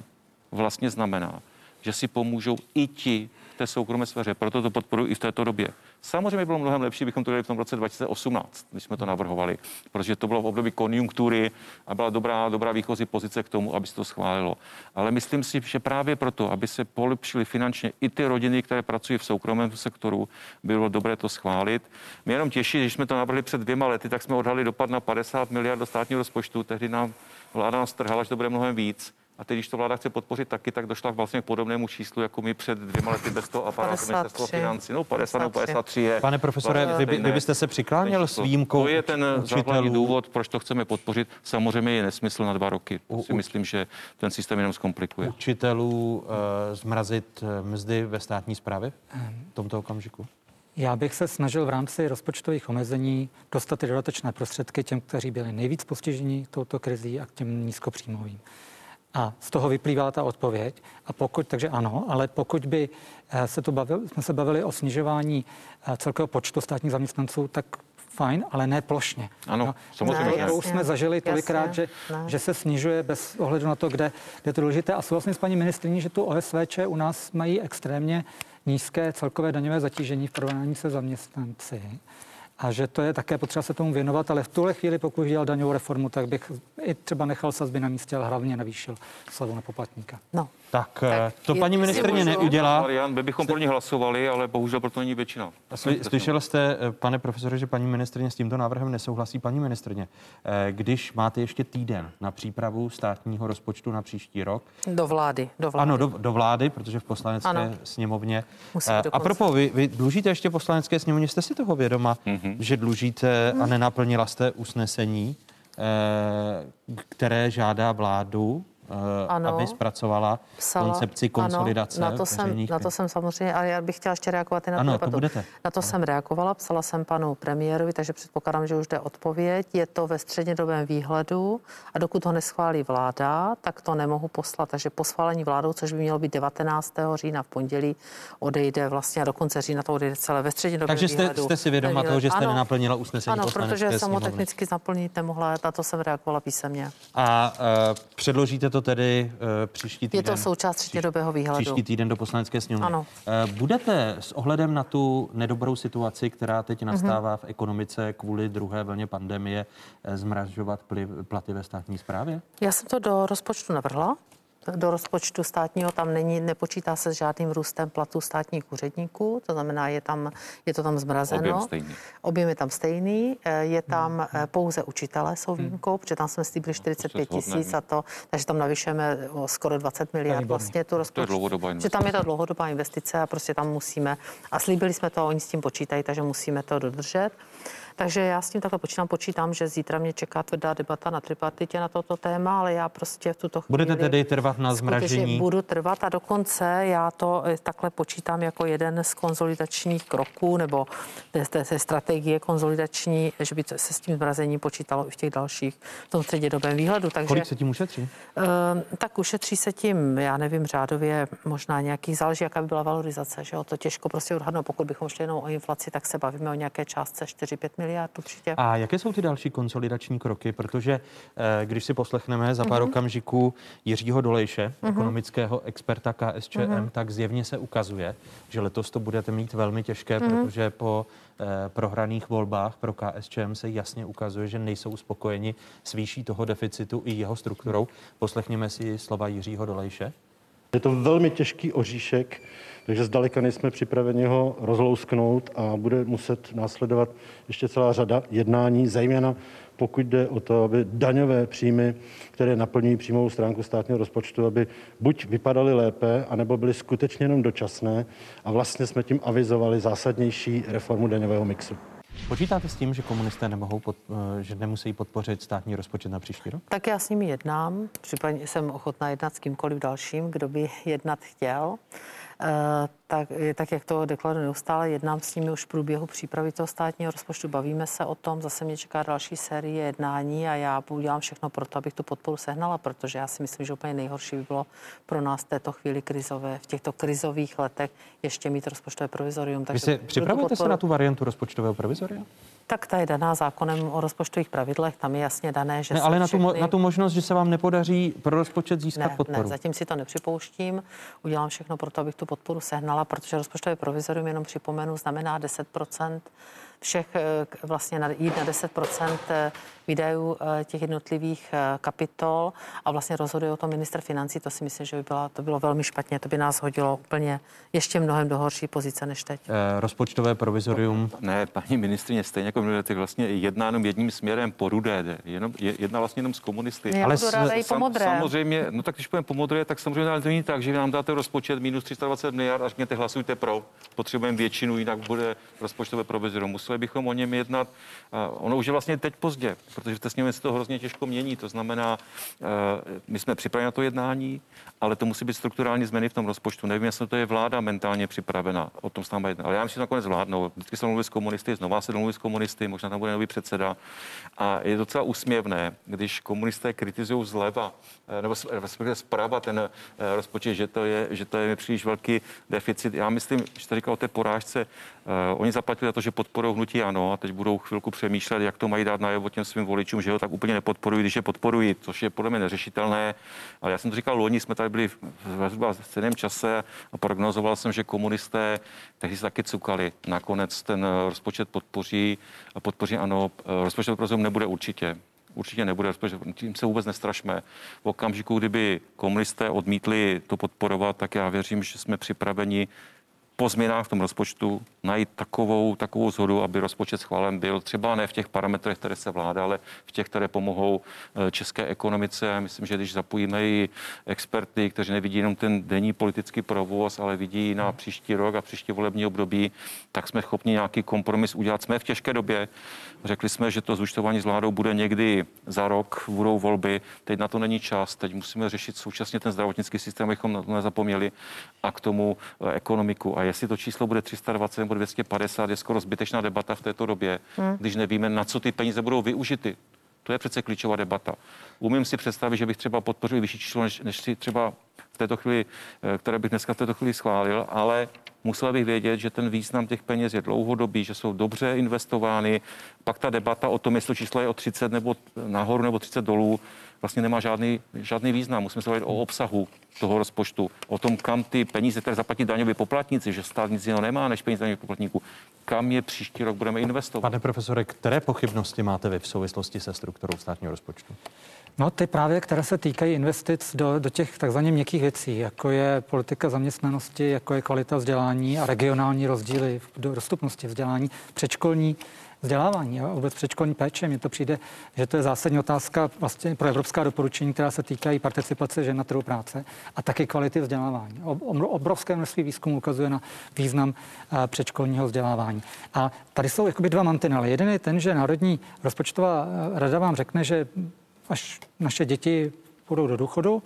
vlastně znamená, že si pomůžou i ti té soukromé sféře. Proto to podporuji i v této době. Samozřejmě bylo mnohem lepší, bychom to dělali v tom roce 2018, když jsme to navrhovali, protože to bylo v období konjunktury a byla dobrá, dobrá výchozí pozice k tomu, aby se to schválilo. Ale myslím si, že právě proto, aby se polepšily finančně i ty rodiny, které pracují v soukromém sektoru, bylo dobré to schválit. Mě jenom těší, když jsme to navrhli před dvěma lety, tak jsme odhadli dopad na 50 miliard do státního rozpočtu. Tehdy nám vláda nás trhala, že to bude mnohem víc. A teď, když to vláda chce podpořit taky, tak došla vlastně k podobnému číslu, jako my před dvěma lety bez toho aparátu ministerstva financí. No 50 nebo 53 je. Pane profesore, vy, vy byste se přikláněl s výjimkou To je ten základní důvod, proč to chceme podpořit. Samozřejmě je nesmysl na dva roky. To si myslím, že ten systém jenom zkomplikuje. Učitelů uh, zmrazit eh, mzdy ve státní správě v tomto okamžiku? Já bych se snažil v rámci rozpočtových omezení dostat ty dodatečné prostředky těm, kteří byli nejvíc postiženi touto krizí a k těm nízkopříjmovým. A z toho vyplývá ta odpověď. A pokud, takže ano, ale pokud by eh, se to bavili, jsme se bavili o snižování eh, celkového počtu státních zaměstnanců, tak fajn, ale ne plošně. Ano, no, samozřejmě. Ne, už jsme zažili tolikrát, že, že se snižuje bez ohledu na to, kde, kde to důležité. A souhlasím s paní ministriní, že tu OSVČ u nás mají extrémně nízké celkové daňové zatížení v porovnání se zaměstnanci a že to je také potřeba se tomu věnovat, ale v tuhle chvíli, pokud dělal daňovou reformu, tak bych i třeba nechal sazby na místě, ale hlavně navýšil slavu na poplatníka. No. Tak, tak eh, to paní ministrně neudělá. Marian, my bychom pro ní hlasovali, ale bohužel proto není většina. Sly, slyšel jste, eh, pane profesore, že paní ministrně s tímto návrhem nesouhlasí. Paní ministrně, eh, když máte ještě týden na přípravu státního rozpočtu na příští rok. Do vlády. Do vlády. Ano, do, do vlády, protože v poslanecké ano. sněmovně. A propo, vy, vy dlužíte ještě poslanecké sněmovně, jste si toho vědoma, mm-hmm. že dlužíte mm. a nenaplnila jste usnesení, které žádá vládu ano, aby zpracovala psala, koncepci konsolidace. Ano, na, to jsem, na to jsem samozřejmě, ale já bych chtěla ještě reagovat i na ano, to budete. Na to jsem reagovala, psala jsem panu premiérovi, takže předpokládám, že už jde odpověď. Je to ve střednědobém výhledu a dokud ho neschválí vláda, tak to nemohu poslat. Takže po schválení vládou, což by mělo být 19. října v pondělí, odejde vlastně a do konce října to odejde celé ve střednědobém Takže jste, výhledu. jste si vědoma toho, že jste ano, nenaplnila usnesení Ano, protože jsem ho technicky naplnit nemohla, na to jsem reagovala písemně. A uh, předložíte to tedy uh, příští týden? Je to součást střednědobého výhledu. Příští týden do poslanecké sněmovny. Ano. Uh, budete s ohledem na tu nedobrou situaci, která teď mhm. nastává mm-hmm. v ekonomice kvůli druhé vlně pandemie, zmražovat platy ve státní správě? Já jsem to do rozpočtu navrhla do rozpočtu státního tam není, nepočítá se s žádným růstem platů státních úředníků, to znamená, je, tam, je to tam zmrazeno. Objem stejný. Objem je tam stejný, eh, je tam hmm. pouze učitelé jsou hmm. výjimkou, hmm. protože tam jsme slíbili 45 tisíc a to, takže tam navyšujeme o skoro 20 miliard vlastně tu rozpočtu. To je dlouhodobá investice. Tam je to dlouhodobá investice a prostě tam musíme, a slíbili jsme to, oni s tím počítají, takže musíme to dodržet. Takže já s tím takhle počítám, počítám, že zítra mě čeká tvrdá debata na tripartitě na toto téma, ale já prostě v tuto chvíli... Budete tedy trvat na zmražení? Budu trvat a dokonce já to eh, takhle počítám jako jeden z konzolidačních kroků nebo té, té strategie konzolidační, že by se s tím zmrazením počítalo i v těch dalších, v tom střednědobém výhledu. Takže, Kolik se tím ušetří? Uh, tak ušetří se tím, já nevím, řádově možná nějaký, záleží, jaká by byla valorizace, že jo, to těžko prostě odhadnout. Pokud bychom šli jenom o inflaci, tak se bavíme o nějaké částce 4-5 miliard určitě. A jaké jsou ty další konsolidační kroky? Protože eh, když si poslechneme za pár uh-huh. okamžiků Jiřího Dolejše, uh-huh. ekonomického experta KSČM, uh-huh. tak zjevně se ukazuje, že letos to budete mít velmi těžké, uh-huh. protože po eh, prohraných volbách pro KSČM se jasně ukazuje, že nejsou spokojeni s výší toho deficitu i jeho strukturou. Poslechněme si slova Jiřího Dolejše. Je to velmi těžký oříšek, takže zdaleka nejsme připraveni ho rozlousknout a bude muset následovat ještě celá řada jednání, zejména pokud jde o to, aby daňové příjmy, které naplňují příjmovou stránku státního rozpočtu, aby buď vypadaly lépe, anebo byly skutečně jenom dočasné a vlastně jsme tím avizovali zásadnější reformu daňového mixu. Počítáte s tím, že komunisté nemohou, pod, eh, že nemusí podpořit státní rozpočet na příští rok? Tak já s nimi jednám. Případně jsem ochotná jednat s kýmkoliv dalším, kdo by jednat chtěl. Eh, tak, tak jak to deklaruji neustále, jednám s nimi už v průběhu přípravy toho státního rozpočtu, bavíme se o tom, zase mě čeká další série jednání a já udělám všechno pro to, abych tu podporu sehnala, protože já si myslím, že úplně nejhorší by bylo pro nás v této chvíli krizové, v těchto krizových letech ještě mít rozpočtové provizorium. Takže Vy si připravujete podporu... se na tu variantu rozpočtového provizoria? Tak ta je daná zákonem o rozpočtových pravidlech, tam je jasně dané, že ne, ale na, všechny... tu, na tu možnost, že se vám nepodaří pro rozpočet získat ne, podporu. Ne, zatím si to nepřipouštím. Udělám všechno pro to, abych tu podporu sehnala, protože rozpočtové provizorium, jenom připomenu, znamená 10% všech eh, vlastně jít na 10 výdajů eh, těch jednotlivých eh, kapitol a vlastně rozhoduje o tom minister financí, to si myslím, že by byla, to bylo velmi špatně, to by nás hodilo úplně ještě mnohem do horší pozice než teď. Eh, rozpočtové provizorium? Ne, paní ministrině, stejně jako tak vlastně jedná jenom jedním směrem po rudé, jenom, jedna vlastně jenom s komunisty. Já Ale ráda i modré. Samozřejmě, no tak když půjdeme po modré, tak samozřejmě ale to není tak, že nám dáte rozpočet minus 320 miliard a řekněte hlasujte pro, potřebujeme většinu, jinak bude rozpočtové provizorium. Museli bychom o něm jednat. ono už je vlastně teď pozdě, protože v té sněmovně se to hrozně těžko mění. To znamená, eh, my jsme připraveni na to jednání, ale to musí být strukturální změny v tom rozpočtu. Nevím, jestli to je vláda mentálně připravena. O tom s námi jedná. Ale já myslím, že nakonec vládnou. Vždycky se mluví s komunisty, znova se domluví s komunisty, možná tam bude nový předseda. A je docela úsměvné, když komunisté kritizují zleva, eh, nebo respektive zprava ten eh, rozpočet, že to je, že to je příliš velký deficit. Já myslím, že jste říkal o té porážce, oni zaplatili za to, že podporují hnutí ano a teď budou chvilku přemýšlet, jak to mají dát najevo těm svým voličům, že ho tak úplně nepodporují, když je podporují, což je podle mě neřešitelné. Ale já jsem to říkal loni, jsme tady byli v, v stejném čase a prognozoval jsem, že komunisté tehdy se taky cukali. Nakonec ten eh, rozpočet podpoří a podpoří ano, eh, rozpočet pro nebude určitě určitě nebude, tím se vůbec nestrašme. V okamžiku, kdyby komunisté odmítli to podporovat, tak já věřím, že jsme připraveni po změnách v tom rozpočtu najít takovou, takovou zhodu, aby rozpočet schválen byl třeba ne v těch parametrech, které se vláda, ale v těch, které pomohou eh, české ekonomice. Myslím, že když zapojíme i experty, kteří nevidí jenom ten denní politický provoz, ale vidí na příští rok a příští volební období, tak jsme schopni nějaký kompromis udělat. Jsme v těžké době. Řekli jsme, že to zúčtování s vládou bude někdy za rok, budou volby. Teď na to není čas. Teď musíme řešit současně ten zdravotnický systém, abychom na to nezapomněli, a k tomu eh, ekonomiku. A jestli to číslo bude 320 nebo 250, je skoro zbytečná debata v této době, hmm. když nevíme, na co ty peníze budou využity. To je přece klíčová debata. Umím si představit, že bych třeba podpořil vyšší číslo, než, než si třeba v této chvíli, eh, které bych dneska v této chvíli schválil, ale musel bych vědět, že ten význam těch peněz je dlouhodobý, že jsou dobře investovány. Pak ta debata o tom, jestli číslo je o 30 nebo nahoru nebo 30 dolů, vlastně nemá žádný, žádný význam. Musíme se bavit o obsahu toho rozpočtu, o tom, kam ty peníze, které zaplatí daňoví poplatníci, že stát nic jiného nemá než peníze daňových poplatníků, kam je příští rok budeme investovat. Pane profesore, které pochybnosti máte vy v souvislosti se strukturou státního rozpočtu? No ty právě, které se týkají investic do, do těch takzvaně měkkých věcí, jako je politika zaměstnanosti, jako je kvalita vzdělání a regionální rozdíly v dostupnosti vzdělání, předškolní vzdělávání a vůbec předškolní péče. Mně to přijde, že to je zásadní otázka vlastně pro evropská doporučení, která se týkají participace žen na trhu práce a taky kvality vzdělávání. Obrovské množství výzkumu ukazuje na význam eh, předškolního vzdělávání. A tady jsou jakoby dva mantinely. Jeden je ten, že Národní rozpočtová eh, rada vám řekne, že až naše děti půjdou do důchodu,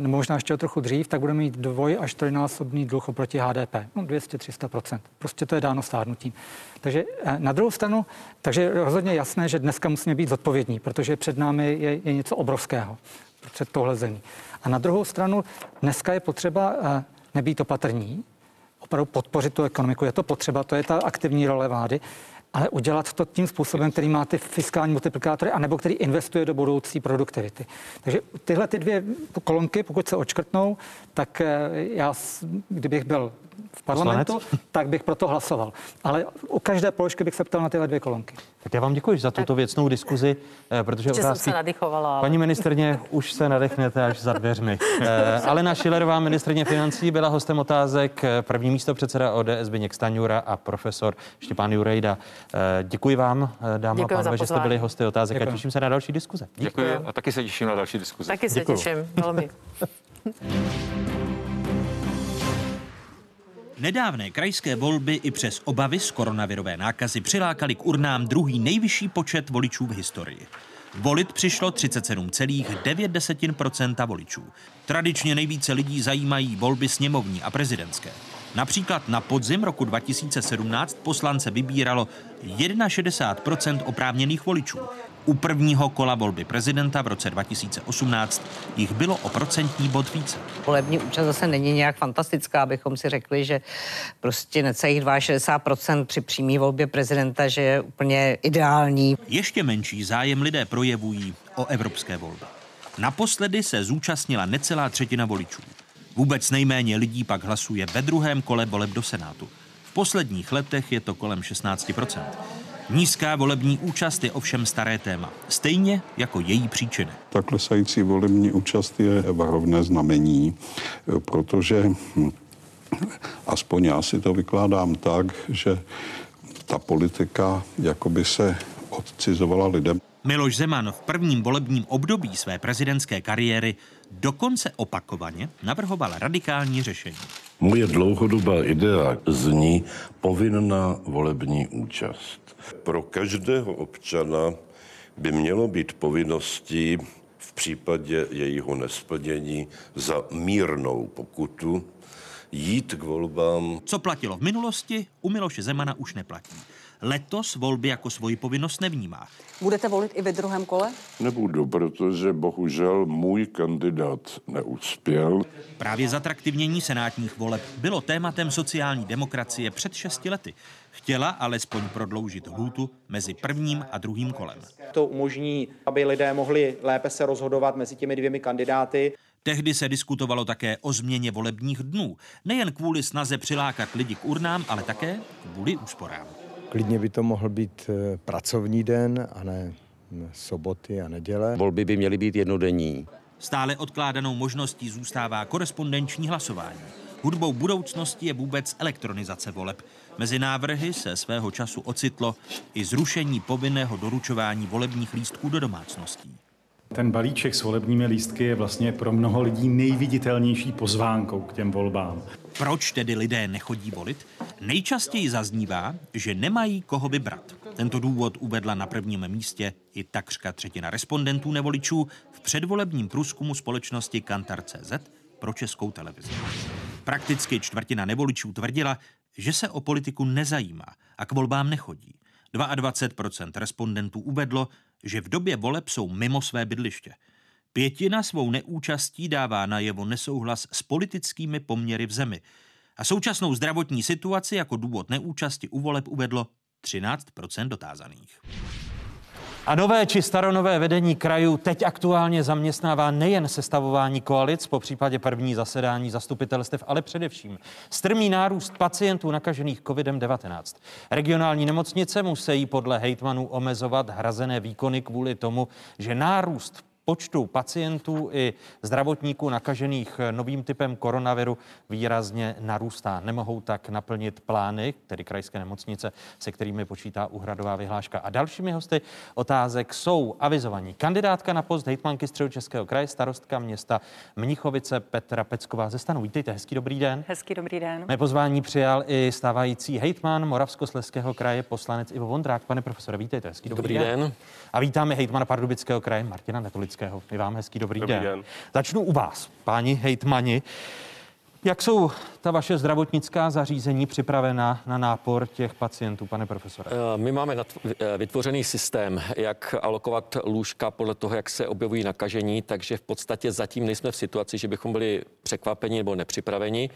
nebo možná ještě trochu dřív, tak budeme mít dvoj až trojnásobný dluh oproti HDP. No 200-300%. Prostě to je dáno stárnutím. Takže eh, na druhou stranu, takže rozhodně jasné, že dneska musíme být zodpovědní, protože před námi je, je něco obrovského před tohle zemí. A na druhou stranu, dneska je potřeba eh, nebýt opatrní, opravdu podpořit tu ekonomiku. Je to potřeba, to je ta aktivní role vlády, ale udělat to tím způsobem, který má ty fiskální multiplikátory, anebo který investuje do budoucí produktivity. Takže tyhle ty dvě kolonky, pokud se očkrtnou, tak eh, já, kdybych byl v parlamentu, Poslanec? tak bych proto hlasoval. Ale u každé položky bych se ptal na tyhle dvě kolonky. Tak já vám děkuji za tuto věcnou diskuzi, eh, protože otázky... jsem se nadychovala. Ale... Paní ministrně, už se nadechnete až za dveřmi. Eh, Alena Šilerová, ministrně financí, byla hostem otázek první místo předseda ODS Zbigněk Staňura a profesor Štěpán Jurejda. Děkuji vám, dámy a pánové, že jste byli hosty otázek děkuji. a těším se na další diskuze. Děkuji. děkuji a taky se těším na další diskuze. Taky se děkuji. těším, velmi. Nedávné krajské volby i přes obavy z koronavirové nákazy přilákali k urnám druhý nejvyšší počet voličů v historii. Volit přišlo 37,9% voličů. Tradičně nejvíce lidí zajímají volby sněmovní a prezidentské. Například na podzim roku 2017 poslance vybíralo 61% oprávněných voličů. U prvního kola volby prezidenta v roce 2018 jich bylo o procentní bod více. Volební účast zase není nějak fantastická, abychom si řekli, že prostě necelých 62% při přímé volbě prezidenta, že je úplně ideální. Ještě menší zájem lidé projevují o evropské volby. Naposledy se zúčastnila necelá třetina voličů. Vůbec nejméně lidí pak hlasuje ve druhém kole voleb do Senátu. V posledních letech je to kolem 16 Nízká volební účast je ovšem staré téma, stejně jako její příčiny. Ta klesající volební účast je varovné znamení, protože hm, aspoň já si to vykládám tak, že ta politika jakoby se odcizovala lidem. Miloš Zeman v prvním volebním období své prezidentské kariéry dokonce opakovaně navrhoval radikální řešení. Moje dlouhodobá idea zní povinná volební účast. Pro každého občana by mělo být povinností v případě jejího nesplnění za mírnou pokutu jít k volbám. Co platilo v minulosti, u Miloše Zemana už neplatí. Letos volby jako svoji povinnost nevnímá. Budete volit i ve druhém kole? Nebudu, protože bohužel můj kandidát neuspěl. Právě zatraktivnění senátních voleb bylo tématem sociální demokracie před šesti lety. Chtěla alespoň prodloužit hůtu mezi prvním a druhým kolem. To umožní, aby lidé mohli lépe se rozhodovat mezi těmi dvěmi kandidáty. Tehdy se diskutovalo také o změně volebních dnů. Nejen kvůli snaze přilákat lidi k urnám, ale také kvůli úsporám. Klidně by to mohl být eh, pracovní den a ne hm, soboty a neděle. Volby by měly být jednodenní. Stále odkládanou možností zůstává korespondenční hlasování. Hudbou budoucnosti je vůbec elektronizace voleb. Mezi návrhy se svého času ocitlo i zrušení povinného doručování volebních lístků do domácností. Ten balíček s volebními lístky je vlastně pro mnoho lidí nejviditelnější pozvánkou k těm volbám. Proč tedy lidé nechodí volit? Nejčastěji zaznívá, že nemají koho vybrat. Tento důvod uvedla na prvním místě i takřka třetina respondentů nevoličů v předvolebním průzkumu společnosti Kantar.cz pro českou televizi. Prakticky čtvrtina nevoličů tvrdila, že se o politiku nezajímá a k volbám nechodí. 22% respondentů uvedlo, že v době voleb jsou mimo své bydliště. Pětina svou neúčastí dává najevo nesouhlas s politickými poměry v zemi. A současnou zdravotní situaci jako důvod neúčasti u voleb uvedlo 13% dotázaných. A nové či staronové vedení krajů teď aktuálně zaměstnává nejen sestavování koalic po případě první zasedání zastupitelstev, ale především strmý nárůst pacientů nakažených COVID-19. Regionální nemocnice musí podle hejtmanů omezovat hrazené výkony kvůli tomu, že nárůst počtu pacientů i zdravotníků nakažených novým typem koronaviru výrazně narůstá. Nemohou tak naplnit plány, tedy krajské nemocnice, se kterými počítá úhradová vyhláška. A dalšími hosty otázek jsou avizovaní kandidátka na post hejtmanky Českého kraje, starostka města Mnichovice Petra Pecková ze stanu. Vítejte, hezký dobrý den. Hezký dobrý den. Mé pozvání přijal i stávající hejtman Moravskosleského kraje, poslanec Ivo Vondrák. Pane profesore, vítejte, hezký dobrý, dobrý den. den. A vítáme hejtmana Pardubického kraje Martina Netolického. Kaňkovského. My vám hezký dobrý, dobrý den. den. Začnu u vás, páni hejtmani. Jak jsou ta vaše zdravotnická zařízení připravena na nápor těch pacientů, pane profesore? Eh, my máme eh, vytvořený systém, jak alokovat lůžka podle toho, jak se objevují nakažení, takže v podstatě zatím nejsme v situaci, že bychom byli překvapeni nebo nepřipraveni.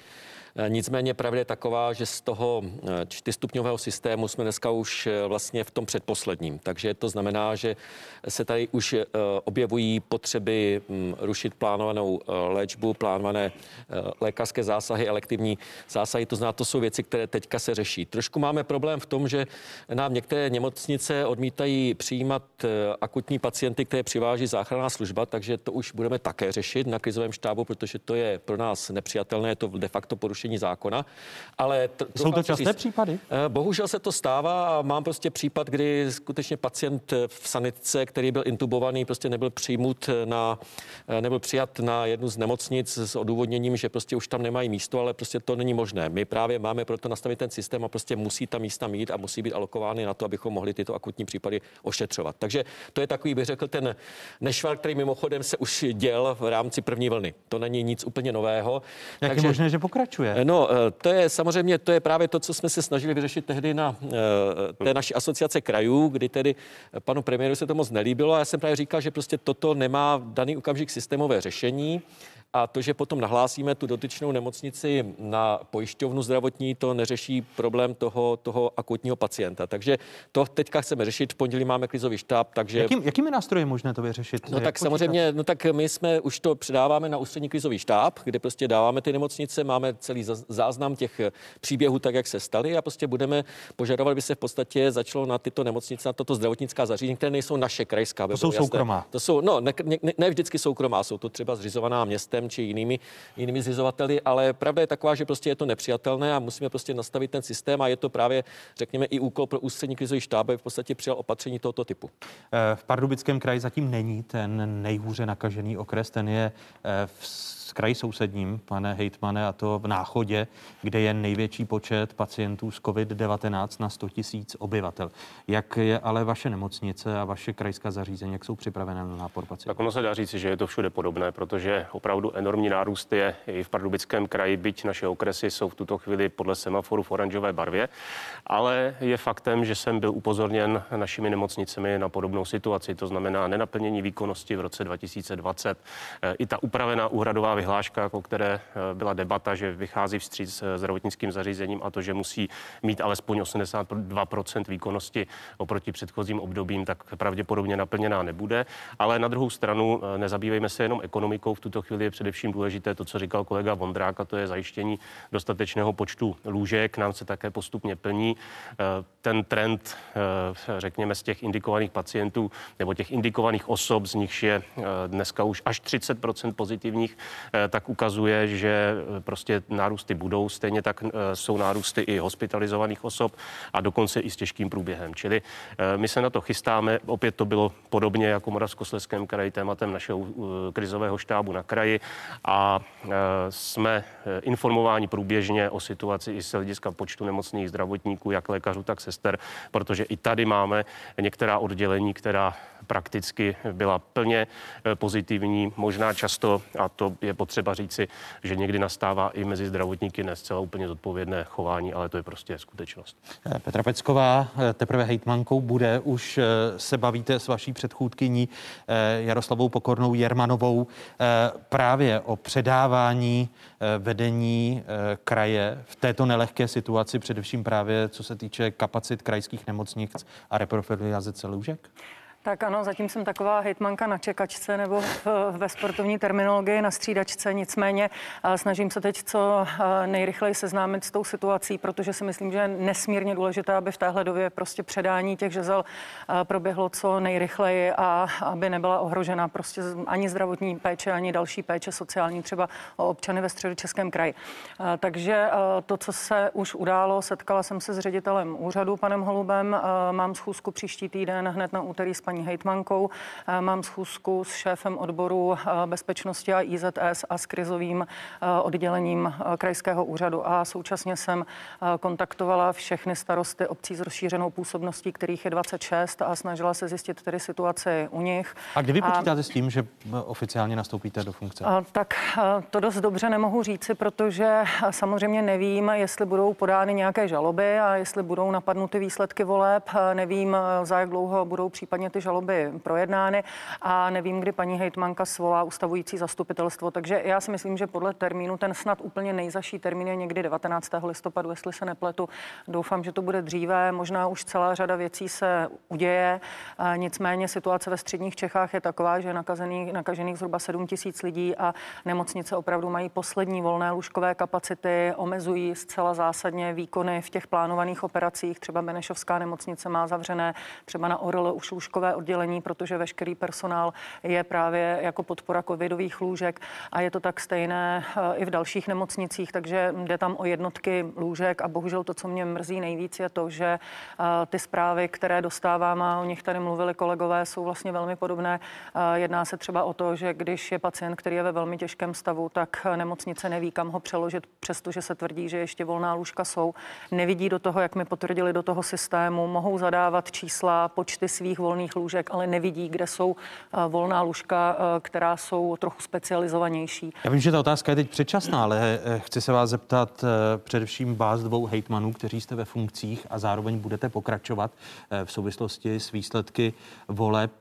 Eh, nicméně pravda je taková, že z toho eh, čtyřstupňového systému jsme dneska už eh, vlastně v tom předposledním. Takže to znamená, že se tady už objevují potřeby hm, rušit plánovanou léčbu, plánované lékařské zásahy, elektivní zásahy. To znamená, to jsou věci, které teďka se řeší. Trošku máme problém v tom, že nám některé nemocnice odmítají přijímat akutní pacienty, které přiváží záchranná služba, takže to už budeme také řešit na krizovém štábu, protože to je pro nás nepřijatelné, je to de facto porušení porušení zákona. Ale t- Jsou to časté říct, případy? Eh, bohužel se to stává a mám prostě případ, kdy skutečně pacient v sanitce, který byl intubovaný, prostě nebyl přijmut na, eh, nebyl přijat na jednu z nemocnic s odůvodněním, že prostě už tam nemají místo, ale prostě to není možné. My právě máme proto nastavit ten systém a prostě musí ta místa mít a musí být alokovány na to, abychom mohli tyto akutní případy ošetřovat. Takže to je takový, bych řekl, ten nešvar, který mimochodem se už děl v rámci první vlny. To není nic úplně nového. Jak Takže... je možné, že pokračuje? No, eh, to je samozřejmě, to je právě to, co jsme se snažili vyřešit tehdy na eh, té naší asociace krajů, kdy tedy panu premiéru se to moc nelíbilo a já jsem právě říkal, že prostě toto nemá daný okamžik systémové řešení a to, že potom nahlásíme tu dotyčnou nemocnici na pojišťovnu zdravotní, to neřeší problém toho, toho akutního pacienta. Takže to teďka chceme řešit. V pondělí máme krizový štáb, takže... Jakým, jakými nástroji je možné to vyřešit? No tak samozřejmě, no tak my jsme už to předáváme na ústřední krizový štáb, kde prostě dáváme ty nemocnice, máme celý záznam těch příběhů tak, jak se staly a prostě budeme požadovat, aby se v podstatě začalo na tyto nemocnice, na toto zdravotnická zařízení, které nejsou naše krajská. To jsou jasné. soukromá. To jsou, no, ne, ne, ne, vždycky soukromá, jsou to třeba zřizovaná městem či jinými, jinými zřizovateli, ale pravda je taková, že prostě je to nepřijatelné a musíme prostě nastavit ten systém a je to právě, řekněme, i úkol pro ústřední krizový štáb, aby v podstatě přijal opatření tohoto typu. Eh, v Pardubickém kraji zatím není ten nejhůře nakažený okres, ten je eh, v kraji sousedním, pane hejtmane, a to v Náchodě, kde je největší počet pacientů s COVID-19 na 100 tisíc obyvatel. Jak je ale vaše nemocnice a vaše krajská zařízení, jak jsou připravené na nápor pacientů? Tak ono se dá říci, že je to všude podobné, protože opravdu enormní nárůst je i v Pardubickém kraji, byť naše okresy jsou v tuto chvíli podle semaforu v oranžové barvě, ale je faktem, že jsem byl upozorněn našimi nemocnicemi na podobnou situaci, to znamená nenaplnění výkonnosti v roce 2020, i ta upravená úhradová vyhláška, o které eh, byla debata, že vychází vstříc s zdravotnickým zařízením a to, že musí mít alespoň 82% výkonnosti oproti předchozím obdobím, tak pravděpodobně naplněná nebude. Ale na druhou stranu eh, nezabývejme se jenom ekonomikou. V tuto chvíli je především důležité to, co říkal kolega Vondrák, a to je zajištění dostatečného počtu lůžek. Nám se také postupně plní. Ten trend, řekněme, z těch indikovaných pacientů nebo těch indikovaných osob, z nichž je dneska už až 30% pozitivních, tak ukazuje, že prostě nárůsty budou. Stejně tak jsou nárůsty i hospitalizovaných osob a dokonce i s těžkým průběhem. Čili my se na to chystáme. Opět to bylo podobně jako Moravskosleském kraji tématem našeho krizového štábu na kraji a jsme informováni průběžně o situaci i z hlediska počtu nemocných zdravotníků, jak lékařů, tak sester, protože i tady máme některá oddělení, která prakticky byla plně eh, pozitivní, možná často, a to je potřeba říci, že někdy nastává i mezi zdravotníky ne zcela úplně zodpovědné chování, ale to je prostě skutečnost. Eh, Petra Pecková, eh, teprve hejtmankou bude, už se bavíte s vaší předchůdkyní Jaroslavou Pokornou Jermanovou právě o předávání vedení kraje v této nelehké situaci, především právě co se týče kapacit krajských nemocnic a reprofilizace lůžek? Tak ano, zatím jsem taková hejtmanka na čekačce nebo ve sportovní terminologii na střídačce, nicméně snažím se teď co nejrychleji seznámit s tou situací, protože si myslím, že je nesmírně důležité, aby v téhle době prostě předání těch žezel proběhlo co nejrychleji a aby nebyla ohrožena prostě ani zdravotní péče, ani další péče sociální třeba o občany ve středu Českém kraji. Takže to, co se už událo, setkala jsem se s ředitelem úřadu, panem Holubem, mám schůzku příští týden hned na úterý s paní paní hejtmankou. Eh, mám schůzku s šéfem odboru eh, bezpečnosti a IZS a s krizovým eh, oddělením krajského úřadu a současně jsem kontaktovala všechny starosty obcí s rozšířenou působností, kterých je 26 a snažila se zjistit tedy situaci u nich. A kdy vy počítáte a, s tím, že oficiálně nastoupíte do funkce? A, tak to dost dobře nemohu říci, protože samozřejmě nevím, jestli budou podány nějaké žaloby a jestli budou napadnuty výsledky voleb. Nevím, za jak dlouho budou případně ty žaloby projednány a nevím, kdy paní hejtmanka svolá ustavující zastupitelstvo. Takže já si myslím, že podle termínu ten snad úplně nejzaší termín je někdy 19. listopadu, jestli se nepletu. Doufám, že to bude dříve. Možná už celá řada věcí se uděje. Nicméně situace ve středních Čechách je taková, že je nakažených, nakažených zhruba 7 tisíc lidí a nemocnice opravdu mají poslední volné lůžkové kapacity, omezují zcela zásadně výkony v těch plánovaných operacích. Třeba Benešovská nemocnice má zavřené, třeba na Orl už lůžkové oddělení, protože veškerý personál je právě jako podpora covidových lůžek a je to tak stejné eh, i v dalších nemocnicích, takže jde tam o jednotky lůžek a bohužel to, co mě mrzí nejvíc, je to, že eh, ty zprávy, které dostávám a o nich tady mluvili kolegové, jsou vlastně velmi podobné. Eh, jedná se třeba o to, že když je pacient, který je ve velmi těžkém stavu, tak nemocnice neví, kam ho přeložit, přestože se tvrdí, že ještě volná lůžka jsou. Nevidí do toho, jak mi potvrdili do toho systému, mohou zadávat čísla, počty svých volných lůžek ale nevidí, kde jsou eh, volná lůžka, eh, která jsou trochu specializovanější. Já vím, že ta otázka je teď předčasná, ale eh, chci se vás zeptat především vás dvou hejtmanů, kteří jste ve funkcích a zároveň budete pokračovat v souvislosti s výsledky voleb,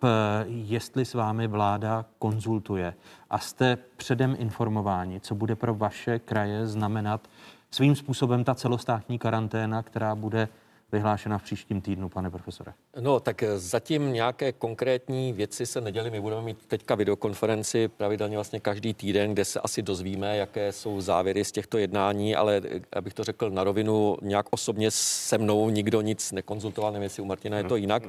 jestli s vámi vláda konzultuje a jste předem informováni, co bude pro vaše kraje znamenat svým způsobem ta celostátní karanténa, která bude vyhlášena v příštím týdnu, pane profesore? No, tak zatím nějaké konkrétní věci se neděly. My budeme mít teďka videokonferenci pravidelně vlastně každý týden, kde se asi dozvíme, jaké jsou závěry z těchto jednání, ale abych to řekl na rovinu, nějak osobně se mnou nikdo nic nekonzultoval, nevím, jestli u Martina je to jinak,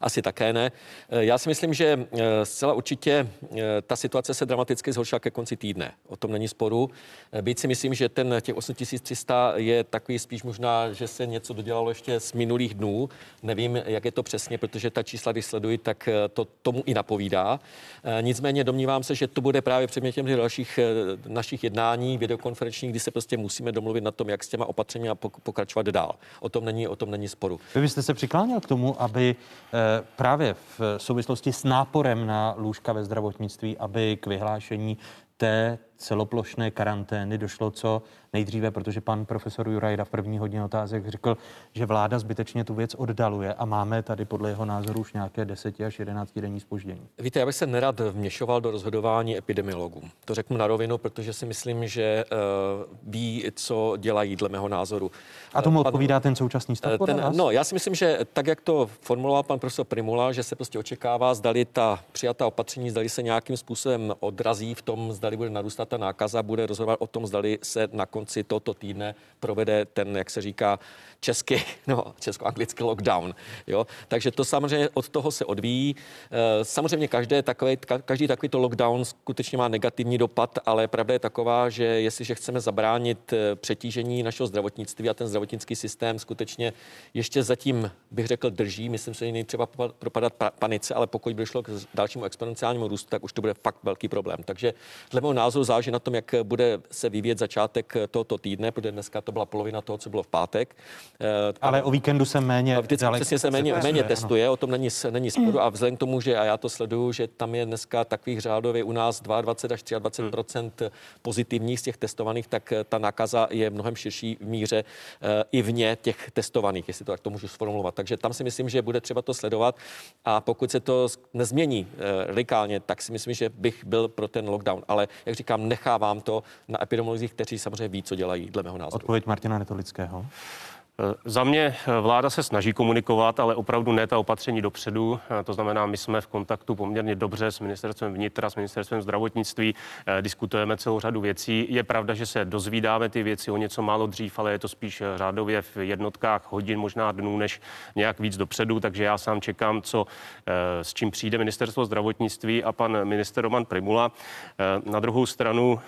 asi také ne. Já si myslím, že eh, zcela určitě eh, ta situace se dramaticky zhoršila ke konci týdne. O tom není sporu. Eh, byť si myslím, že ten těch 8300 je takový spíš možná, že se něco dodělalo ještě z minulých dnů. Nevím, jak je to přesně, protože ta čísla, když sleduji, tak eh, to tomu i napovídá. Eh, nicméně domnívám se, že to bude právě předmětem dalších eh, našich jednání videokonferenčních, kdy se prostě musíme domluvit na tom, jak s těma opatřeními pokračovat dál. O tom není, o tom není sporu. Vy byste se přikláněl k tomu, aby právě v souvislosti s náporem na lůžka ve zdravotnictví, aby k vyhlášení té celoplošné karantény došlo co nejdříve, protože pan profesor Jurajda v první hodně otázek řekl, že vláda zbytečně tu věc oddaluje a máme tady podle jeho názoru už nějaké 10 až 11 denní spoždění. Víte, já bych se nerad vměšoval do rozhodování epidemiologů. To řeknu na rovinu, protože si myslím, že uh, ví, co dělají dle mého názoru. A tomu pan, odpovídá ten současný stav? Ten, nás? no, já si myslím, že tak, jak to formuloval pan profesor Primula, že se prostě očekává, zdali ta přijatá opatření, zdali se nějakým způsobem odrazí v tom, zdali bude narůstat ta nákaza, bude rozhodovat o tom, zdali se na konci tohoto týdne provede ten, jak se říká, český, no, česko-anglický lockdown. Jo? Takže to samozřejmě od toho se odvíjí. Eh, samozřejmě každé takové, každý takovýto lockdown skutečně má negativní dopad, ale pravda je taková, že jestliže chceme zabránit eh, přetížení našeho zdravotnictví a ten zdravotnický systém skutečně ještě zatím, bych řekl, drží, myslím si, že není třeba propadat panice, ale pokud by šlo k dalšímu exponenciálnímu růstu, tak už to bude fakt velký problém. Takže dle mého názoru na tom, jak bude se vyvíjet začátek tohoto týdne, protože dneska to byla polovina toho, co bylo v pátek. Eh, ale o víkendu se méně. Vždycky dalek, přesně se méně, méně testuje, o tom není, není sporu. A vzhledem k tomu, že a já to sleduju, že tam je dneska takových řádově u nás 22 až 23 hmm. pozitivních z těch testovaných, tak ta nákaza je mnohem širší v míře eh, i vně těch testovaných, jestli to tak to můžu sformulovat. Takže tam si myslím, že bude třeba to sledovat a pokud se to nezmění eh, radikálně, tak si myslím, že bych byl pro ten lockdown. Ale jak říkám, nechávám to na epidemiologích, kteří samozřejmě ví, co dělají, dle mého názoru. Odpověď Martina Netolického. Eh, za mě eh, vláda se snaží komunikovat, ale opravdu ne ta opatření dopředu. Eh, to znamená, my jsme v kontaktu poměrně dobře s ministerstvem vnitra, s ministerstvem zdravotnictví, diskutujeme celou řadu věcí. Je pravda, že se dozvídáme ty věci o něco málo dřív, ale je to spíš řádově v jednotkách hodin, možná dnů, než nějak víc dopředu. Takže já sám čekám, co s čím přijde ministerstvo zdravotnictví a pan minister Roman Primula. Na druhou stranu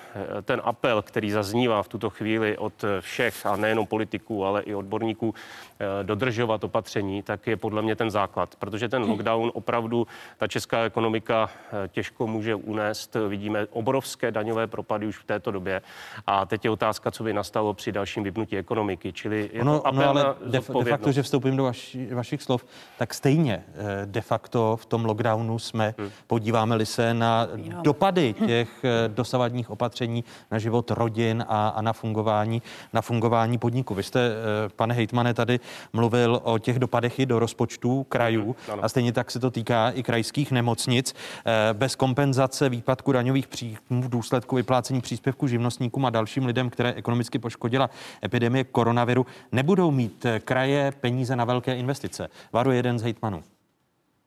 ten apel, který zaznívá v tuto chvíli od všech, a nejenom politiků, ale i odborníků, odborníků eh, dodržovat opatření, tak je podle mě ten základ, protože ten lockdown opravdu ta česká ekonomika eh, těžko může unést. Vidíme obrovské daňové propady už v této době a teď je otázka, co by nastalo při dalším vypnutí ekonomiky, čili je no, to no, ale de, de facto, že vstoupím do vaši, vašich slov, tak stejně eh, de facto v tom lockdownu jsme, hmm. podíváme-li se na dopady těch dosavadních opatření na život rodin a, a na fungování, na fungování podniku. Vy jste, pane hejtmane, tady mluvil o těch dopadech i do rozpočtů krajů mhm, a stejně tak se to týká i krajských nemocnic. Eh, bez kompenzace výpadku daňových příjmů v důsledku vyplácení příspěvku živnostníkům a dalším lidem, které ekonomicky poškodila epidemie koronaviru, nebudou mít eh, kraje peníze na velké investice. Varu jeden z hejtmanů.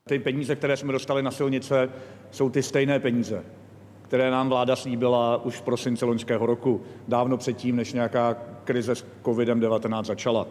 Ty peníze, které jsme dostali na silnice, jsou ty stejné peníze, které nám vláda slíbila už v prosinci loňského roku, dávno předtím, než nějaká krize s COVID-19 začala.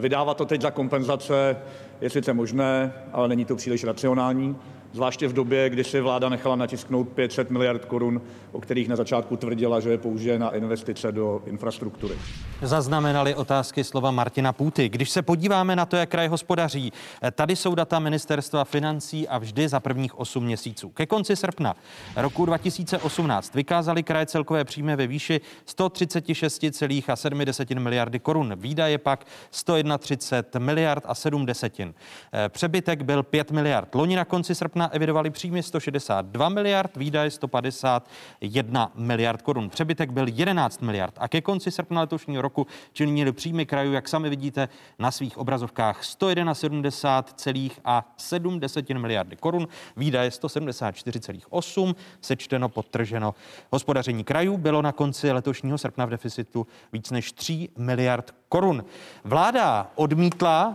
Vydávat to teď za kompenzace je sice možné, ale není to příliš racionální zvláště v době, kdy si vláda nechala natisknout 500 miliard korun, o kterých na začátku tvrdila, že je použije na investice do infrastruktury. Zaznamenali otázky slova Martina Půty. Když se podíváme na to, jak kraj hospodaří, tady jsou data ministerstva financí a vždy za prvních 8 měsíců. Ke konci srpna roku 2018 vykázali kraje celkové příjmy ve výši 136,7 miliardy korun. Výdaje pak 131 miliard a 7 desetin. Přebytek byl 5 miliard. Loni na konci srpna evidovali příjmy 162 miliard, výdaje 151 miliard korun. Přebytek byl 11 miliard a ke konci srpna letošního roku činili příjmy krajů, jak sami vidíte na svých obrazovkách, 171,7 miliardy korun, výdaje 174,8, sečteno, podtrženo. Hospodaření krajů bylo na konci letošního srpna v deficitu víc než 3 miliard korun. Vláda odmítla uh,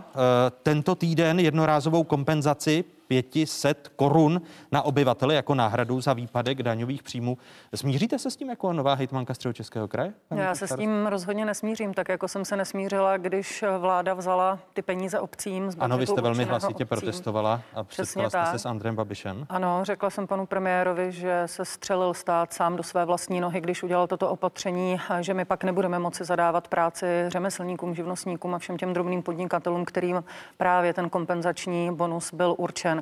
tento týden jednorázovou kompenzaci 500 korun na obyvatele jako náhradu za výpadek daňových příjmů. Smíříte se s tím jako nová hejtmanka Středočeského kraje? Já se s tím rozhodně nesmířím, tak jako jsem se nesmířila, když vláda vzala ty peníze obcím. Z ano, vy jste velmi hlasitě obcím. protestovala a přetkala jste se s Andrem Babišem. Ano, řekla jsem panu premiérovi, že se střelil stát sám do své vlastní nohy, když udělal toto opatření, že my pak nebudeme moci zadávat práci řemeslníkům, živnostníkům a všem těm drobným podnikatelům, kterým právě ten kompenzační bonus byl určen.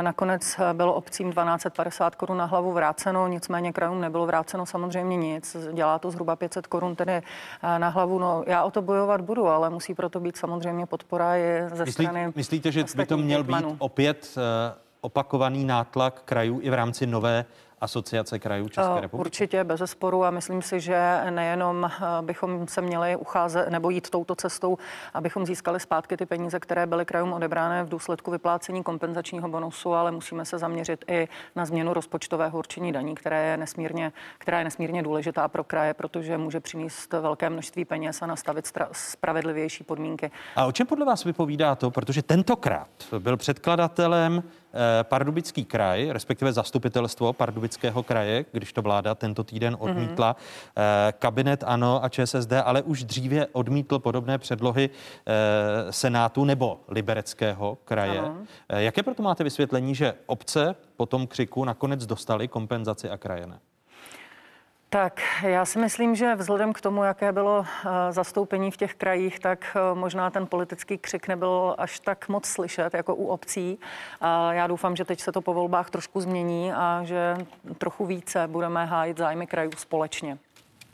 Nakonec bylo obcím 1250 korun na hlavu vráceno, nicméně krajům nebylo vráceno samozřejmě nic. Dělá to zhruba 500 korun tedy na hlavu. No, já o to bojovat budu, ale musí proto být samozřejmě podpora i ze Myslí, strany. Myslíte, že by to měl být opět eh, opakovaný nátlak krajů i v rámci nové asociace krajů České eh, republiky? Určitě, bez sporu a myslím si, že nejenom eh, bychom se měli ucházet nebo jít touto cestou, abychom získali zpátky ty peníze, které byly krajům odebrány v důsledku vyplácení kompenzačního bonusu, ale musíme se zaměřit i na změnu rozpočtového určení daní, které je nesmírně, která je nesmírně důležitá pro kraje, protože může přinést velké množství peněz a nastavit spravedlivější podmínky. A o čem podle vás vypovídá to? Protože tentokrát byl předkladatelem Pardubický kraj, respektive zastupitelstvo Pardubického kraje, když to vláda tento týden mhm. odmítla, mm-hmm. kabinet ANO a ČSSD, ale už dříve odmítl podobné předlohy Senátu nebo Libereckého kraje. Ano. Jaké proto máte vysvětlení, že obce po tom křiku nakonec dostali kompenzaci a kraje ne? Tak já si myslím, že vzhledem k tomu, jaké bylo eh, zastoupení v těch krajích, tak eh, možná ten politický křik nebyl až tak moc slyšet jako u obcí. A já doufám, že teď se to po volbách trošku změní a že trochu více budeme hájit zájmy krajů společně.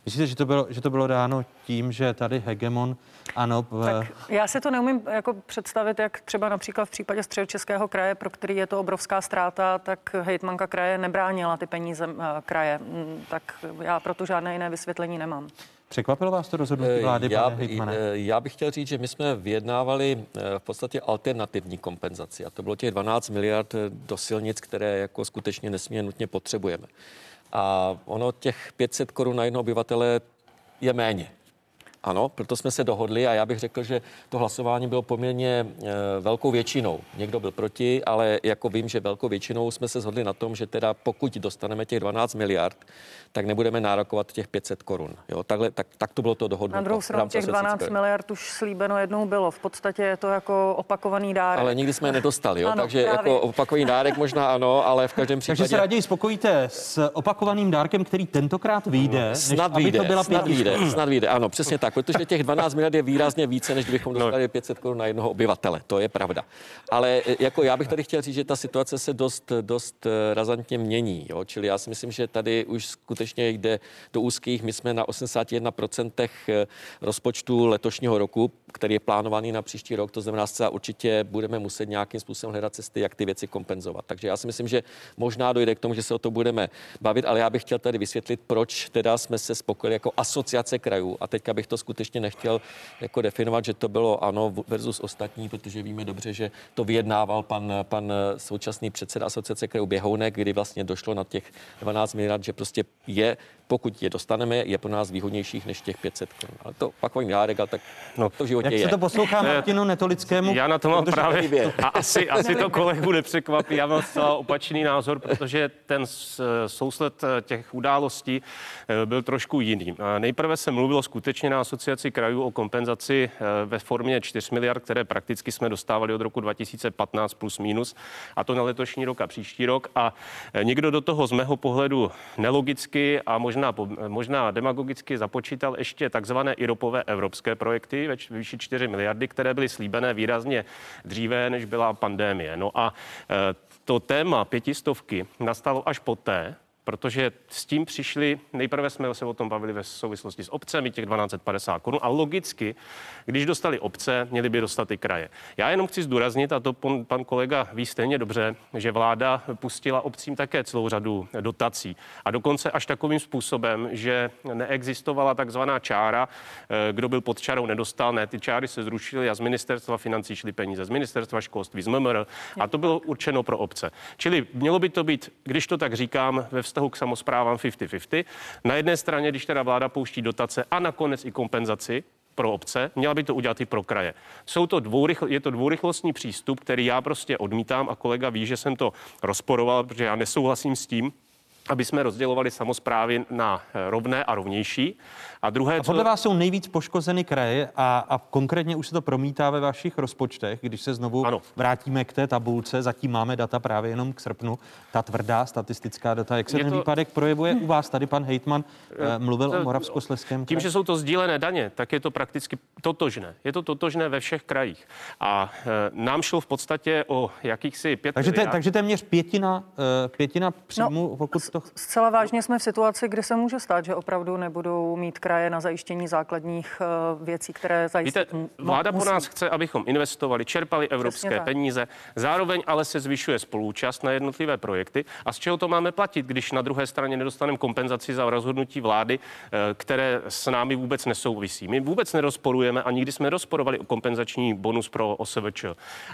Myslíte, že to bylo, že to bylo dáno tím, že tady hegemon ano. Tak já si to neumím jako představit, jak třeba například v případě středočeského kraje, pro který je to obrovská ztráta, tak hejtmanka kraje nebránila ty peníze uh, kraje. Mm, tak já proto žádné jiné vysvětlení nemám. Překvapilo vás to rozhodnutí eh, vlády, já, pane Hejtmane? Eh, já bych chtěl říct, že my jsme vyjednávali v podstatě alternativní kompenzaci a to bylo těch 12 miliard do silnic, které jako skutečně nesmírně nutně potřebujeme. A ono těch 500 korun na jednoho obyvatele je méně. Ano, proto jsme se dohodli a já bych řekl, že to hlasování bylo poměrně e, velkou většinou. Někdo byl proti, ale jako vím, že velkou většinou jsme se shodli na tom, že teda pokud dostaneme těch 12 miliard, tak nebudeme nárokovat těch 500 korun. Jo, takhle, tak, tak to bylo to dohodnuto. Na druhou stranu těch 12 miliard už slíbeno jednou bylo. V podstatě je to jako opakovaný dárek. Ale nikdy jsme je nedostali, jo? Ano, takže právě. jako opakovaný dárek možná ano, ale v každém případě... Takže se raději spokojíte s opakovaným dárkem, který tentokrát vyjde, snad než vyjde, aby to byla snad vyjde, snad vyjde, ano, přesně tak, protože těch 12 miliard je výrazně více, než kdybychom no. dostali 500 korun na jednoho obyvatele, to je pravda. Ale e, jako já bych tady chtěl říct, že ta situace se dost, dost e, razantně mění, jo? čili já si myslím, že tady už skutečně jde do úzkých. My jsme na 81% eh, rozpočtu letošního roku, který je plánovaný na příští rok, to znamená, že určitě budeme muset nějakým způsobem hledat cesty, jak ty věci kompenzovat. Takže já si myslím, že možná dojde k tomu, že se o to budeme bavit, ale já bych chtěl tady vysvětlit, proč teda jsme se spokojili jako asociace krajů. A teďka bych to skutečně nechtěl jako definovat, že to bylo ano versus ostatní, protože víme dobře, že to vyjednával pan, pan současný předseda asociace krajů Běhounek, kdy vlastně došlo na těch 12 miliard, že prostě je pokud je dostaneme, je pro nás výhodnějších než těch 500 korun. Ale to pakový dárek, ale tak no, to v životě Jak je. se to poslouchá Martinu Netolickému? Já na to mám právě, a asi, asi to kolegu nepřekvapí, já mám zcela opačný názor, protože ten sousled eh, těch událostí eh, byl trošku jiný. Nejprve se mluvilo skutečně na asociaci krajů o kompenzaci eh, ve formě 4 miliard, které prakticky jsme dostávali od roku 2015 plus minus, a to na letošní rok a příští rok. A někdo do toho z mého pohledu nelogicky a možná možná, možná demagogicky započítal ještě takzvané IROPové evropské projekty ve výši 4 miliardy, které byly slíbené výrazně dříve, než byla pandémie. No a to téma pětistovky nastalo až poté, protože s tím přišli, nejprve jsme se o tom bavili ve souvislosti s obcemi, těch 1250 korun a logicky, když dostali obce, měli by dostat i kraje. Já jenom chci zdůraznit, a to pan, pan kolega ví stejně dobře, že vláda pustila obcím také celou řadu dotací a dokonce až takovým způsobem, že neexistovala takzvaná čára, eh, kdo byl pod čarou, nedostal, ne, ty čáry se zrušily a z ministerstva financí šly peníze, z ministerstva školství, z MMR a to bylo určeno pro obce. Čili mělo by to být, když to tak říkám, ve vztahu k samozprávám 50-50. Na jedné straně, když teda vláda pouští dotace a nakonec i kompenzaci, pro obce, měla by to udělat i pro kraje. Jsou to dvourychl, je to dvourychlostní přístup, který já prostě odmítám a kolega ví, že jsem to rozporoval, protože já nesouhlasím s tím, aby jsme rozdělovali samozprávy na eh, rovné a rovnější. A druhé, a podle co... vás jsou nejvíc poškozeny kraje a, a konkrétně už se to promítá ve vašich rozpočtech, když se znovu ano. vrátíme k té tabulce, zatím máme data právě jenom k srpnu, ta tvrdá statistická data. Jak se Je ten to... výpadek projevuje u vás? Tady pan Hejtman eh, mluvil to, o Moravskosleském Tím, že jsou to sdílené daně, tak je to prakticky totožné. Je to totožné ve všech krajích. A e, nám šlo v podstatě o jakýchsi pět takže, te, takže téměř pětina, e, pětina příjmu, no, pokud to... Zcela vážně jsme v situaci, kdy se může stát, že opravdu nebudou mít kraje na zajištění základních uh, věcí, které zajistí. Víte, vláda musí. po nás chce, abychom investovali, čerpali evropské peníze, zároveň ale se zvyšuje spolúčast na jednotlivé projekty. A z čeho to máme platit, když na druhé straně nedostaneme kompenzaci za rozhodnutí vlády, uh, které s námi vůbec nesouvisí? My vůbec nerozporujeme a nikdy jsme rozporovali kompenzační bonus pro OSVČ.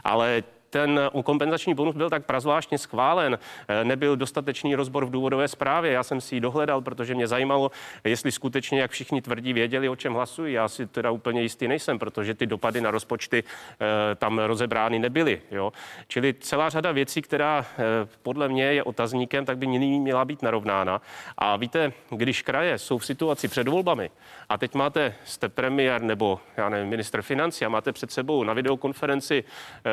Ale ten kompenzační bonus byl tak prazvláštně schválen, nebyl dostatečný rozbor v důvodové zprávě. Já jsem si ji dohledal, protože mě zajímalo, jestli skutečně, jak všichni tvrdí, věděli, o čem hlasují. Já si teda úplně jistý nejsem, protože ty dopady na rozpočty tam rozebrány nebyly. Jo? Čili celá řada věcí, která podle mě je otazníkem, tak by nyní měla být narovnána. A víte, když kraje jsou v situaci před volbami a teď máte, jste premiér nebo já nevím, minister financí a máte před sebou na videokonferenci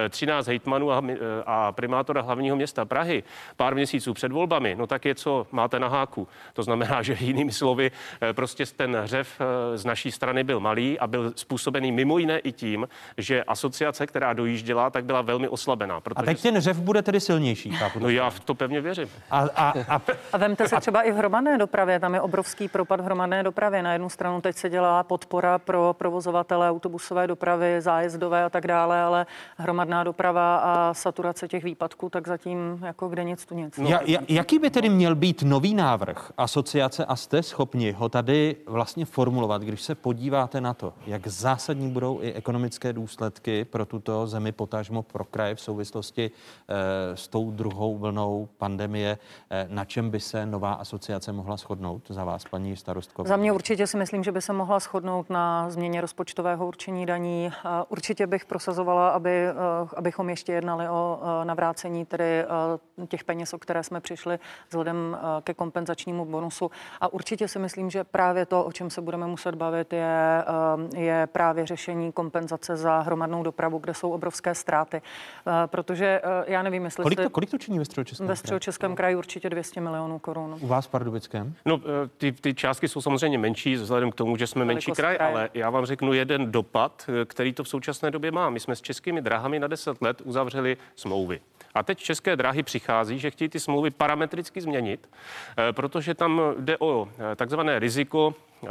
13 eh, hejtmanů a, eh, a primátora hlavního města Prahy pár měsíců před volbami, no tak je, co máte na háku. To znamená, že jinými slovy, eh, prostě ten hřev z naší strany byl malý a byl způsobený mimo jiné i tím, že asociace, která dojížděla, tak byla velmi oslabená. A teď ten hřev bude tedy silnější, chápu? No já v to pevně věřím. A, a, a, a vemte se třeba i v hromadné dopravě, tam je obrovský propad v hromadné dopravě. Na jednu stranu teď se dělá podpora pro provozovatele autobusové dopravy, zájezdové a tak dále, ale hromadná doprava a saturace těch výpadků, tak zatím jako kde nic tu nic. No. Ja, jaký by tedy měl být nový návrh asociace a jste schopni ho tady vlastně formulovat, když se podíváte na to, jak zásadní budou i ekonomické důsledky pro tuto zemi, potažmo pro kraje v souvislosti e, s tou druhou vlnou pandemie, e, na čem by se nová asociace mohla shodnout za vás, paní starostko? Za mě určitě si myslím, že by se mohla shodnout na změně rozpočtového určení daní. Určitě bych prosazovala, aby, eh, abychom ještě jednali o navrácení tedy eh, těch peněz, o které jsme přišli vzhledem ke kompenzačnímu bonusu. A určitě si myslím, že právě to, o čem se budeme muset bavit, je, je právě řešení kompenzace za hromadnou dopravu, kde jsou obrovské ztráty. Protože já nevím, jestli... Kolik to, kolik to činí ve středočeském Ve středočeském kraji určitě 200 milionů korun. U vás v Pardubickém? No, ty, ty částky jsou samozřejmě menší vzhledem k tomu, že jsme menší kraj, kraje. ale já vám řeknu jeden dopad, který to v současné době má. My jsme s českými drahami na 10 let uzavřeli smlouvy. A teď české dráhy přichází, že chtějí ty smlouvy parametricky změnit, eh, protože tam jde o eh, takzvané riziko eh,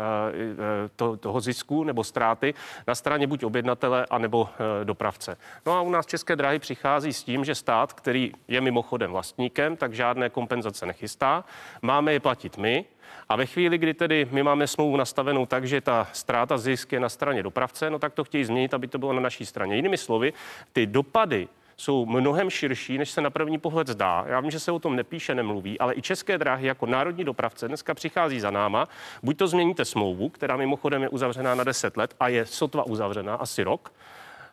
to, toho zisku nebo ztráty na straně buď objednatele, anebo dopravce. No a u nás České dráhy přichází s tím, že stát, který je mimochodem vlastníkem, tak žádné kompenzace nechystá. Máme je platit my, a ve chvíli, kdy tedy my máme smlouvu nastavenou tak, že ta ztráta zisk je na straně dopravce, no tak to chtějí změnit, aby to bylo na naší straně. Jinými slovy, ty dopady jsou mnohem širší, než se na první pohled zdá. Já vím, že se o tom nepíše, nemluví, ale i české dráhy jako národní dopravce dneska přichází za náma. Buď to změníte smlouvu, která mimochodem je uzavřená na 10 let a je sotva uzavřená asi rok,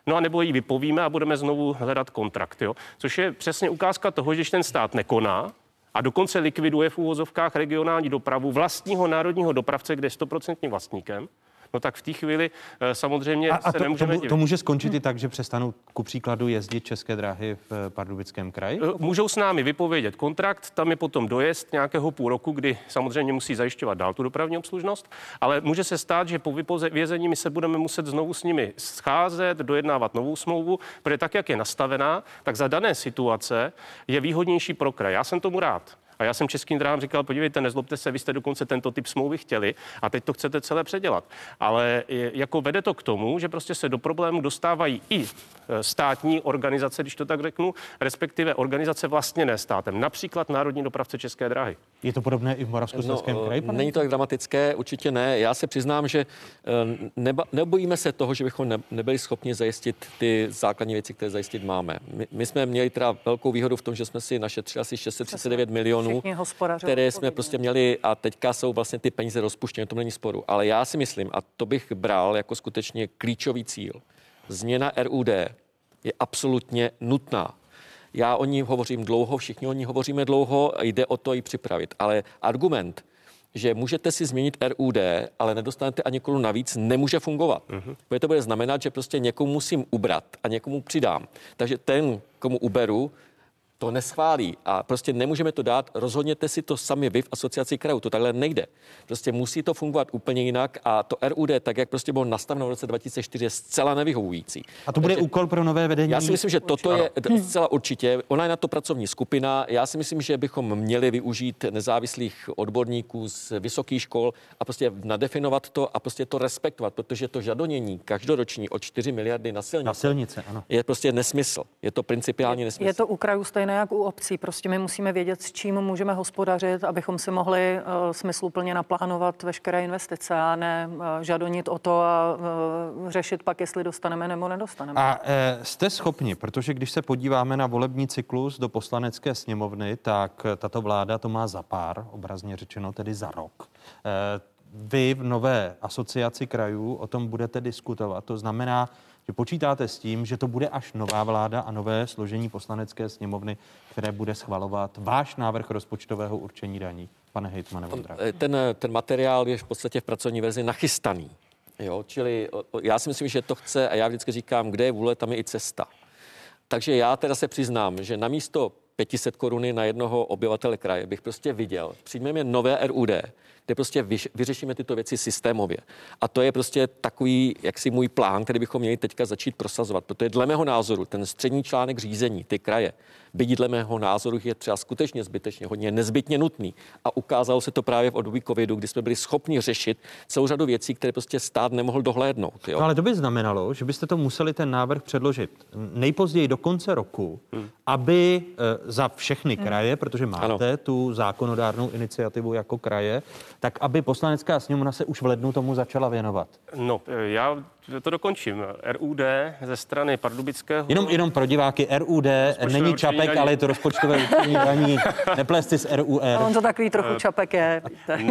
No a nebo ji vypovíme a budeme znovu hledat kontrakt. Jo? Což je přesně ukázka toho, že ten stát nekoná, a dokonce likviduje v úvozovkách regionální dopravu vlastního národního dopravce, kde je stoprocentním vlastníkem, no tak v té chvíli eh, samozřejmě a, a se to, nemůžeme to, to může skončit i tak, že přestanou ku příkladu jezdit české dráhy v eh, Pardubickém kraji? Eh, můžou s námi vypovědět kontrakt, tam je potom dojezd nějakého půl roku, kdy samozřejmě musí zajišťovat dál tu dopravní obslužnost, ale může se stát, že po vypovězení my se budeme muset znovu s nimi scházet, dojednávat novou smlouvu, protože tak, jak je nastavená, tak za dané situace je výhodnější pro kraj. Já jsem tomu rád. A já jsem českým dráhám říkal, podívejte, nezlobte se, vy jste dokonce tento typ smlouvy chtěli a teď to chcete celé předělat. Ale jako vede to k tomu, že prostě se do problému dostávají i e, státní organizace, když to tak řeknu, respektive organizace vlastně ne státem, například Národní dopravce České dráhy. Je to podobné i v Moravskoslezském no, kraji? Pane? Není to tak dramatické, určitě ne. Já se přiznám, že e, neba, nebojíme se toho, že bychom ne, nebyli schopni zajistit ty základní věci, které zajistit máme. My, my jsme měli teda velkou výhodu v tom, že jsme si našetřili asi 639 milionů milionů, které jsme prostě měli a teďka jsou vlastně ty peníze rozpuštěny, to není sporu. Ale já si myslím, a to bych bral jako skutečně klíčový cíl, změna RUD je absolutně nutná. Já o ní hovořím dlouho, všichni o ní hovoříme dlouho, jde o to ji připravit. Ale argument, že můžete si změnit RUD, ale nedostanete ani korunu navíc, nemůže fungovat. Uh-huh. Protože to bude znamenat, že prostě někomu musím ubrat a někomu přidám. Takže ten, komu uberu, to neschválí a prostě nemůžeme to dát. Rozhodněte si to sami vy v asociaci krajů. To takhle nejde. Prostě musí to fungovat úplně jinak a to RUD, tak jak prostě bylo nastaveno v roce 2004, je zcela nevyhovující. A to bude Takže, úkol pro nové vedení? Já si myslím, že toto je zcela určitě. Ona je na to pracovní skupina. Já si myslím, že bychom měli využít nezávislých odborníků z vysokých škol a prostě nadefinovat to a prostě to respektovat, protože to žadonění každoroční o 4 miliardy na silnice, na silnice ano. je prostě nesmysl. Je to principiálně nesmysl. Je to u krajů stejné stejné jak u obcí. Prostě my musíme vědět, s čím můžeme hospodařit, abychom si mohli uh, smysluplně naplánovat veškeré investice a ne uh, žadonit o to a uh, řešit pak, jestli dostaneme nebo nedostaneme. A e, jste schopni, protože když se podíváme na volební cyklus do poslanecké sněmovny, tak tato vláda to má za pár, obrazně řečeno, tedy za rok. E, vy v nové asociaci krajů o tom budete diskutovat. To znamená, že počítáte s tím, že to bude až nová vláda a nové složení poslanecké sněmovny, které bude schvalovat váš návrh rozpočtového určení daní. Pane hejtmane Vondra. Ten, ten materiál je v podstatě v pracovní verzi nachystaný. Jo, čili já si myslím, že to chce, a já vždycky říkám, kde je vůle, tam je i cesta. Takže já teda se přiznám, že na místo 500 koruny na jednoho obyvatele kraje bych prostě viděl, přijmeme nové RUD, kde prostě vyřešíme tyto věci systémově. A to je prostě takový, jaksi můj plán, který bychom měli teďka začít prosazovat, protože dle mého názoru ten střední článek řízení, ty kraje, byť dle mého názoru je třeba skutečně zbytečně hodně nezbytně nutný. A ukázalo se to právě v období covidu, kdy jsme byli schopni řešit celou řadu věcí, které prostě stát nemohl dohlédnout. Jo? No ale to by znamenalo, že byste to museli ten návrh předložit nejpozději do konce roku, hmm. aby e, za všechny hmm. kraje, protože máte ano. tu zákonodárnou iniciativu jako kraje, tak aby poslanecká sněmovna se už v lednu tomu začala věnovat. No, já to dokončím. RUD ze strany Pardubického... Jenom, jenom pro diváky, RUD není čapek, daní. ale je to rozpočtové určení daní. Neplesty s RUR. On to takový trochu uh, čapek je.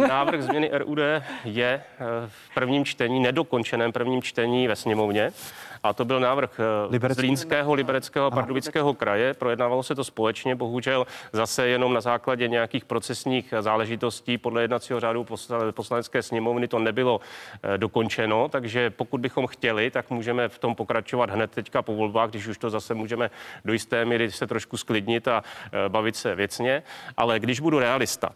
Návrh změny RUD je eh, v prvním čtení, nedokončeném prvním čtení ve sněmovně. A to byl návrh eh, Liberecký? Zlínského, Libereckého a Pardubického kraje. Projednávalo se to společně, bohužel zase jenom na základě nějakých procesních záležitostí podle jednacího řádu poslanecké sněmovny to nebylo eh, dokončeno, takže pokud bychom chtěli, tak můžeme v tom pokračovat hned teďka po volbách, když už to zase můžeme do jisté míry se trošku sklidnit a eh, bavit se věcně. Ale když budu realista,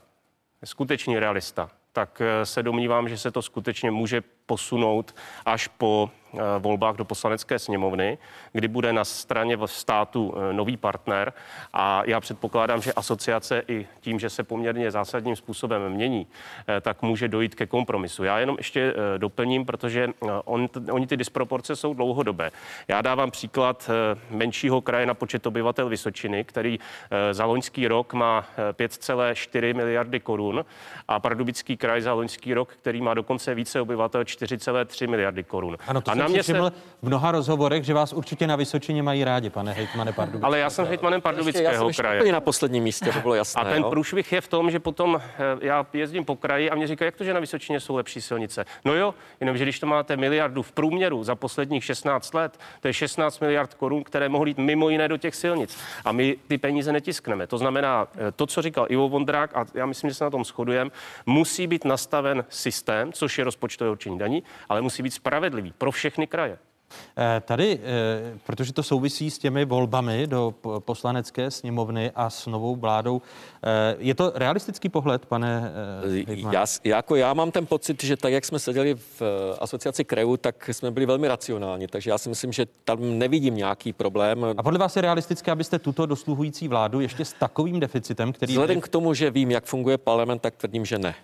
skutečný realista, tak se domnívám, že se to skutečně může posunout až po volbách do poslanecké sněmovny, kdy bude na straně státu eh, nový partner a já předpokládám, že asociace i tím, že se poměrně zásadním způsobem mění, eh, tak může dojít ke kompromisu. Já jenom ještě doplním, protože on, oni ty disproporce jsou dlouhodobé. Já dávám příklad menšího kraje na počet obyvatel Vysočiny, který za loňský rok má 5,4 miliardy korun a Pardubický kraj za loňský rok, který má dokonce více obyvatel, 4,3 miliardy korun. Ano, to a jsem na mě se... v mnoha rozhovorech, že vás určitě na Vysočině mají rádi, pane hejtmane Pardubického. Ale já jsem hejtmanem Pardubického já kraje. na posledním místě, to bylo jasné. A ten jo? průšvih je v tom, že potom eh, já jezdím po kraji a mě říkají, jak to, že na Vysočině jsou lepší silnice. No jo, jenomže když to máte miliardu v průměru za posledních 16 let, to je 16 miliard korun, které mohly jít mimo jiné do těch silnic. A my ty peníze netiskneme. To znamená, eh, to, co říkal Ivo Vondrák, a já myslím, že se na tom shodujeme, musí být nastaven systém, což je rozpočtové určení daní, ale musí být spravedlivý pro všechny kraje. Eh, tady, eh, protože to souvisí s těmi volbami do poslanecké sněmovny a s novou vládou, eh, je to realistický pohled, pane já, jako já mám ten pocit, že tak, jak jsme seděli v asociaci krajů, tak jsme byli velmi racionální, takže já si myslím, že tam nevidím nějaký problém. A podle vás je realistické, abyste tuto dosluhující vládu ještě s takovým deficitem, který... Vzhledem k tomu, že vím, jak funguje parlament, tak tvrdím, že ne.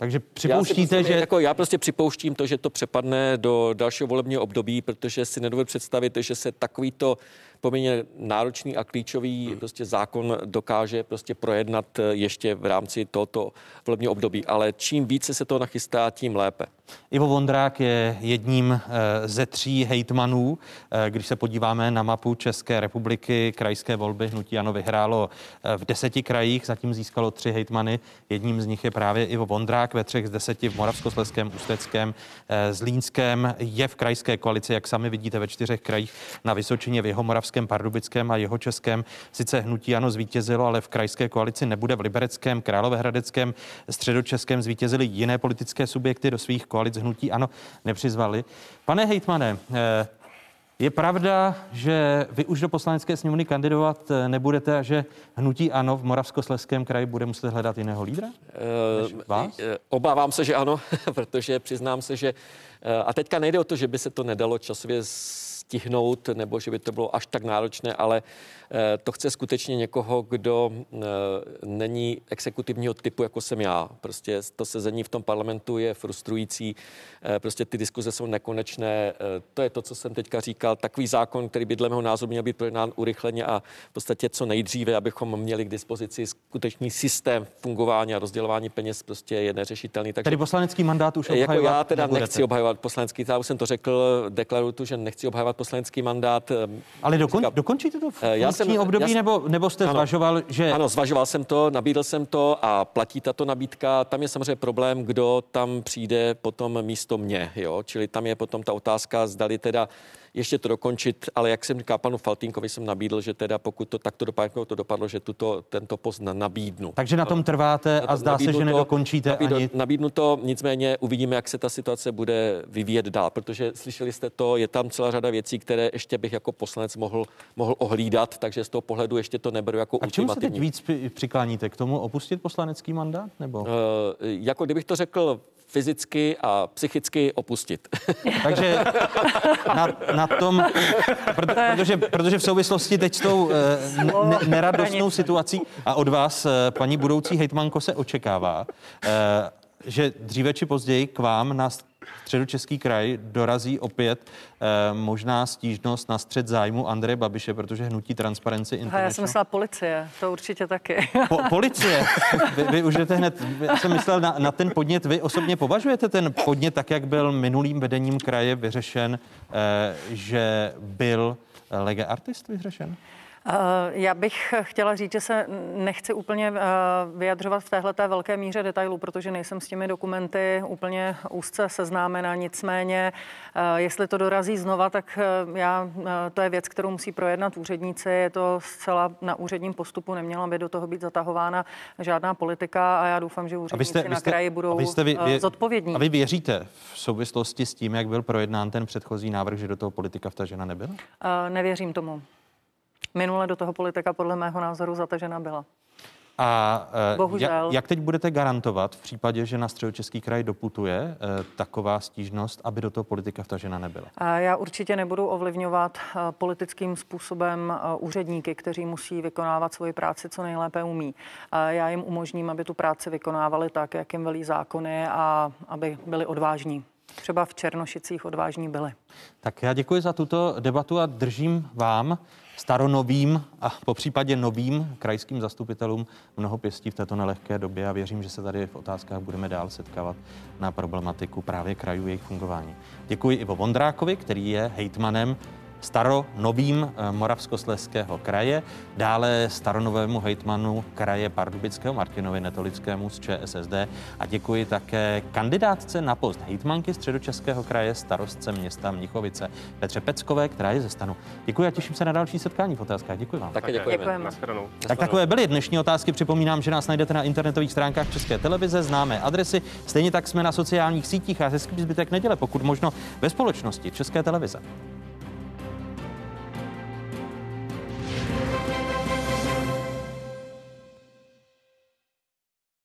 Takže připouštíte, já že... Jako, já prostě připouštím to, že to přepadne do dalšího volebního období, protože si nedovedu představit, že se takovýto poměrně náročný a klíčový hmm. prostě zákon dokáže prostě projednat eh, ještě v rámci tohoto volebního období. Ale čím více se to nachystá, tím lépe. Ivo Vondrák je jedním eh, ze tří hejtmanů. Eh, když se podíváme na mapu České republiky, krajské volby hnutí Ano vyhrálo v deseti krajích, zatím získalo tři hejtmany. Jedním z nich je právě Ivo Vondrák ve třech z deseti v Moravskosleském, Ústeckém, Zlínském. Je v krajské koalici, jak sami vidíte, ve čtyřech krajích na Vysočině, v jeho Moravském, Pardubickém a jeho Českém. Sice hnutí ano zvítězilo, ale v krajské koalici nebude v Libereckém, Královéhradeckém, Středočeském zvítězili jiné politické subjekty do svých koalic hnutí ano nepřizvali. Pane hejtmane, eh, je pravda, že vy už do poslanecké sněmovny kandidovat eh, nebudete a že hnutí ANO v Moravskosleském kraji bude muset hledat jiného lídra? Uh, vás? Obávám se, že ano, protože přiznám se, že a teďka nejde o to, že by se to nedalo časově stihnout, nebo že by to bylo až tak náročné, ale eh, to chce skutečně někoho, kdo eh, není exekutivního typu, jako jsem já. Prostě to sezení v tom parlamentu je frustrující, prostě ty diskuze jsou nekonečné. To je to, co jsem teďka říkal. Takový zákon, který by dle mého názoru měl být projednán urychleně a v podstatě co nejdříve, abychom měli k dispozici skutečný systém fungování a rozdělování peněz, prostě je neřešitelný. Takže, Tedy poslanecký mandát už jako já teda nebudete. nechci obhajovat poslanecký, já už jsem to řekl, deklaruju tu, že nechci obhajovat poslanecký mandát. Ale dokon, Říkám, dokončíte to v eh, já jsem, období, já jsem, nebo, nebo jste ano, zvažoval, že... Ano, zvažoval jsem to, nabídl jsem to a platí tato nabídka. Tam je samozřejmě problém, kdo tam přijde potom místo mě, jo? čili tam je potom ta otázka, zdali teda ještě to dokončit, ale jak jsem říkal panu Faltínkovi, jsem nabídl, že teda pokud to takto dopadlo, to dopadlo, že tuto, tento post nabídnu. Takže na tom trváte a zdá se, že to, nedokončíte nabídnu, ani... Nabídnu to, nicméně uvidíme, jak se ta situace bude vyvíjet dál, protože slyšeli jste to, je tam celá řada věcí, které ještě bych jako poslanec mohl, mohl ohlídat, takže z toho pohledu ještě to neberu jako A čemu se teď víc přikláníte? K tomu opustit poslanecký mandát? Nebo? Uh, jako kdybych to řekl fyzicky a psychicky opustit. Takže na, na tom, proto, protože, protože v souvislosti teď s tou eh, ne, neradostnou situací a od vás, eh, paní budoucí hejtmanko, se očekává, eh, že dříve či později k vám na středočeský kraj dorazí opět eh, možná stížnost na střed zájmu Andreje Babiše, protože hnutí Transparency International... já jsem myslela policie, to určitě taky. Po, policie? Vy, vy už jdete hned, já jsem myslel na, na ten podnět. Vy osobně považujete ten podnět tak, jak byl minulým vedením kraje vyřešen, eh, že byl lege artist vyřešen? Eh, já bych chtěla říct, že se nechci úplně eh, vyjadřovat v téhle velké míře detailů, protože nejsem s těmi dokumenty úplně úzce seznámena. Nicméně, eh, jestli to dorazí znova, tak já, to je věc, kterou musí projednat úředníci. Je to zcela na úředním postupu, neměla by do toho být zatahována žádná politika a já doufám, že úředníci jste, na kraji budou vy jste vy, vy, zodpovědní. A vy věříte v souvislosti s tím, jak byl projednán ten předchozí návrh, že do toho politika vtažena nebyla? Nevěřím tomu. Minule do toho politika podle mého názoru zatažena byla. A uh, jak, jak teď budete garantovat v případě, že na středočeský kraj doputuje uh, taková stížnost, aby do toho politika vtažena nebyla? A já určitě nebudu ovlivňovat uh, politickým způsobem úředníky, kteří musí vykonávat svoji práci, co nejlépe umí. Já jim umožním, aby tu práci vykonávali tak, jak jim velí zákony a aby byli odvážní. Třeba v Černošicích odvážní byli. Tak já děkuji za tuto debatu a držím vám staronovým a po případě novým krajským zastupitelům mnoho pěstí v této nelehké době a věřím, že se tady v otázkách budeme dál setkávat na problematiku právě krajů jejich fungování. Děkuji Ivo Vondrákovi, který je hejtmanem staronovým eh, Moravskosleského kraje, dále staronovému hejtmanu kraje Pardubického Martinovi Netolickému z ČSSD a děkuji také kandidátce na post hejtmanky středočeského kraje starostce města Mnichovice Petře Peckové, která je ze stanu. Děkuji a těším se na další setkání v otázkách. Děkuji vám. Také děkujeme. děkujeme. Tak takové byly dnešní otázky. Připomínám, že nás najdete na internetových stránkách České televize, známé adresy. Stejně tak jsme na sociálních sítích a hezký zbytek neděle, pokud možno ve společnosti České televize.